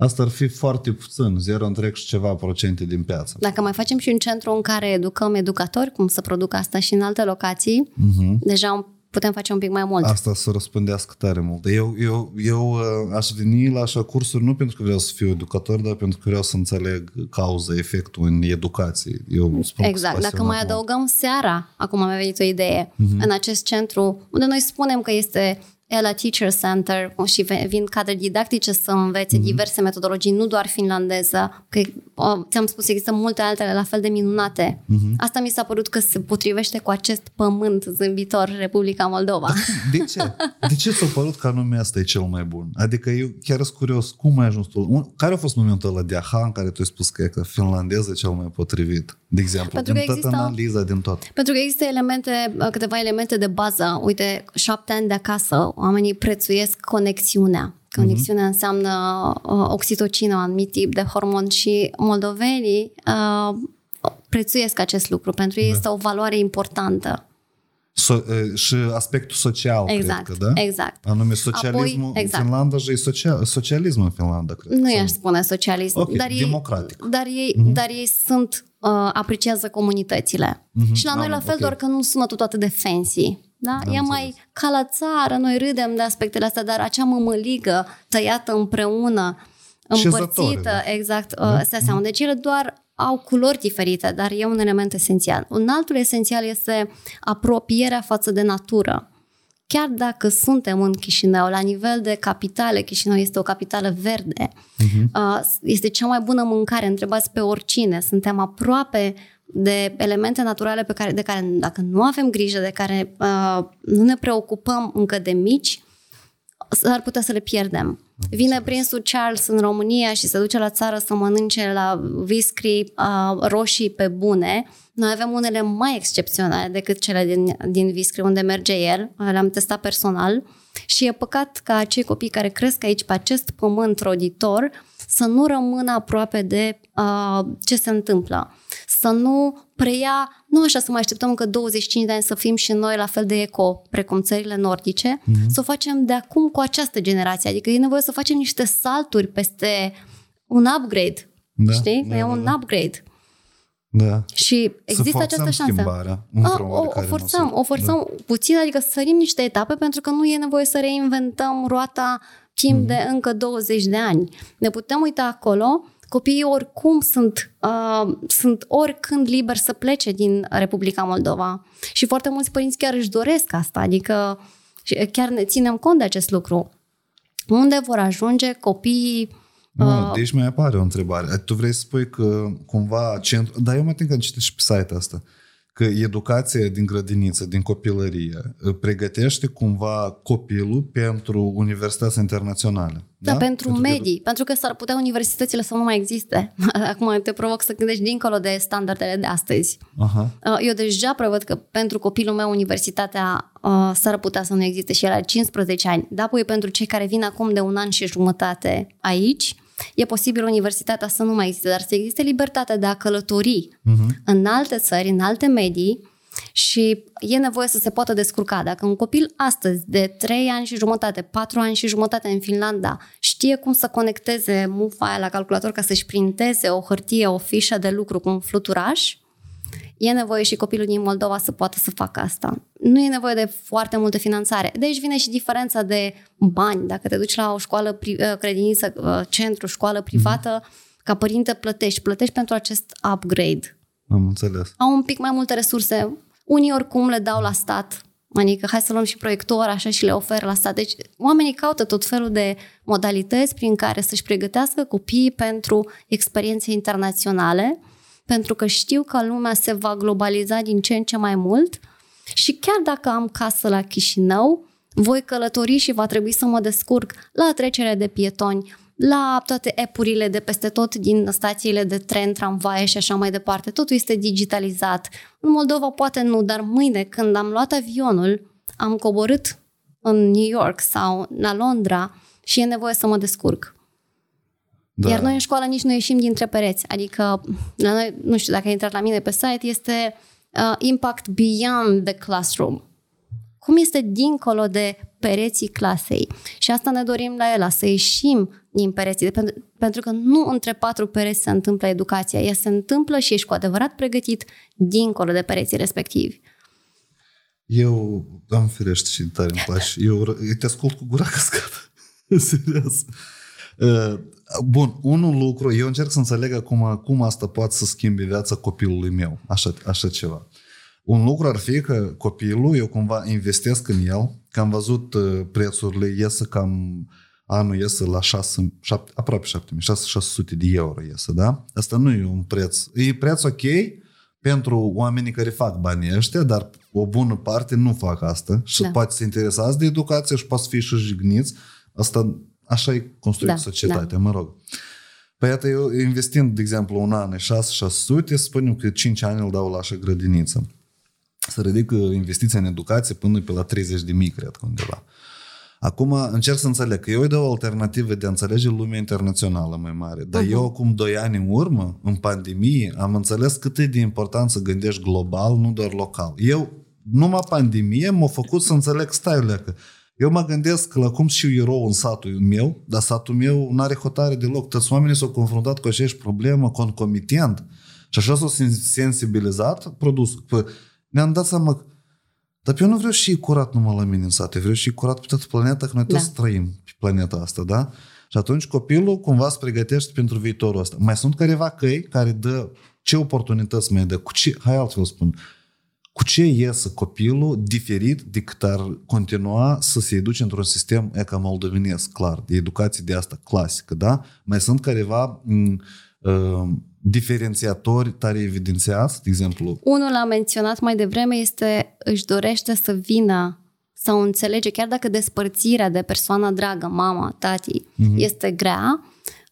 Asta ar fi foarte puțin, 0 întreg și ceva procente din piață. Dacă mai facem și un centru în care educăm educatori, cum să producă asta și în alte locații, Mhm. deja putem face un pic mai mult. Asta să răspândească tare mult. Eu, eu, eu uh, aș veni la așa cursuri nu pentru că vreau să fiu educator, dar pentru că vreau să înțeleg cauza, efectul în educație. Eu spun că Exact. sunt Dacă mai pasionat mult. adăugăm seara, acum mi-a venit o idee, Mhm. în acest centru, unde noi spunem că este Ella Teacher Center și ve- vin cadre didactice să învețe Mhm. diverse metodologii, nu doar finlandeză, că uh, ți-am spus, există multe altele la fel de minunate. Mhm. Asta mi s-a părut că se potrivește cu acest pământ zâmbitor, Republica Moldova. De ce? De ce ți-a părut că anume asta e cel mai bun? Adică eu chiar sunt curios, cum ai ajuns tu? Un- Care a fost momentul ăla de aha în care tu ai spus că, e că finlandeză e cel mai potrivit? De exemplu, Pentru din că toată există- analiza, din tot. Pentru că există elemente, câteva elemente de bază. Uite, șapte ani de acasă, oamenii prețuiesc conexiunea. Conexiunea înseamnă uh, oxitocină, un anumit tip de hormon și moldovenii uh, prețuiesc acest lucru. Pentru ei este o valoare importantă. So, uh, și aspectul social, Exact, cred că, da? exact. Anume socialismul Apoi, exact. în Finlanda și e social, socialism în Finlanda, cred. Nu Sau- i-aș spune socialism, Ok, dar, ei, democratic. dar, ei, dar ei sunt, uh, apreciază comunitățile. Și la noi Am, la fel, ok. doar că nu sună tot atât de fancy. Da? E mai ca la țară, noi râdem de aspectele astea, dar acea mămăligă tăiată împreună, Șezătoare, împărțită, da. exact, uh, se seamă. Deci ele doar au culori diferite, dar e un element esențial. Un altul esențial este apropierea față de natură. Chiar dacă suntem în Chișinău, la nivel de capitale, Chișinău este o capitală verde, uh, este cea mai bună mâncare, întrebați pe oricine, suntem aproape de elemente naturale pe care, de care dacă nu avem grijă, de care uh, nu ne preocupăm încă de mici, s-ar putea să le pierdem. Vine prințul Charles în România și se duce la țară să mănânce la viscri uh, roșii pe bune. Noi avem unele mai excepționale decât cele din, din viscri unde merge el. Le-am testat personal și e păcat ca acei copii care cresc aici pe acest pământ roditor să nu rămână aproape de uh, ce se întâmplă. Să nu preia, nu așa să mai așteptăm încă 25 de ani să fim și noi la fel de eco precum țările nordice, mm-hmm. să o facem de acum cu această generație. Adică e nevoie să facem niște salturi peste un upgrade. Da, știi? da, e da, un da. upgrade. Da. Și există forțăm această șansă. schimbarea, A, într-o o, o oarecare forțăm, măsură. o forțăm da. puțin, adică să sărim niște etape pentru că nu e nevoie să reinventăm roata timp mm-hmm. de încă 20 de ani. Ne putem uita acolo, copiii oricum sunt, uh, sunt oricând liberi să plece din Republica Moldova. Și foarte mulți părinți chiar își doresc asta, adică și chiar ne ținem cont de acest lucru. Unde vor ajunge copiii Nu, deci mai apare o întrebare. Tu vrei să spui că cumva centru... Dar eu mă tem că am citit și pe site-ul asta că educația din grădiniță, din copilărie, pregătește cumva copilul pentru universități internaționale. Da, Da, pentru, că- medii, pentru că s-ar putea universitățile să nu mai existe. Acum te provoc să gândești dincolo de standardele de astăzi. Aha. Uh, Eu deja prevăd că pentru copilul meu universitatea uh, s-ar putea să nu existe și el are 15 ani. Dar apoi pentru cei care vin acum de un an și jumătate aici, e posibil universitatea să nu mai existe, dar să existe libertatea de a călători uh-huh. în alte țări, în alte medii și e nevoie să se poată descurca. Dacă un copil astăzi de 3 ani și jumătate, 4 ani și jumătate în Finlanda știe cum să conecteze mufa aia la calculator ca să-și printeze o hârtie, o fișă de lucru cu un fluturaș, e nevoie și copilul din Moldova să poată să facă asta. Nu e nevoie de foarte multă finanțare. Deci vine și diferența de bani. Dacă te duci la o școală, pri- uh, crediniță, uh, centru, școală privată, ca părinte plătești. Plătești pentru acest upgrade. Am înțeles. Au un pic mai multe resurse. Unii oricum le dau la stat. Adică hai să luăm și proiector așa și le oferă la stat. Deci oamenii caută tot felul de modalități prin care să-și pregătească copiii pentru experiențe internaționale, pentru că știu că lumea se va globaliza din ce în ce mai mult și chiar dacă am casă la Chișinău, voi călători și va trebui să mă descurc la trecere de pietoni, la toate app-urile de peste tot din stațiile de tren, tramvaie și așa mai departe. Totul este digitalizat. În Moldova poate nu, dar mâine când am luat avionul, am coborât în New York sau la Londra și e nevoie să mă descurc. Da. Iar noi în școală nici nu ieșim dintre pereți. Adică, la noi, nu știu dacă ai intrat la mine pe site, este uh, Impact Beyond the Classroom. Cum este dincolo de pereții clasei. Și asta ne dorim la el, să ieșim din pereții, pentru, pentru că nu între patru pereți se întâmplă educația. Ea se întâmplă și ești cu adevărat pregătit dincolo de pereții respectivi. Eu am firește și tare îmi place. Eu ră- te ascult cu gura căscată. Serios. Uh, Bun, unul lucru, eu încerc să înțeleg acum cum asta poate să schimbe viața copilului meu, așa, așa ceva. Un lucru ar fi că copilul, eu cumva investesc în el, că am văzut uh, prețurile, iesă cam, anul iesă la 6, 7, aproape 7, 600 de euro iesă, da? Asta nu e un preț. E preț ok pentru oamenii care fac banii ăștia, dar o bună parte nu fac asta și Da. poate să interesați de educație și poate să fie și jigniți. Asta, așa e construită Da, societatea, mă rog. Păi iată, eu investind, de exemplu, un an, 6-600, spunem că 5 ani îl dau la așa grădiniță. Să ridic uh, investiția în educație până pe la 30 de mii, cred că undeva. Acum încerc să înțeleg că eu îi dau o alternativă de a înțelege lumea internațională mai mare. Dar uh-huh. eu acum 2 ani în urmă, în pandemie, am înțeles cât e de important să gândești global, nu doar local. Eu numai pandemie m-a făcut să înțeleg stai că eu mă gândesc la cum și erou în satul meu, dar satul meu nu are hotare deloc. Toți oamenii s-au confruntat cu aceeași problemă concomitent. Și așa s-au sensibilizat produsul. Păi, ne-am dat seama dar eu nu vreau și curat numai la mine în sat, eu vreau și curat pe toată planeta, că noi da. toți trăim pe planeta asta, da? Și atunci copilul cumva se pregătește pentru viitorul ăsta. Mai sunt careva căi care dă ce oportunități mai dă, cu ce, hai altfel spun, cu ce iese copilul diferit decât ar continua să se educe într-un sistem eca moldovenesc, clar, de educație de asta clasică, da? Mai sunt careva m- uh, diferențiatori tare evidențiați, de exemplu? Unul l-am menționat mai devreme, este își dorește să vină sau înțelege, chiar dacă despărțirea de persoana dragă, mama, tati, mm-hmm. este grea,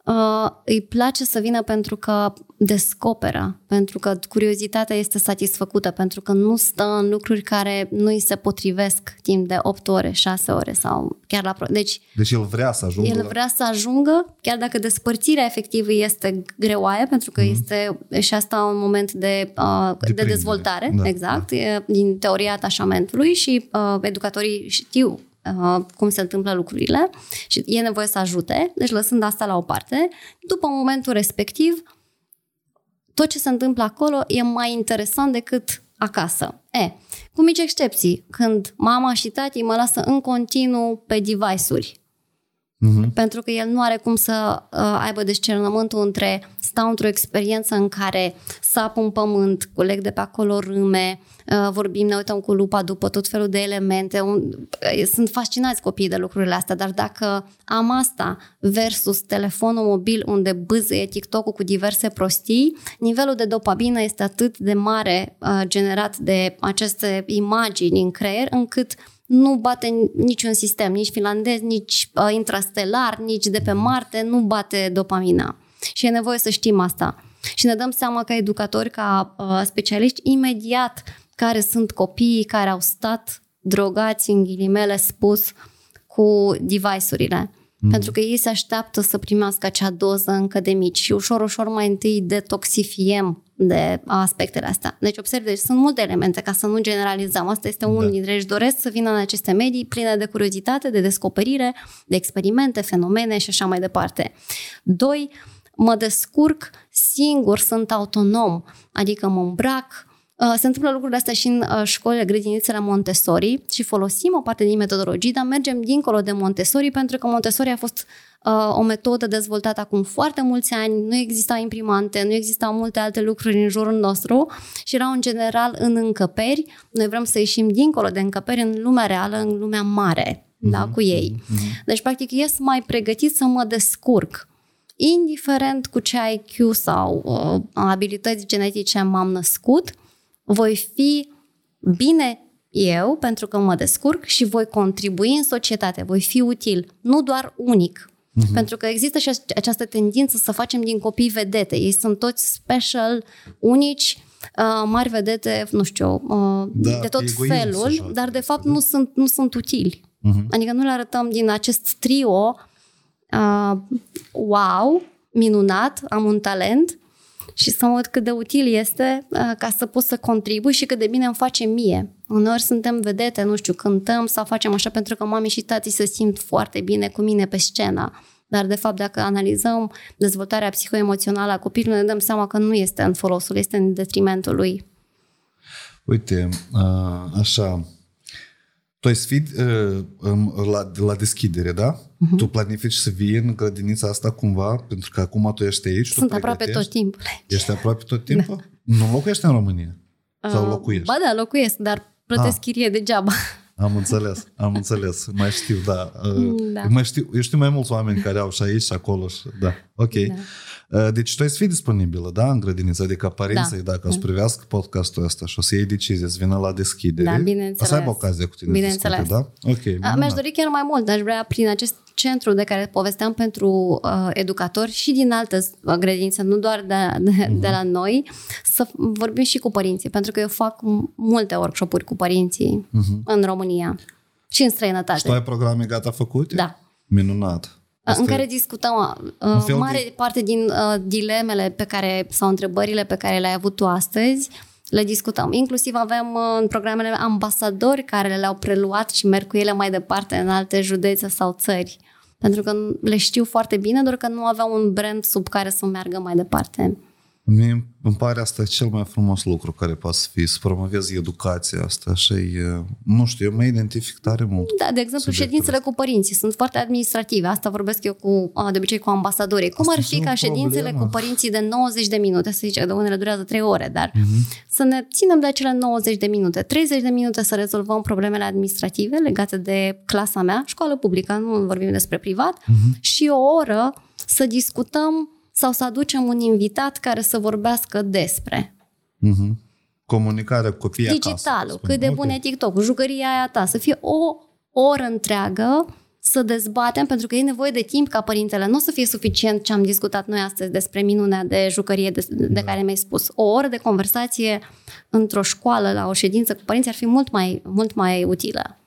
uh, îi place să vină pentru că descoperă, pentru că curiozitatea este satisfăcută, pentru că nu stă în lucruri care nu îi se potrivesc timp de 8 ore, 6 ore sau chiar la... Pro- deci, deci el vrea să ajungă El vrea să ajungă, chiar dacă despărțirea efectivă este greoaie, pentru că mm-hmm. este și asta un moment de, uh, de, de dezvoltare, da, exact, da. din teoria atașamentului și uh, educatorii știu Uh, cum se întâmplă lucrurile și e nevoie să ajute, deci lăsând asta la o parte, după momentul respectiv, tot ce se întâmplă acolo e mai interesant decât acasă. E, cu mici excepții, când mama și tati mă lasă în continuu pe device-uri, uh-huh. pentru că el nu are cum să uh, aibă discernământul între stau într-o experiență în care sap un pământ, culeg de pe acolo râme, uh, vorbim, ne uităm cu lupa după tot felul de elemente. Un, uh, sunt fascinați copiii de lucrurile astea, dar dacă am asta versus telefonul mobil unde bâzăie TikTok-ul cu diverse prostii, nivelul de dopamină este atât de mare uh, generat de aceste imagini în creier, încât nu bate niciun sistem, nici finlandez, nici uh, intrastelar, nici de pe Marte, nu bate dopamina. Și e nevoie să știm asta. Și ne dăm seama ca educatori, ca uh, specialiști, imediat care sunt copiii care au stat drogați, în ghilimele spus, cu device-urile. Mm. Pentru că ei se așteaptă să primească acea doză încă de mici și ușor, ușor mai întâi detoxifiem de aspectele astea. Deci observ, deci sunt multe elemente ca să nu generalizăm. Asta este unul da. dintre își doresc să vină în aceste medii pline de curiozitate, de descoperire, de experimente, fenomene și așa mai departe. Doi, mă descurc singur, sunt autonom, adică mă îmbrac, Uh, se întâmplă lucrurile astea și în uh, școlile, grădinițele Montessori și folosim o parte din metodologii, dar mergem dincolo de Montessori pentru că Montessori a fost uh, o metodă dezvoltată acum foarte mulți ani, nu existau imprimante, nu existau multe alte lucruri în jurul nostru și erau în general în încăperi. Noi vrem să ieșim dincolo de încăperi în lumea reală, în lumea mare, mm-hmm. da, cu ei. Mm-hmm. Deci, practic, ies mai pregătit să mă descurc indiferent cu ce IQ sau uh, abilități genetice m-am născut, voi fi bine eu pentru că mă descurc și voi contribui în societate, voi fi util, nu doar unic. Uh-huh. Pentru că există și această tendință să facem din copii vedete. Ei sunt toți special, unici, uh, mari vedete, nu știu, uh, da, de tot felul, așa, dar de fapt nu sunt, nu sunt utili. Uh-huh. Adică nu le arătăm din acest trio uh, wow, minunat, am un talent, și să văd cât de util este uh, ca să pot să contribui și cât de bine îmi face mie. Uneori suntem vedete, nu știu, cântăm sau facem așa pentru că mami și tati se simt foarte bine cu mine pe scenă. Dar, de fapt, dacă analizăm dezvoltarea psihoemoțională a copilului, ne dăm seama că nu este în folosul, este în detrimentul lui. Uite, uh, așa, tu ai să fii uh, la, la deschidere, da? Uh-huh. Tu planifici să vii în grădinița asta cumva, pentru că acum tu ești aici. Sunt aproape tot timpul Ești aproape tot timpul? Da. Nu locuiești în România? Sau uh, locuiești? Ba da, locuiesc, dar plătesc ah. chirie degeaba. Am înțeles, am înțeles. Mai știu, da. Uh, da. Mai știu, eu știu mai mulți oameni care au și aici și acolo. Și, da, ok. Da. Uh, deci tu ai să fii disponibilă, da, în grădiniță, adică părinții, da. dacă o să privească podcastul ăsta și o să iei decizie, să vină la deschidere, da, bineînțeles. o să aibă ocazie cu tine bineînțeles. discute, da? Ok, minunat. Mi-aș dori chiar mai mult, aș vrea prin acest centru de care povesteam pentru uh, educatori și din alte uh, grădinițe, nu doar de, de, uh-huh. de la noi, să vorbim și cu părinții, pentru că eu fac multe workshop-uri cu părinții uh-huh. în România și în străinătate. Și tu ai programe gata făcute? Da. Minunat. Asta în care discutăm uh, mare de... parte din uh, dilemele pe care sau întrebările pe care le-ai avut tu astăzi le discutăm. Inclusiv avem uh, în programele ambasadori care le-au preluat și merg cu ele mai departe în alte județe sau țări. Pentru că le știu foarte bine, doar că nu aveau un brand sub care să meargă mai departe. Mie îmi pare asta cel mai frumos lucru care poate să fie, să promovezi educația asta și, e, nu știu, eu mă identific tare mult. Da, de exemplu, ședințele cu părinții sunt foarte administrative. Asta vorbesc eu cu, de obicei cu ambasadorii. Cum Asta ar fi ca ședințele problemă. cu părinții de 90 de minute, să zice că de unele durează 3 ore, dar Mhm. să ne ținem de acele 90 de minute, 30 de minute să rezolvăm problemele administrative legate de clasa mea, școală publică, nu vorbim despre privat, Mhm. și o oră să discutăm sau să aducem un invitat care să vorbească despre Mhm. Comunicarea cu copiii acasă. digitalul, spun. cât de Ok. bun e TikTok, jucăria aia ta, să fie o oră întreagă să dezbatem, pentru că e nevoie de timp ca părintele. Nu o să fie suficient ce am discutat noi astăzi despre minunea de jucărie de, de Da. care mi-ai spus. O oră de conversație într-o școală, la o ședință cu părinții, ar fi mult mai, mult mai utilă.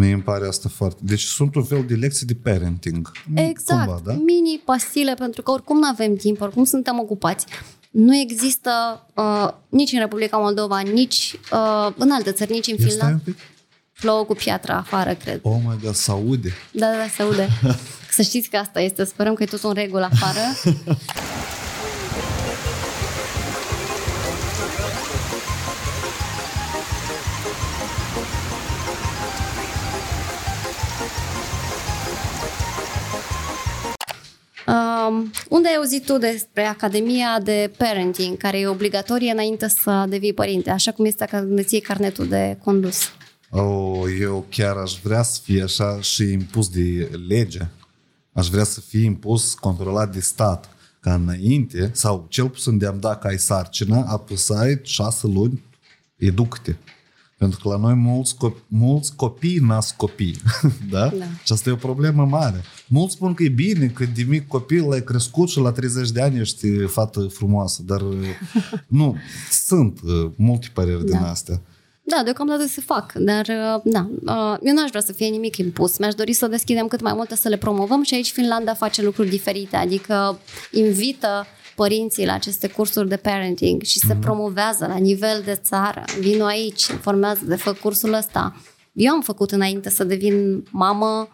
Mie îmi pare asta foarte... Deci sunt un fel de lecții de parenting. Exact. Cumva, da? Mini pastile, pentru că oricum nu avem timp, oricum suntem ocupați. Nu există uh, nici în Republica Moldova, nici uh, în alte țări, nici în Ia stai un Finlanda. pic. Plouă cu piatra afară, cred. Oh my god, se aude. Da, da, da, se aude. Să știți că asta este. Sperăm că e tot în regulă afară. Um, unde ai auzit tu despre Academia de Parenting, care e obligatorie înainte să devii părinte, așa cum este când îți iei carnetul de condus? Oh, eu chiar aș vrea să fie așa și impus de lege. Aș vrea să fie impus, controlat de stat. Ca înainte, sau cel puțin de-am dat că ai sarcină, apăsai șase luni, educă-te. Pentru că la noi mulți, copii, mulți copii nasc copii. da? Da. Și asta e o problemă mare. Mulți spun că e bine că de mic copil l-ai crescut și la 30 de ani ești fată frumoasă. Dar nu, sunt uh, multe păreri din Da. astea. Da, deocamdată se fac, dar uh, da, uh, eu n-aș vrea să fie nimic impus. Mi-aș dori să deschidem cât mai multe, să le promovăm și aici Finlanda face lucruri diferite, adică invită părinții la aceste cursuri de parenting și se promovează la nivel de țară. Vino aici, informează de fă cursul ăsta. Eu am făcut înainte să devin mamă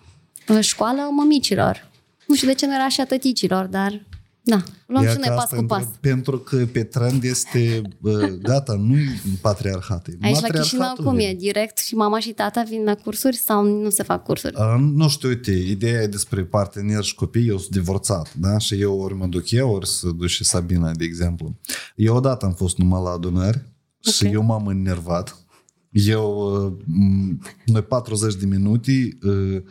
în școală mămicilor. Nu știu de ce nu era și a tăticilor, dar da, luăm Ia și că noi pas asta cu între- pas. Pentru că pe trend este, bă, gata, nu e patriarhat. e Aici la Chișinău matriarhatul cum vine. e? Direct și mama și tata vin la cursuri sau nu se fac cursuri? A, Nu știu, uite, ideea e despre parteneri și copii, eu sunt divorțat, da? Și eu ori mă duc eu, ori să duc și Sabina, de exemplu. Eu odată am fost numai la adunări și Ok. eu m-am înnervat. Eu, uh, m- noi 40 de minute uh,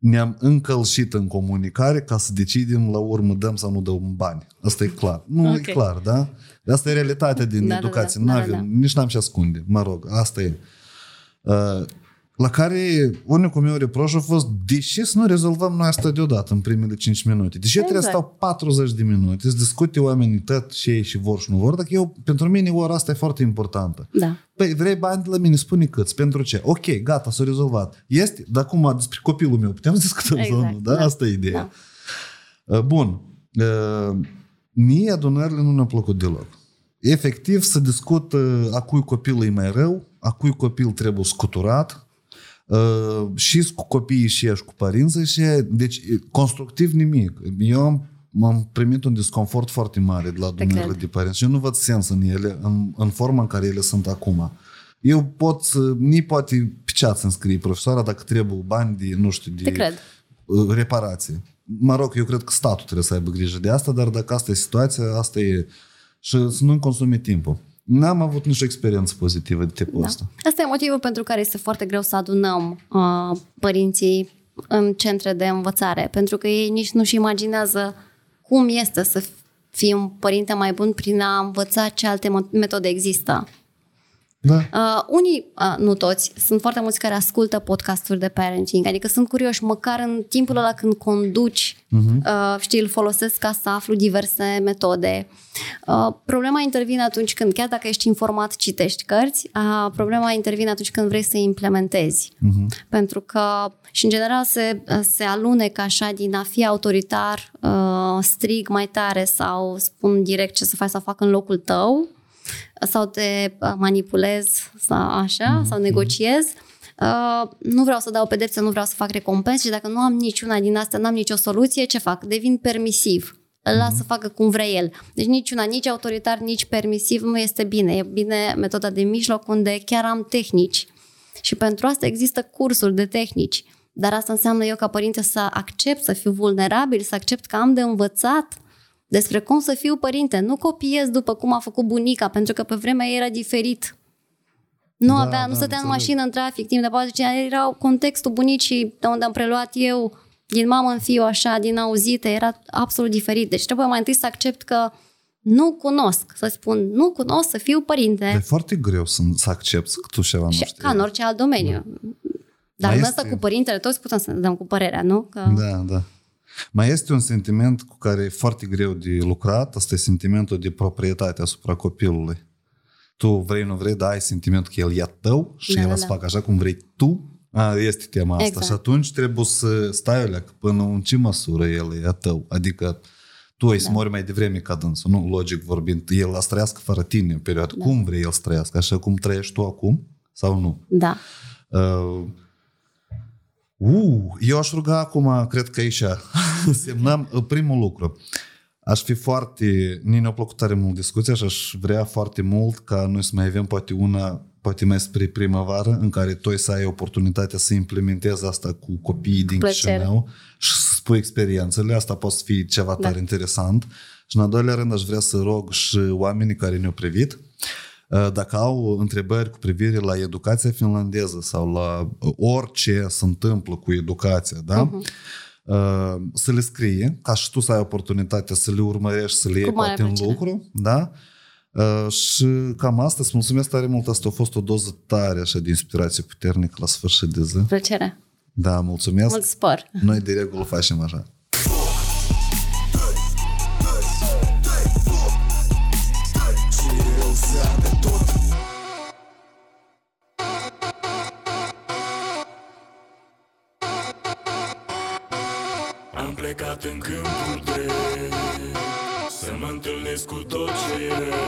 ne-am încălșit în comunicare ca să decidem la urmă dăm sau nu dăm bani. Asta e clar. Nu Ok. e clar, da? Asta e realitatea din Da, da, educație. da, da, N-avem, da, da. Nici n-am ce ascunde. Mă rog, asta e. Uh, la care unicul meu reproș a fost de ce să nu rezolvăm noi asta deodată în primele 5 minute? De ce trebuie să Exact. stau 40 de minute să discute oamenii tot ce ei și vor și nu vor? Dacă eu, pentru mine ora asta e foarte importantă. Da. Păi vrei bani de la mine, spune câți, pentru ce? Ok, gata, s-a rezolvat. Este, dar acum despre copilul meu putem să discutăm sau Exact, nu? Da? da. Asta e ideea. Uh, Bun. Uh, Mie adunările nu ne-au plăcut deloc. Efectiv, să discut uh, a cui copil e mai rău, a cui copil trebuie scuturat, uh, și cu copiii și ești cu părinții și deci e, constructiv nimic. Eu am, am primit un disconfort foarte mare de la adunările cred. de părinți și eu nu văd sens în ele, în, în forma în care ele sunt acum. Eu pot să, ni poate pe chat să înscrie profesoara dacă trebuie bani de, nu știu, de Te cred. uh, reparație. Mă rog, eu cred că statul trebuie să aibă grijă de asta, dar dacă asta e situația, asta e. Și să nu-mi consume timpul. N-am avut nicio experiență pozitivă de tipul Da. ăsta. Asta e motivul pentru care este foarte greu să adunăm uh, părinții în centre de învățare, pentru că ei nici nu-și imaginează cum este să fii un părinte mai bun prin a învăța ce alte mo- metode există. Da. Uh, unii, uh, nu toți, sunt foarte mulți care ascultă podcasturi de parenting, adică sunt curioși, măcar în timpul ăla când conduci, uh-huh. uh, știi, îl folosesc ca să aflu diverse metode. Uh, problema intervine atunci când, chiar dacă ești informat, citești cărți, uh, problema intervine atunci când vrei să implementezi. Uh-huh. Pentru că, și în general, se, se alunecă așa din a fi autoritar, uh, strig mai tare sau spun direct ce să faci să fac în locul tău, sau te uh, manipulez sau așa, mm-hmm. sau negociez. Uh, nu vreau să dau pedepse, nu vreau să fac recompense și dacă nu am niciuna din astea, nu am nicio soluție, ce fac? Devin permisiv. Îl las să facă cum vrea el. Deci niciuna, nici autoritar, nici permisiv nu este bine. E bine metoda de mijloc unde chiar am tehnici. Și pentru asta există cursuri de tehnici. Dar asta înseamnă eu ca părinte să accept să fiu vulnerabil, să accept că am de învățat despre cum să fiu părinte. Nu copiez după cum a făcut bunica, pentru că pe vremea ei era diferit. Nu Da, avea, nu da, stătea în înțeleg. mașină în trafic timp de 40 ani, era contextul bunicii de unde am preluat eu, din mamă în fiu așa, din auzite, era absolut diferit. Deci trebuie mai întâi să accept că nu cunosc, să spun, nu cunosc să fiu părinte. E foarte greu să, să accepti că tu ceva nu Și știi. ca în orice alt domeniu. Dar Mai în este- asta cu părintele, toți putem să ne dăm cu părerea, nu? Că... Da, da. Mai este un sentiment cu care e foarte greu de lucrat, asta e sentimentul de proprietate asupra copilului. Tu vrei, nu vrei, dar ai sentimentul că el e a tău și Da, el da, să da. facă așa cum vrei tu. A, este tema asta. Exact. Și atunci trebuie să stai alea că până în ce măsură el e a tău. Adică tu ai să Da. mori mai devreme ca dânsul, nu logic vorbind. El a să trăiască fără tine în perioadă. Da. Cum vrei el să trăiască? Așa cum trăiești tu acum? Sau nu? Da. Uh, uh, eu aș ruga acum, cred că aici semnăm uh, primul lucru. Aș fi foarte, mie ne-a plăcut tare mult discuția și aș vrea foarte mult ca noi să mai avem poate una, poate mai spre primăvară, în care tu să ai oportunitatea să implementezi asta cu copiii din Plăcere. Chișinău și să spui experiențele, asta poate să fie ceva tare Da. interesant. Și în al doilea rând aș vrea să rog și oamenii care ne-au privit, Uh, dacă au întrebări cu privire la educația finlandeză sau la uh, orice se întâmplă cu educația, da? Uh, să le scrie, ca și tu să ai oportunitatea să le urmărești, să le iei Cu mare poate în plăcere. lucru, da? Uh, și cam asta, îți mulțumesc tare mult, asta a fost o doză tare așa de inspirație puternică la sfârșit de zi. Plăcere. Da, mulțumesc. Mult spor. Noi de regulă facem așa. Plecat în